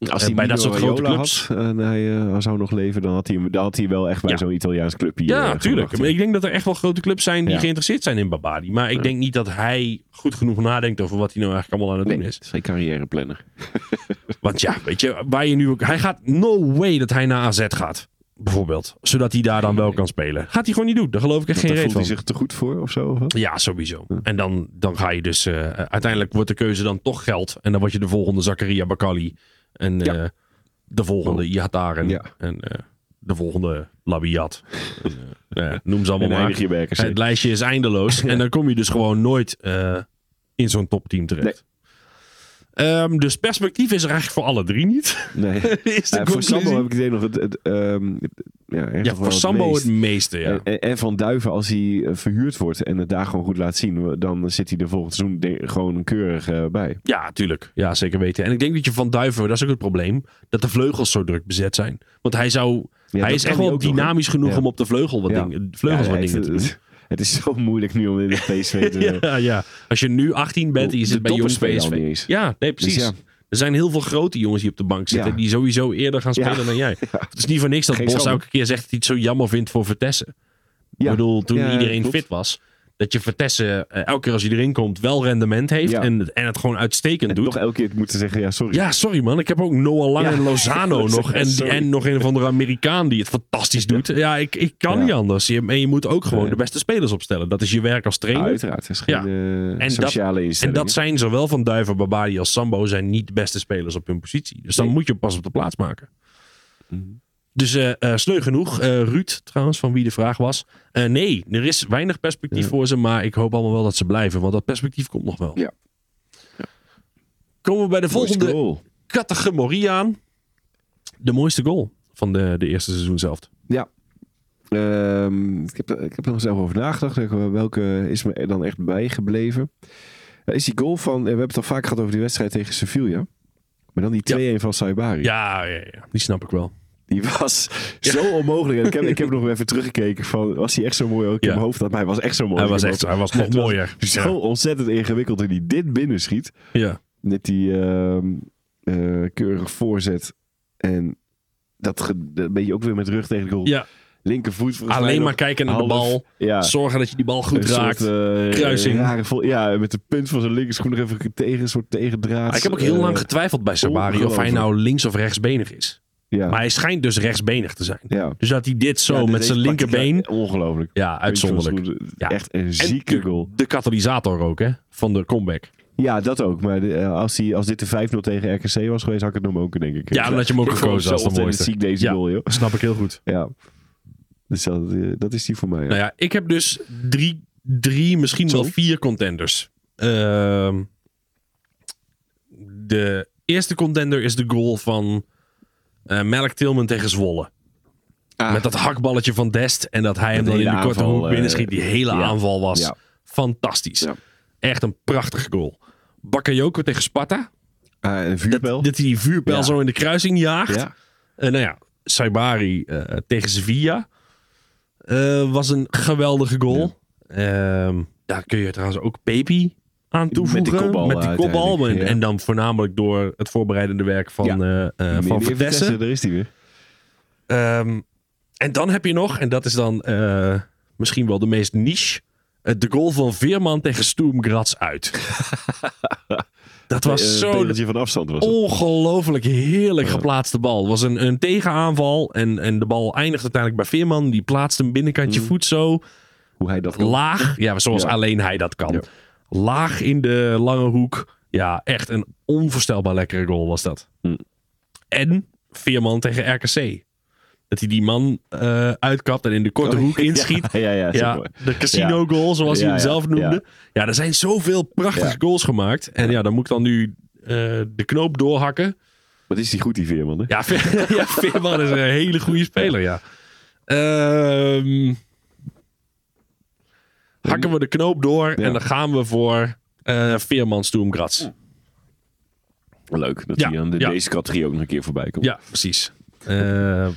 Als Eh, hij bij dat soort grote clubs. had en hij eh, zou nog leven, dan had hij, dan had hij wel echt bij zo'n Italiaans clubje Ja, eh, tuurlijk. gebracht, Maar ik denk dat er echt wel grote clubs zijn die geïnteresseerd zijn in Babadi. Maar ik denk niet dat hij goed genoeg nadenkt over wat hij nou eigenlijk allemaal aan het doen is. geen carrièreplanner. Want ja, weet je, waar je nu ook... Hij gaat no way dat hij naar AZ gaat. Bijvoorbeeld. Zodat hij daar dan wel kan spelen. Gaat hij gewoon niet doen. Daar geloof ik echt geen voelt van. hij zich te goed voor of zo? Of wat? Ja, sowieso. En dan, dan ga je dus... eh, uiteindelijk wordt de keuze dan toch geld. En dan word je de volgende Zakaria Bakali. En eh, de volgende. Ja. En eh, de volgende Labiat. En, eh, ja, noem ze allemaal maar. je. Het lijstje is eindeloos. En dan kom je dus gewoon nooit in zo'n topteam terecht. Ehm, dus perspectief is er eigenlijk voor alle drie niet. Nee. is de Ja, voor. Sambo heb ik idee nog het, het, ehm, ja, ja, voor het Sambo meest. het meeste, ja. En, en- van Duiven, als hij eh, verhuurd wordt en het daar gewoon goed laat zien, dan zit hij er volgend seizoen gewoon keurig eh, bij. Ja, tuurlijk. Ja, zeker weten. En ik denk dat je van Duiven, dat is ook het probleem, dat de vleugels zo druk bezet zijn. Want hij zou, Ja, hij is echt wel dynamisch genoeg om op de vleugel wat dingen, vleugels wat dingen te doen. Het, is zo moeilijk nu om in de PSV te... Ja, ja. Als je nu 18 bent en je zit bij jong PSV. Ja, nee, precies. Dus ja. Er zijn heel veel grote jongens die op de bank zitten, Ja. die sowieso eerder gaan spelen dan jij. Het is niet voor niks dat Geen Bos elke keer zegt dat hij het zo jammer vindt voor Vertessen. Ik bedoel, toen iedereen klopt. fit was, dat je Vertessen eh, elke keer als hij erin komt wel rendement heeft Ja. en, en het gewoon uitstekend En doet. toch elke keer moeten zeggen, ja sorry. Ja, sorry man. Ik heb ook Noah Lang Ja. en Lozano nog. En, Sorry. en nog een of andere Amerikaan die het fantastisch doet. Ja, ik, ik kan niet anders. Je, en je moet ook gewoon de beste spelers opstellen. Dat is je werk als trainer. Uiteraard, is geen eh, En sociale En dat zijn zowel Van Duiven, Babadi als Sambo zijn niet de beste spelers op hun positie. Dus dan Nee. moet je pas op de plaats maken. Mhm. Dus eh, sneu genoeg. Eh, Ruud trouwens, van wie de vraag was. Nee, er is weinig perspectief Ja. voor ze. Maar ik hoop allemaal wel dat ze blijven. Want dat perspectief komt nog wel. Ja. Komen we bij de Mooiste volgende goal. categorie aan. De mooiste goal van de, de eerste seizoen zelf. Ja. Ehm, ik, heb, ik heb er nog zelf over nagedacht. Welke is me dan echt bijgebleven? Is die goal van... We hebben het al vaak gehad over die wedstrijd tegen Sevilla. Maar dan die 2-1 van Saibari. Ja, ja, ja, die snap ik wel. Die was zo onmogelijk. En ik heb, ik heb nog even teruggekeken. Van, was hij echt zo mooi ook in Ja. mijn hoofd? Dat hij was echt zo mooi. Hij was, echt, hij was nog was mooier. Zo ontzettend ingewikkeld dat hij dit binnenschiet. Ja. Met die ehm eh, keurige voorzet. En dat, ben je ook weer met rug tegen de goal. ja, Linkervoet alleen maar kijken naar de bal. Ja. Zorgen dat je die bal goed Een raakt. soort, eh, kruising. rare ja, met de punt van zijn linkerschoen nog even tegen, een soort tegendraad. Maar ik heb ook heel eh, lang getwijfeld bij Sabari of hij nou links of rechtsbenig is. Ja. Maar hij schijnt dus rechtsbenig te zijn. ja. Dus dat hij dit zo Ja, met is zijn linkerbeen. Ongelooflijk. Ja, uitzonderlijk. Ja. Echt een En zieke goal. De katalysator ook, hè? Van de comeback. Ja, dat ook. Maar de- eh, als, die, als dit de 5-0 tegen RKC was geweest, had ik het nog ook, denk ik. Ja, omdat je hem ook gekozen de ontzettend mooiste. ziek deze Ja. goal, joh. Snap ik heel goed. Ja. Dus dat, eh, dat is die voor mij. Nou ja, ik heb dus drie, drie misschien wel vier contenders. Ehm, de eerste contender is de goal van eh Melk Tilman tegen Zwolle. Ah. Met dat hakballetje van Dest. En dat hij hem dan in de korte aanval, hoek eh, binnenschiet. Die hele ja. aanval was Ja. fantastisch. Ja. Echt een prachtige goal. Bakayoko tegen Sparta. Ah, een Dat, hij die vuurpijl zo in de kruising jaagt. ja. En nou ja, Saibari eh, tegen Sevilla eh, was een geweldige goal. Ehm, daar kun je trouwens ook Pepi aan toevoegen. Met die kopbal Met die kopbal. En, uiteindelijk, ja. en dan voornamelijk door het voorbereidende werk van, Ja. eh, van Vitesse. Daar is hij weer. Ehm, en dan heb je nog, en dat is dan eh, misschien wel de meest niche, de goal van Veerman tegen Sturm Graz uit. dat was zo tegeltje van afstand was ongelooflijk heerlijk geplaatste bal. Het was een, een tegenaanval en, en de bal eindigt uiteindelijk bij Veerman. Die plaatst een binnenkantje Mm. voet zo Hoe hij dat kan. laag. Ja, zoals Ja. alleen hij dat kan. Ja. Laag in de lange hoek. Ja, echt een onvoorstelbaar lekkere goal was dat. Mm. En Veerman tegen RKC. Dat hij die man eh, uitkapt en in de korte Oh, hoek inschiet. Ja, ja, ja. de casino goal, zoals hij hem zelf noemde. ja. Er zijn zoveel prachtige goals gemaakt. En ja, dan moet ik dan nu eh, de knoop doorhakken. Wat is die goed, die Veerman, hè? Ja Veerman is een hele goede speler, ja. Ehm, hakken we de knoop door en dan gaan we voor eh Veerman Sturm Graz. Leuk dat Ja, hij aan de, ja. deze categorie ook nog een keer voorbij komt. Ja, precies. Eh,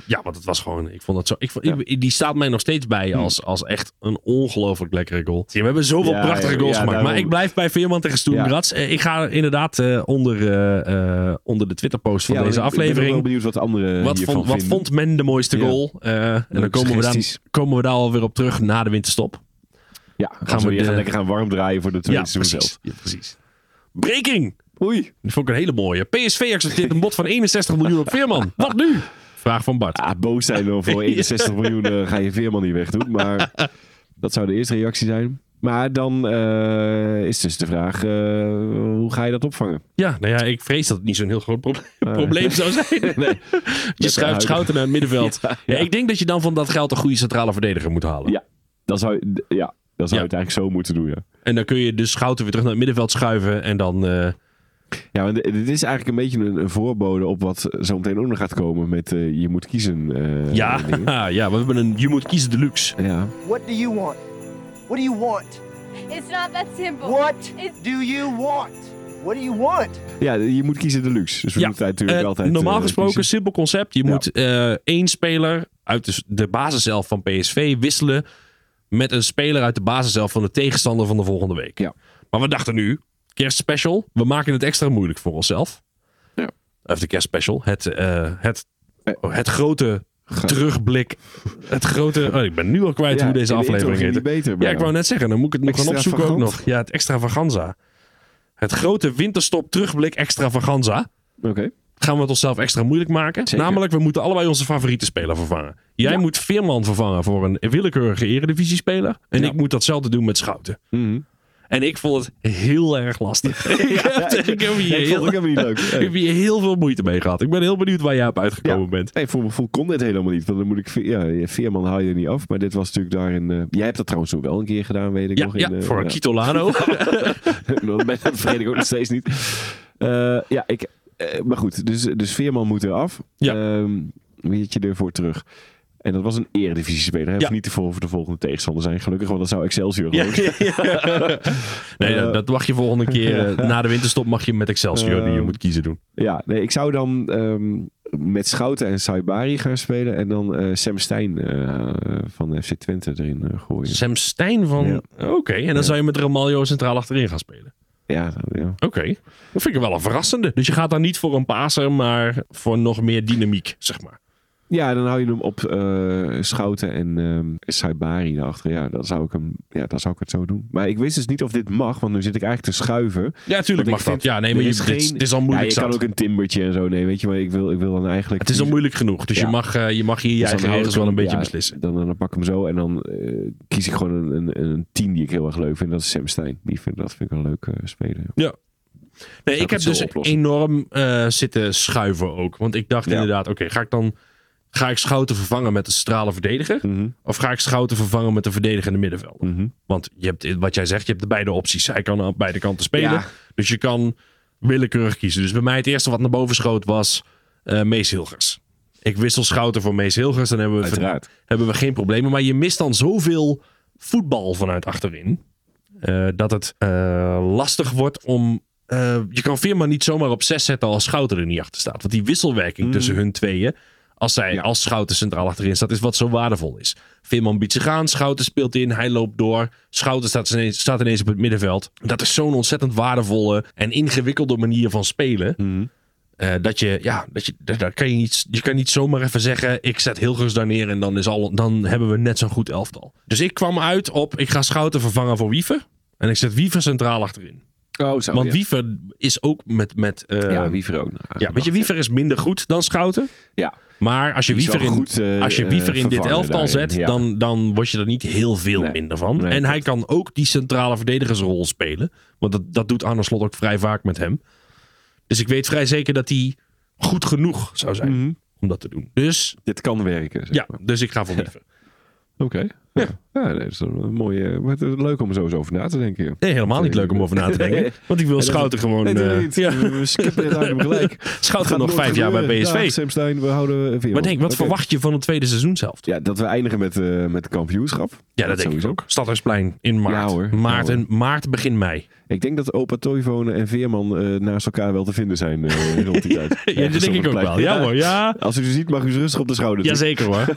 ja, want het was gewoon, ik vond het zo, ik vond, ik- die staat mij nog steeds bij als, als echt een ongelooflijk lekkere goal. We hebben zoveel Ja, prachtige ja, goals ja, gemaakt, maar ik blijf bij Veerman tegen Stoen Ja. Graz. Eh, Ik ga inderdaad eh, onder, eh, eh, onder de Twitter-post van Ja, deze want ik ben aflevering. wel benieuwd wat de anderen Wat vond, wat vond men de mooiste Ja. goal? Eh, en dan komen we, daar, suggesties. komen we daar alweer op terug na de winterstop. Ja, Gaan we we weer de- gaan lekker gaan warm draaien voor de tweede Ja, seizoen precies. zelf. Ja, precies. Breaking! Oei. Dat vond ik een hele mooie. PSV accepteert een bod van 61 miljoen op Veerman. Wat nu? Vraag van Bart. Ah, boos zijn dan voor 61 miljoen eh, ga je Veerman niet wegdoen. Maar dat zou de eerste reactie zijn. Maar dan eh, is dus de vraag, eh, hoe ga je dat opvangen? Ja, nou ja, ik vrees dat het niet zo'n heel groot proble- probleem zou zijn. Nee. Je schuift Schouten naar het middenveld. Ja, Ja, ja. ik denk dat je dan van dat geld een goede centrale verdediger moet halen. Ja, dan zou je, ja, dan zou Ja. je het eigenlijk zo moeten doen, ja. En dan kun je dus Schouten weer terug naar het middenveld schuiven. En dan... eh, Ja, want dit is eigenlijk een beetje een, een voorbode op wat zo meteen ook nog gaat komen met eh, je moet kiezen. eh, ja, ja, we hebben een Je moet kiezen deluxe. ja. What do you want? What do you want? It's not that simple. What It's- do you want? What do you want? ja, je moet kiezen deluxe. Dus we Ja, moeten natuurlijk eh, altijd... normaal eh, gesproken, simpel concept. Je Ja. moet eh, één speler uit de, de basiself van PSV wisselen met een speler uit de basiself van de tegenstander van de volgende week. Ja. Maar we dachten nu, kerstspecial, we maken het extra moeilijk voor onszelf. Ja. Of de kerstspecial, het, eh, het, Eh. het grote terugblik. Het grote, oh, ik ben nu al kwijt Ja, hoe deze aflevering heet. beter Ja, ik wou net zeggen, dan moet ik het nog gaan opzoeken ook nog. Ja, het extravaganza. Het grote winterstop terugblik extravaganza Oké. Gaan we het onszelf extra moeilijk maken. Zeker. Namelijk, we moeten allebei onze favoriete speler vervangen. Jij moet Veerman vervangen voor een willekeurige eredivisiespeler. En Ja. ik moet datzelfde doen met Schouten. Mhm. En ik vond het heel erg lastig. ik, heb, ik, heb hier Ik vond het heel, ook helemaal niet leuk. ik heb hier heel veel moeite mee gehad. Ik ben heel benieuwd waar jij op uitgekomen Ja. bent. Nee, voor gevoel kon dit helemaal niet. Want dan moet ik... Ja, Veerman haal je er niet af. Maar dit was natuurlijk daarin... eh, jij hebt dat trouwens ook wel een keer gedaan, weet ik Ja, nog. ja in, eh, voor ja. Kitolano. dat vergeet ik ook nog steeds niet. Eh, ja, ik... eh, maar goed, dus, dus Veerman moet eraf. Ja. Ehm, had je ervoor terug? En dat was een eredivisie-speler. Hij Ja. niet te voor de volgende tegenstander zijn, gelukkig. Want dat zou Excelsior Ja. Nee, dat- mag je volgende keer. eh, Na de winterstop mag je met Excelsior die je moet kiezen doen. Ja, nee, ik zou dan ehm, met Schouten en Saibari gaan spelen. En dan eh, Sam Stein van FC Twente erin gooien. Sam Stijn van... Oké, en dan zou je met Romaljo centraal achterin gaan spelen. Ja. Oké, dat vind ik wel een verrassende. Dus je gaat dan niet voor een paser, maar voor nog meer dynamiek, zeg maar. Ja, dan hou je hem op eh, Schouten en ehm Saibari daarachter. Ja, dan zou, ik hem, ja, dan zou ik het zo doen. Maar ik wist dus niet of dit mag, want nu zit ik eigenlijk te schuiven. Ja, tuurlijk Want ik mag dat. Ja, nee, maar je, is dit, is al moeilijk Ja, je kan ook een timbertje en zo. Nee, weet je, maar ik wil, ik wil dan eigenlijk... Het is al moeilijk genoeg, dus Ja. je, mag, eh, je mag hier je Dus eigen regels wel een beetje ja, beslissen. Dan, dan pak ik hem zo en dan eh, kies ik gewoon een, een, een team die ik heel erg leuk vind. Dat is Sam Stein. Die vind, dat vind ik een leuk speler. Ja. Nee, ik ik heb dus oplossen. enorm zitten schuiven ook. Want ik dacht Ja. inderdaad, oké, ga ik dan... Ga ik Schouten vervangen met een centrale verdediger? Mhm, Of ga ik Schouten vervangen met een verdedigende middenvelder? mhm. Want je hebt, wat jij zegt, je hebt de beide opties. Hij kan aan beide kanten spelen. Ja. Dus je kan willekeurig kiezen. Dus bij mij het eerste wat naar boven schoot was eh Mees Hilgers. Ik wissel Schouten voor Mees Hilgers. Dan hebben we, hebben we geen problemen. Maar je mist dan zoveel voetbal vanuit achterin. eh, dat het eh, lastig wordt om... je kan Veerman niet zomaar op 6 zetten als Schouten er niet achter staat. Want die wisselwerking tussen hun tweeën... Als, zij. Ja. als Schouten centraal achterin staat, is wat zo waardevol is. Veerman biedt zich aan, Schouten speelt in, hij loopt door. Schouten staat ineens, staat ineens op het middenveld. Dat is zo'n ontzettend waardevolle en ingewikkelde manier van spelen. Mhm. Eh, dat je, ja, dat je, daar daar kan je, niet, je kan niet zomaar even zeggen: ik zet Hilgers daar neer en dan, is al, dan hebben we net zo'n goed elftal. Dus ik kwam uit op: ik ga Schouten vervangen voor Wiever. En ik zet Wiever centraal achterin. Oh, zo. Want ja. Wiever is ook met. met eh, ja, Wiever ook. ja, weet je, Wiever is minder goed dan Schouten. Ja. Maar als je Wiever in, goed, eh, als je Wiever in dit elftal daarin, zet, ja. dan, dan word je er niet heel veel Nee. minder van. Nee, en hij kan ook die centrale verdedigersrol spelen. Want dat, dat doet Arne Slot ook vrij vaak met hem. Dus ik weet vrij zeker dat hij goed genoeg zou zijn Mhm. om dat te doen. Dus Dit kan werken. zeg ja, maar. dus ik ga voor Wiever. Oké. Ja, nee, dat is een mooie. Maar het is leuk om er zo eens over na te denken. Nee, helemaal niet leuk om over na te denken. Want ik wil Schouten gewoon... Nee, nee, eh, niet. ja. We skippen het item gelijk. Schouten nog vijf jaar bij PSV. Sam Stein, we houden Veerman. Maar denk, wat verwacht je van het tweede seizoen zelf? Ja, dat we eindigen met, eh met kampioenschap. Ja, dat, denk ik ook. Stadhuisplein in maart. Ja, hoor. Maart, Ja, en, maart, begin mei. Ik denk dat opa Toivonen en Veerman eh, naast elkaar wel te vinden zijn eh, rond die tijd. Ja, dat denk ik ook wel. Ja hoor, ja. Als u ze ziet, mag u ze rustig op de schouder. Jazeker hoor.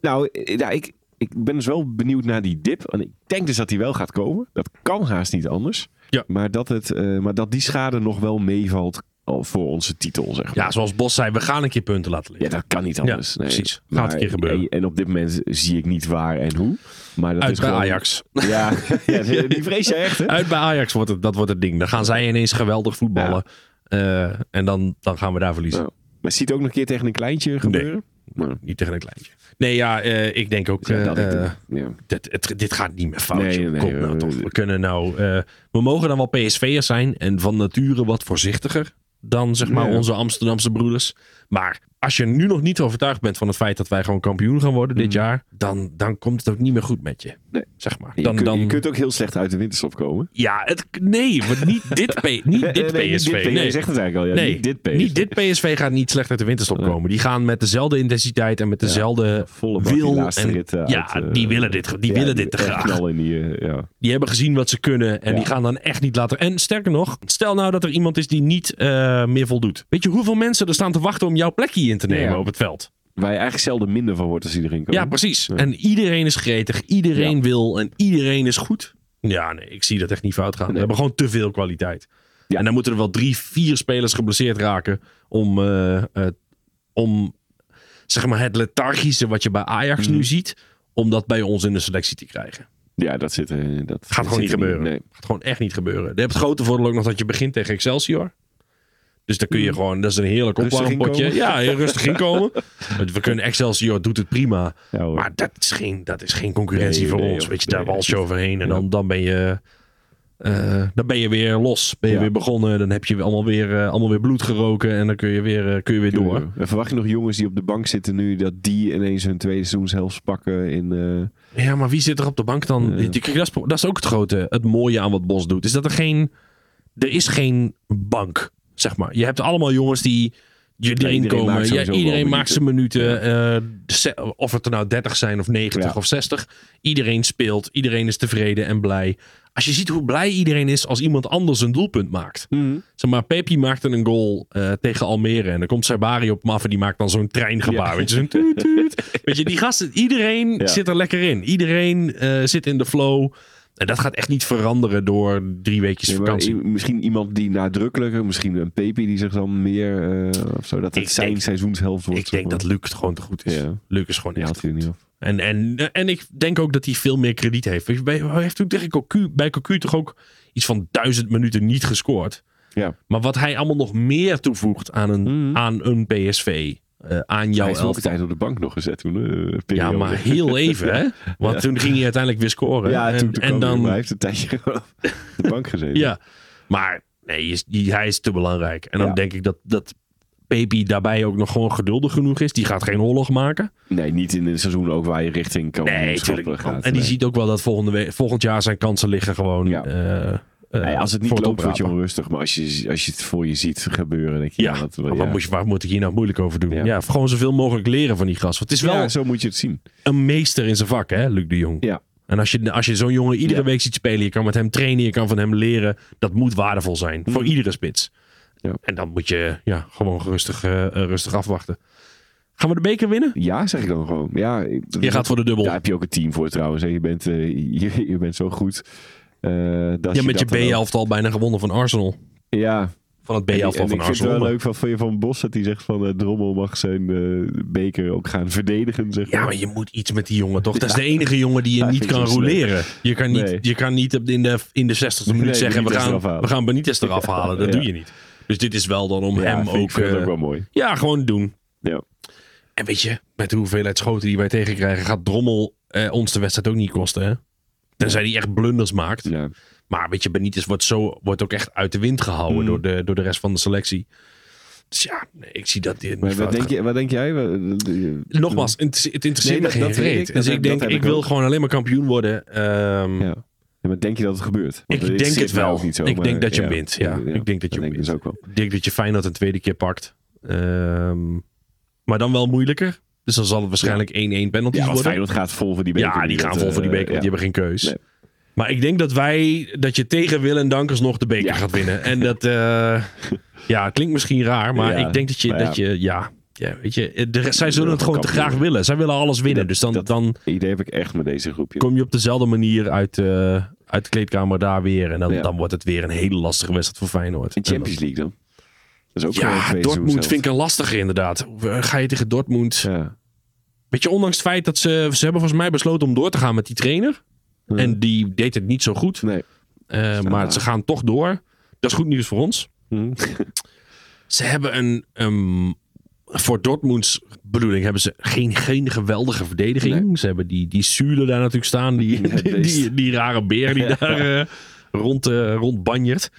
Nou, eh, ja, ik, ik ben dus wel benieuwd naar die dip. En ik denk dus dat die wel gaat komen. Dat kan haast niet anders. Ja. Maar, dat het, eh, maar dat die schade nog wel meevalt al voor onze titel, zeg maar. Ja, zoals Bos zei, we gaan een keer punten laten Ja, liggen. dat kan niet anders. Ja, nee. precies. Gaat een keer gebeuren. En, op dit moment zie ik niet waar en hoe. Maar dat Uit is bij gewoon- Ajax. Ja, ja, die vrees je echt, hè? Uit bij Ajax wordt het, dat wordt het ding. Dan gaan zij ineens geweldig voetballen. Eh, en dan, dan gaan we daar verliezen. Nou, maar ziet het ook nog een keer tegen een kleintje gebeuren? Niet tegen een kleintje. Nee, ja, eh, ik denk ook... ja, eh, dat ik- eh, ja. dit, het, dit gaat niet meer fout. Nee, joh. nee, Kom nee, nou toch. We kunnen nou... we mogen dan wel PSV'ers zijn. En van nature wat voorzichtiger dan zeg maar onze Amsterdamse broeders. Maar als je nu nog niet overtuigd bent van het feit dat wij gewoon kampioen gaan worden dit jaar. Dan, dan komt het ook niet meer goed met je. Nee. Zeg maar. Je, Dan, kunt, dan, je kunt ook heel slecht uit de winterstop komen. Ja, het, nee, maar niet dit, P, niet dit Nee, PSV. dit- nee. Je zegt het eigenlijk al. Ja, nee, niet dit PSV. niet dit PSV gaat niet slecht uit de winterstop komen. Die gaan met dezelfde intensiteit en met dezelfde Volle wil. laatste en, rit, eh, ja, uit, eh, die willen dit, die Ja, willen dit te graag. die, eh, ja. Die hebben gezien wat ze kunnen en die gaan dan echt niet laten. En sterker nog, stel nou dat er iemand is die niet meer voldoet. Weet je hoeveel mensen er staan te wachten om jouw plekje in te nemen Ja. op het veld? Waar je eigenlijk zelden minder van wordt als iedereen komt. Ja, precies. En iedereen is gretig, iedereen wil en iedereen is goed. Ja, nee, ik zie dat echt niet fout gaan. We hebben gewoon te veel kwaliteit. Ja. En dan moeten er wel drie, vier spelers geblesseerd raken om, eh, eh, om zeg maar het lethargische wat je bij Ajax nu ziet, om dat bij ons in de selectie te krijgen. Ja, dat zit, eh, dat Gaat gewoon niet zit gebeuren. Nee. Gaat gewoon echt niet gebeuren. Je hebt het grote voordeel ook nog dat je begint tegen Excelsior. Dus dan kun je gewoon, dat is een heerlijk opwarmpotje. Ja, heel rustig inkomen. We kunnen Excelsior doet het prima. Ja. Maar dat is geen, dat is geen concurrentie Nee, voor nee, ons. joh. Weet je, daar Nee, wals je overheen. En dan, dan, ben je, eh, dan ben je weer los. Ben je Ja. weer begonnen. Dan heb je allemaal weer, eh, allemaal weer bloed geroken. En dan kun je weer, eh, kun je weer door. En verwacht je nog jongens die op de bank zitten nu, dat die ineens hun tweede seizoenshelft pakken in... Ja, maar wie zit er op de bank dan? Die- Dat, is, dat is ook het grote, het mooie aan wat Bos doet. Is dat er geen, er is geen bank, zeg maar. Je hebt allemaal jongens die je erin iedereen komen. maakt Ja, iedereen maakt zijn minuten. eh, of het er nou 30 zijn of 90 Ja. of 60. Iedereen speelt. Iedereen is tevreden en blij. Als je ziet hoe blij iedereen is als iemand anders een doelpunt maakt. Zeg maar, Pepi maakte een goal eh, tegen Almere. En dan komt Sabari op en die maakt dan zo'n treingebaar. Ja. Weet je, zo'n tuut, tuut. Weet je, die gasten, iedereen zit er lekker in. Iedereen eh, zit in de flow. En dat gaat echt niet veranderen door drie weekjes nee, vakantie. misschien iemand die nadrukkelijker, misschien een Pepe die zich dan meer, eh, of zo, dat het Ik zijn denk- seizoenshelft wordt. Ik denk dat Luc het gewoon te goed is. Ja. Luc is gewoon Ja, echt er niet af. En, en, en ik denk ook dat hij veel meer krediet heeft. Bij- Hij heeft toen tegen Cocu, bij Cocu toch ook iets van duizend minuten niet gescoord. Ja. Maar wat hij allemaal nog meer toevoegt aan een, Mhm. aan een PSV. Eh, aan jouw Hij is elftal. tijd op de bank nog gezet toen. eh, Ja, maar heel even, hè? Want Ja. toen ging hij uiteindelijk weer scoren. Ja, en, toen, en dan, hij heeft een tijdje de bank gezeten. ja. Maar nee, is- die, hij is te belangrijk. En dan Ja. denk ik dat, dat Pepi daarbij ook nog gewoon geduldig genoeg is. Die gaat geen oorlog maken. Nee, niet in een seizoen ook waar je richting kan Nee, gaat. En die ziet ook wel dat volgende, volgend jaar zijn kansen liggen gewoon. Ja. eh, eh, Nee, als het niet voor loopt, word je onrustig. Maar als je, als je het voor je ziet gebeuren, denk je, Ja, ja, dat, ja. Wat moet je, waar moet ik hier nou moeilijk over doen? Ja. Ja. gewoon zoveel mogelijk leren van die gast. Want het is wel Ja, zo moet je het zien. een meester in zijn vak, hè, Luc de Jong. Ja. En als je, als je zo'n jongen iedere Ja. week ziet spelen, je kan met hem trainen, je kan van hem leren, dat moet waardevol zijn. Voor iedere spits. Ja. En dan moet je ja, gewoon rustig, eh, eh, rustig afwachten. Gaan we de beker winnen? Ja, zeg ik dan gewoon. Ja, Je gaat voor de dubbel. Daar heb je ook een team voor trouwens. hè. Je bent, je, je bent zo goed. Eh, dat ja, met je ook- B-elftal bijna gewonnen van Arsenal. Ja, Van het en, en B-elftal ik van vind het Arsenal. wel leuk van, van, van Bos dat hij zegt van uh, Drommel mag zijn eh, beker ook gaan verdedigen. Zeg Ja, maar. je moet iets met die jongen, toch? Dat is de enige jongen die je Ja, niet ik kan roleren. Je kan niet, Nee. je kan niet in de, in de 60ste minuut Nee, zeggen, we gaan, we gaan Benitez eraf halen. Dat Ja. doe je niet. Dus dit is wel dan om hem ik- ook... vind het eh, ook wel mooi. ja, gewoon doen. Ja. En weet je, met de hoeveelheid schoten die wij tegenkrijgen, gaat Drommel eh, ons de wedstrijd ook niet kosten. Hè? Tenzij hij echt blunders maakt. Ja. Maar weet je, Benitez wordt, zo, wordt ook echt uit de wind gehouden Mm. door, de, door de rest van de selectie. Dus ja, nee, ik zie dat dit Maar niet wat denk, je, wat denk jij? Nogmaals, het, het interesseert Nee, me geen dat- weet reet. ik. Dus ik denk, ik ik wil gewoon alleen maar kampioen worden. Ehm, Ja. Ja, maar denk je dat het gebeurt? Want Ik denk het wel. Niet zo, ik maar, denk dat je ja. wint. Ja, ik denk dat je wint. dus ook wel. Ik denk dat je Feyenoord een tweede keer pakt. Ehm, maar dan wel moeilijker. Dus dan zal het waarschijnlijk 1-1 penalties Ja, want worden. Feyenoord gaat vol voor die beker. Ja, die gaan vol voor die beker, want die hebben geen keus. Nee. Maar ik denk dat wij, dat je tegen Willem en Dankers nog de beker Ja. gaat winnen. En dat, eh, ja, klinkt misschien raar, maar Ja, ik denk dat je, ja. dat je ja, ja, weet je, de, zij zullen het gewoon te graag willen. Zij willen alles winnen. Dat- dus dan, dat- dan idee heb ik echt met deze groepje. kom je op dezelfde manier uit, eh, uit de kleedkamer daar weer. En dan, dan wordt het weer een hele lastige wedstrijd voor Feyenoord. In Champions League dan? Dat is ook gewoon Ja, Dortmund vind ik een lastige inderdaad. Ga je tegen Dortmund... Ja. Weet je, ondanks het feit dat ze... Ze hebben volgens mij besloten om door te gaan met die trainer. Ja. En die deed het niet zo goed. Nee. Eh, maar ze gaan toch door. Dat is goed nieuws voor ons. Hm. Ze hebben een... ehm, voor Dortmunds bedoeling hebben ze geen, geen geweldige verdediging. Ze hebben die, die Zule daar natuurlijk staan. Die, Ja, die, die, die rare beer die daar eh, rond, eh rond banjert.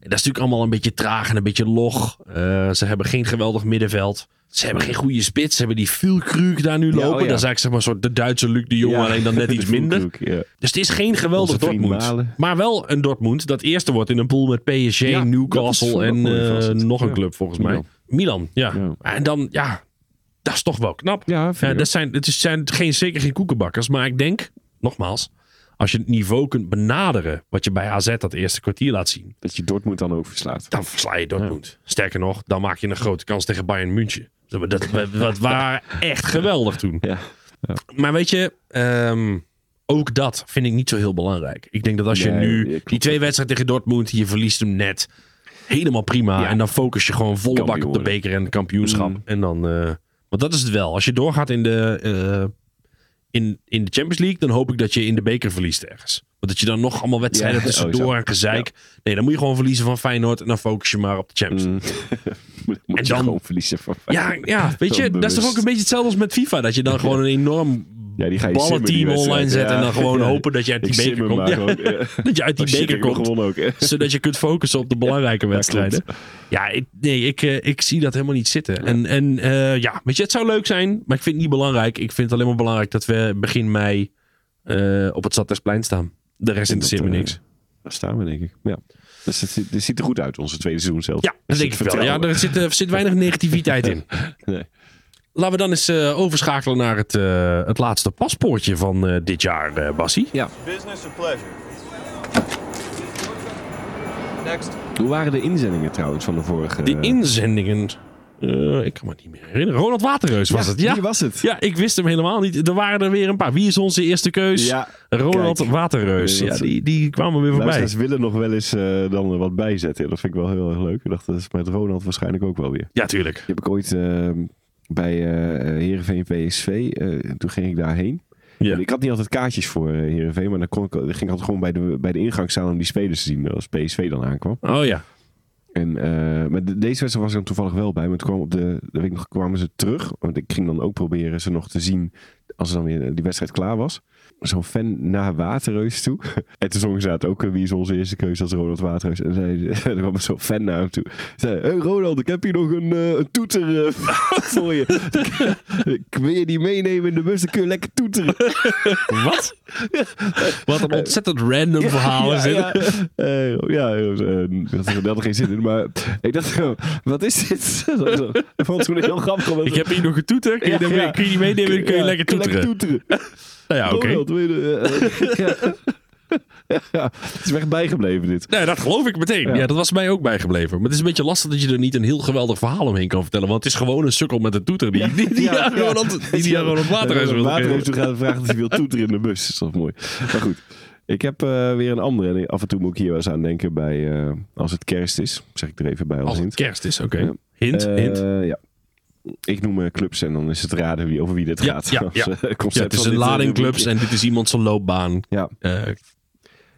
En dat is natuurlijk allemaal een beetje traag en een beetje log. Eh, ze hebben geen geweldig middenveld. Ze hebben geen goede spits. Ze hebben die Vilkruuk daar nu Ja, lopen. oh ja. Dat is eigenlijk zeg maar een soort de Duitse Luc de Jong. Ja. Alleen dan net iets De minder. Dus het is geen geweldig Dortmund. Malen. Maar wel een Dortmund dat eerste wordt in een pool met PSG, Newcastle en eh, nog een club volgens mij. Milan. Ja. En dan, ja, dat is toch wel knap. Ja, ik dat zijn, het is- zijn geen, zeker geen koekenbakkers. Maar ik denk, nogmaals, als je het niveau kunt benaderen wat je bij AZ dat eerste kwartier laat zien, Dat je Dortmund dan ook verslaat. dan versla je Dortmund. Sterker nog, dan maak je een grote kans tegen Bayern München. Dat, dat, dat waren echt geweldig toen. Ja. Maar weet je, ehm, ook dat vind ik niet zo heel belangrijk. Ik denk dat als je Nee, nu die twee wedstrijden tegen Dortmund, je verliest hem net. Helemaal prima. Ja. En dan focus je gewoon volle bak op de beker en het kampioenschap. Mm. En dan, eh, want dat is het wel. Als je doorgaat in de, eh, in, in de Champions League, dan hoop ik dat je in de beker verliest ergens. Want dat je dan nog allemaal wedstrijden Ja, tussendoor oh, en gezeik. Nee, dan moet je gewoon verliezen van Feyenoord en dan focus je maar op de Champions League. Mm. Moet moet En je dan- gewoon verliezen van Ja, Feyenoord. ja, weet je, dat is toch ook een beetje hetzelfde als met FIFA. Dat je dan gewoon een enorm Ja, die ga je ballenteam online zet. En dan gewoon Ja. hopen dat je uit die beker komt. ja. dat je uit die Oh beker komt. ook. Zodat je kunt focussen op de belangrijke wedstrijden. Ja, ik, nee, ik, eh, ik zie dat helemaal niet zitten. En, en eh, ja, weet je, het zou leuk zijn. Maar ik vind het niet belangrijk. Ik vind het alleen maar belangrijk dat we begin mei eh, op het Stadhuisplein staan. De rest interesseert me niks. Daar staan we, denk ik. Ja. Dus het, ziet- het ziet er goed uit, onze tweede seizoen zelf. Ja, dat denk ik wel. Ja, er zit, er zit weinig negativiteit in. Nee. Laten we dan eens eh, overschakelen naar het, eh, het laatste paspoortje van eh, dit jaar, eh Bassie. Business or pleasure? Next. Hoe waren de inzendingen trouwens van de vorige... De inzendingen. eh, ik kan me niet meer herinneren. Ronald Waterreus was Ja, het. Ja. die was het. ja, ik wist hem helemaal niet. Er waren er weer een paar. Wie is onze eerste keus? Ja, Ronald kijk. Waterreus. Ja, die, die kwamen weer voorbij. Luisteraars willen nog wel eens eh, dan wat bijzetten. Dat vind ik wel heel erg leuk. Ik dacht, dat is met Ronald waarschijnlijk ook wel weer. Ja, tuurlijk. Die heb ik ooit eh, bij eh Heerenveen PSV. eh, toen ging ik daarheen. Ja. Ik had niet altijd kaartjes voor eh Heerenveen. Maar dan kon ik, dan ging ik altijd gewoon bij de, bij de ingang staan om die spelers te zien. Als PSV dan aankwam. Oh ja. En, maar de- deze wedstrijd was ik dan toevallig wel bij. Maar toen kwam op de, de week nog kwamen ze terug. Want ik ging dan ook proberen ze nog te zien als dan weer die wedstrijd klaar was. Zo'n fan naar Waterreus toe. En toen zongen ze ook, eh, wie is onze eerste keuze als Ronald Waterreus. En zei, er kwam zo'n fan naar hem toe. Zei, hey Ronald, ik heb hier nog een, eh, een toeter eh, voor je. Ik wil je die meenemen in de bus, dan kun je lekker toeteren. Wat? Wat een ontzettend random verhaal is. Ja, Eh, ja eh, dat had er geen zin in. Maar ik dacht, eh, wat is dit? Ik vond het heel grappig. Ik heb hier nog een toeter. Kun je, die- meenemen? Dan kun je lekker toeteren. toeteren. Nou ja, oké. De- eh, ja. Ja, het is weg bijgebleven dit. Nee, dat geloof ik meteen. Ja. Ja. dat was mij ook bijgebleven. Maar het is een beetje lastig dat je er niet een heel geweldig verhaal omheen kan vertellen. Want het is gewoon een sukkel met een toeter die, die, die, Ja, ja. Die, die aan Ronald Waterhuis wil Waterhuis toe gaat vragen of hij wil toeteren in de bus. Dat is toch mooi. Maar goed. Ik heb eh, weer een andere. En af en toe moet ik hier wel eens aan denken bij eh, als het kerst is. Zeg ik er even bij als, Als het hint. kerst is, oké. Ja. Hint, Eh, hint. Ja. Ik noem eh, clubs en dan is het raden wie, over wie dit Ja, gaat. ja, eh, Ja, het is een eh, lading clubs en dit is iemand zijn loopbaan. Ja. Eh,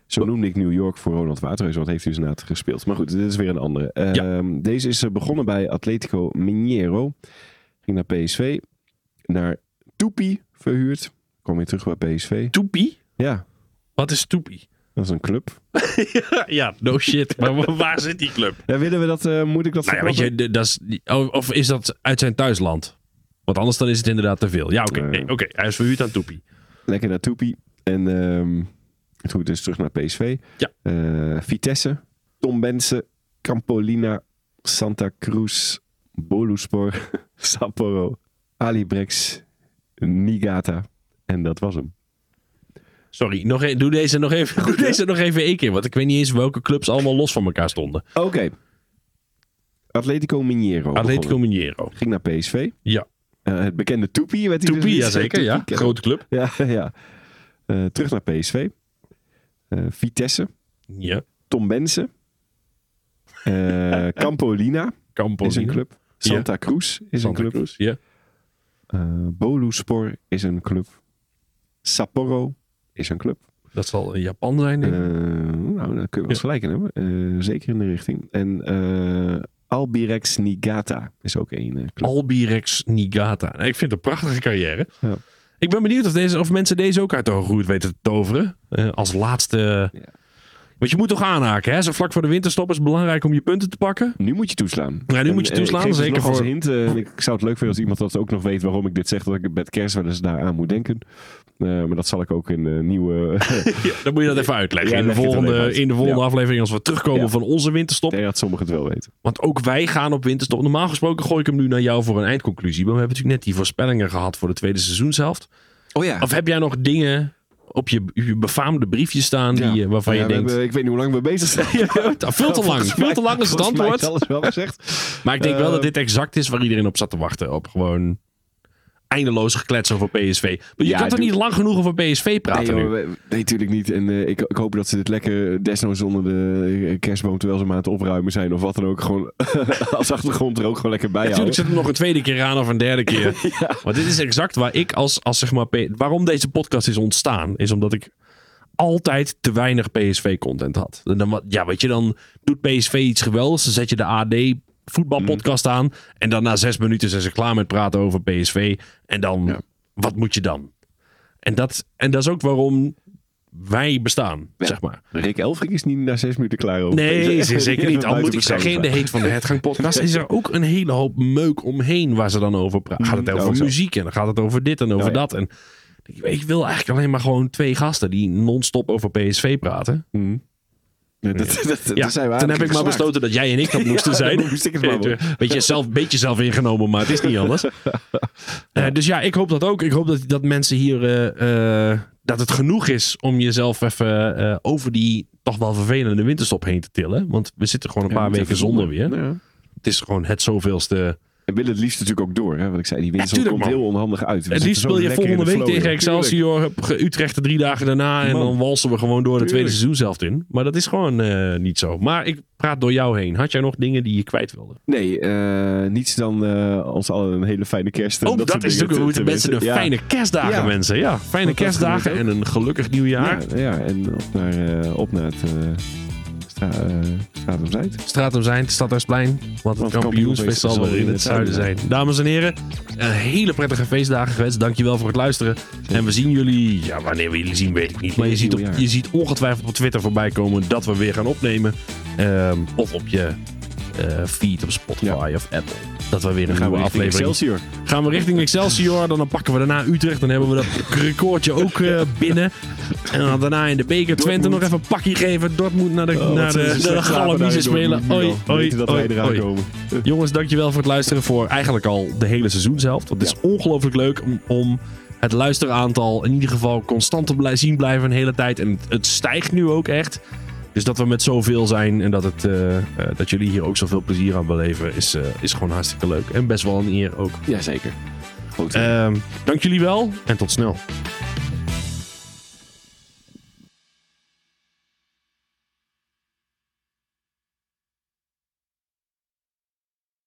Zo noemde ik New York voor Ronald Waterhuis, want heeft hij dus inderdaad gespeeld. Maar goed, dit is weer een andere. Ehm, Ja. Deze is begonnen bij Atletico Mineiro. Ging naar PSV. Naar Toepie verhuurd. Kwam weer terug bij PSV. toepie? Ja, Wat is toepie? Dat is een club. ja, no shit. Maar wa- waar zit die club? Ja, willen we dat, eh, moet ik dat Nou ja, weet je, dat is, oh, of is dat uit zijn thuisland? Want anders dan is het inderdaad te veel. Ja, oké. Eh. nee, oké. Hij is verhuurd aan Toepie. Lekker naar Toepie. En ehm het goed is terug naar PSV. Ja. Eh, Vitesse, Tom Bense, Campolina, Santa Cruz, Boluspor, Sapporo, Alibrex, Nigata. En dat was hem. Sorry, nog e- doe, deze nog even, doe deze nog even één keer. Want ik weet niet eens welke clubs allemaal los van elkaar stonden. Oké. Atletico Mineiro. Atletico. Mineiro. Ging naar PSV. Ja. Eh, het bekende Toepie. werd hij dus Toepie, niet. jazeker. Ja. Toepie, Grote club. Ja, ja. Eh, terug naar PSV. Eh, Vitesse. Ja. Tom Bense. Eh, Campolina Campo is een club. Santa Cruz is Santa een club. Cruz. Ja. Eh, Boluspor is een club. Sapporo is een club. Dat zal in Japan zijn, denk Eh, ik. nou, daar kun je wel eens gelijk in hebben. Eh, zeker in de richting. En eh Albirex Niigata is ook één eh, club. Albirex Niigata. Nou, ik vind het een prachtige carrière. Ja. Ik ben benieuwd of, deze, of mensen deze ook uit de hoge weten te toveren. Als laatste... Want je moet toch aanhaken, hè? Zo vlak voor de winterstop is het belangrijk om je punten te pakken. Nu moet je toeslaan. Ja, nu moet je En, toeslaan, ik zeker nog als voor- hint. ik zou het leuk vinden als iemand dat ook nog weet waarom ik dit zeg. Dat ik met kerst wel eens daaraan moet denken. Eh, maar dat zal ik ook in de nieuwe... Ja, dan moet je dat even uitleggen. Ja, in, de volgende, uit. in de volgende Ja. aflevering als we terugkomen Ja. van onze winterstop. denk dat sommigen het wel weten. Want ook wij gaan op winterstop. Normaal gesproken gooi ik hem nu naar jou voor een eindconclusie. Maar we hebben natuurlijk net die voorspellingen gehad voor de tweede seizoenshelft. Oh ja. Of heb jij nog dingen op je, je befaamde briefje staan die, waarvan Ja, je denkt... hebben- ik weet niet hoe lang we bezig zijn. Ja, veel te lang. Veel te lang is het antwoord. is alles wel gezegd. Maar ik denk wel Eh, dat dit exact is waar iedereen op zat te wachten. Op gewoon eindeloos geklets over PSV. Maar je Ja, kan toch niet lang genoeg over PSV praten nee, joh, nee, natuurlijk niet. En eh, ik, ik hoop dat ze dit lekker desnoods onder de kerstboom terwijl ze maar aan het opruimen zijn of wat dan ook. Gewoon als achtergrond er ook gewoon lekker bij Natuurlijk houden. zit hem nog een tweede keer aan of een derde keer. Maar dit is exact waar ik als, als zeg maar... Waarom deze podcast is ontstaan, is omdat ik altijd te weinig PSV-content had. En dan, wat- ja, weet je, dan doet PSV iets geweldigs. Dan zet je de AD voetbalpodcast Mm. aan. En dan na zes minuten zijn ze klaar met praten over PSV. En dan, Ja. wat moet je dan? En dat, en dat is ook waarom wij bestaan, Ja. zeg maar. Rick Elfrink is niet na zes minuten klaar over. Nee, ze- zeker niet. Al moet ik zeggen, in de heet van de Hetgang podcast is er ook een hele hoop meuk omheen waar ze dan over praten. Gaat het Mm, over zo. muziek en dan gaat het over dit en over ja. dat. En ik, ik wil eigenlijk alleen maar gewoon twee gasten die non-stop over PSV praten. Mhm. Ja, dat, dat, dat, Ja, zijn toen heb ik maar besloten dat jij en ik dat moesten Ja, zijn. moest ik beetje, zelf, beetje zelf ingenomen, maar het is niet anders. Eh, dus ja, ik hoop dat ook. Ik hoop dat, dat mensen hier... eh, eh, dat het genoeg is om jezelf even over die toch wel vervelende winterstop heen te tillen. Want we zitten gewoon een paar weken zonder weer. Ja. Het is gewoon het zoveelste. En willen het liefst natuurlijk ook door. Hè? Want ik zei, die winst tuurlijk, komt man. heel onhandig uit. We Het liefst speel je volgende de week flow, tegen. Excelsior, Utrecht de drie dagen daarna. En Man. dan walsen we gewoon door de tweede seizoen zelf in. Maar dat is gewoon eh, niet zo. Maar ik praat door jou heen. Had jij nog dingen die je kwijt wilde? Nee, eh, niets dan eh, ons allen een hele fijne kerst. en Oh, dat, soort is natuurlijk. Moeten te mensen een fijne kerstdagen Ja. wensen. Ja, fijne Dat- dat kerstdagen en een gelukkig nieuwjaar. Ja, ja, en op naar, eh, op naar het uh, stra uh, Stratum Zuid. Stratum zijn, Stadhuisplein. Want het kampioensfeest zal weer in het zuiden zijn. Dames en heren, een hele prettige feestdagen gewenst. Dankjewel voor het luisteren. En we zien jullie, ja, wanneer we jullie zien weet ik niet. Maar je ziet, op, je ziet ongetwijfeld op Twitter voorbij komen dat we weer gaan opnemen. Ehm, of op je uh, feed op Spotify of Apple. Dat we weer een gaan nieuwe we aflevering. Excelsior. Gaan we richting Excelsior. Dan pakken we daarna Utrecht. Dan hebben we dat recordje ook uh, binnen. En dan daarna in de beker Twente nog even een pakje geven. Dortmund naar de, oh, naar de, de, spelen. Oei, oei, dat oei, wij eraan oei. komen. Jongens, dankjewel voor het luisteren voor eigenlijk al de hele seizoenshelft. Want het is ongelooflijk leuk om, om het luisteraantal in ieder geval constant te zien blijven een hele tijd. En het, het stijgt nu ook echt. Dus dat we met zoveel zijn en dat, het, uh, uh, dat jullie hier ook zoveel plezier aan beleven, is, uh, is gewoon hartstikke leuk. En best wel een eer ook. Jazeker. Uh, dank jullie wel en tot snel.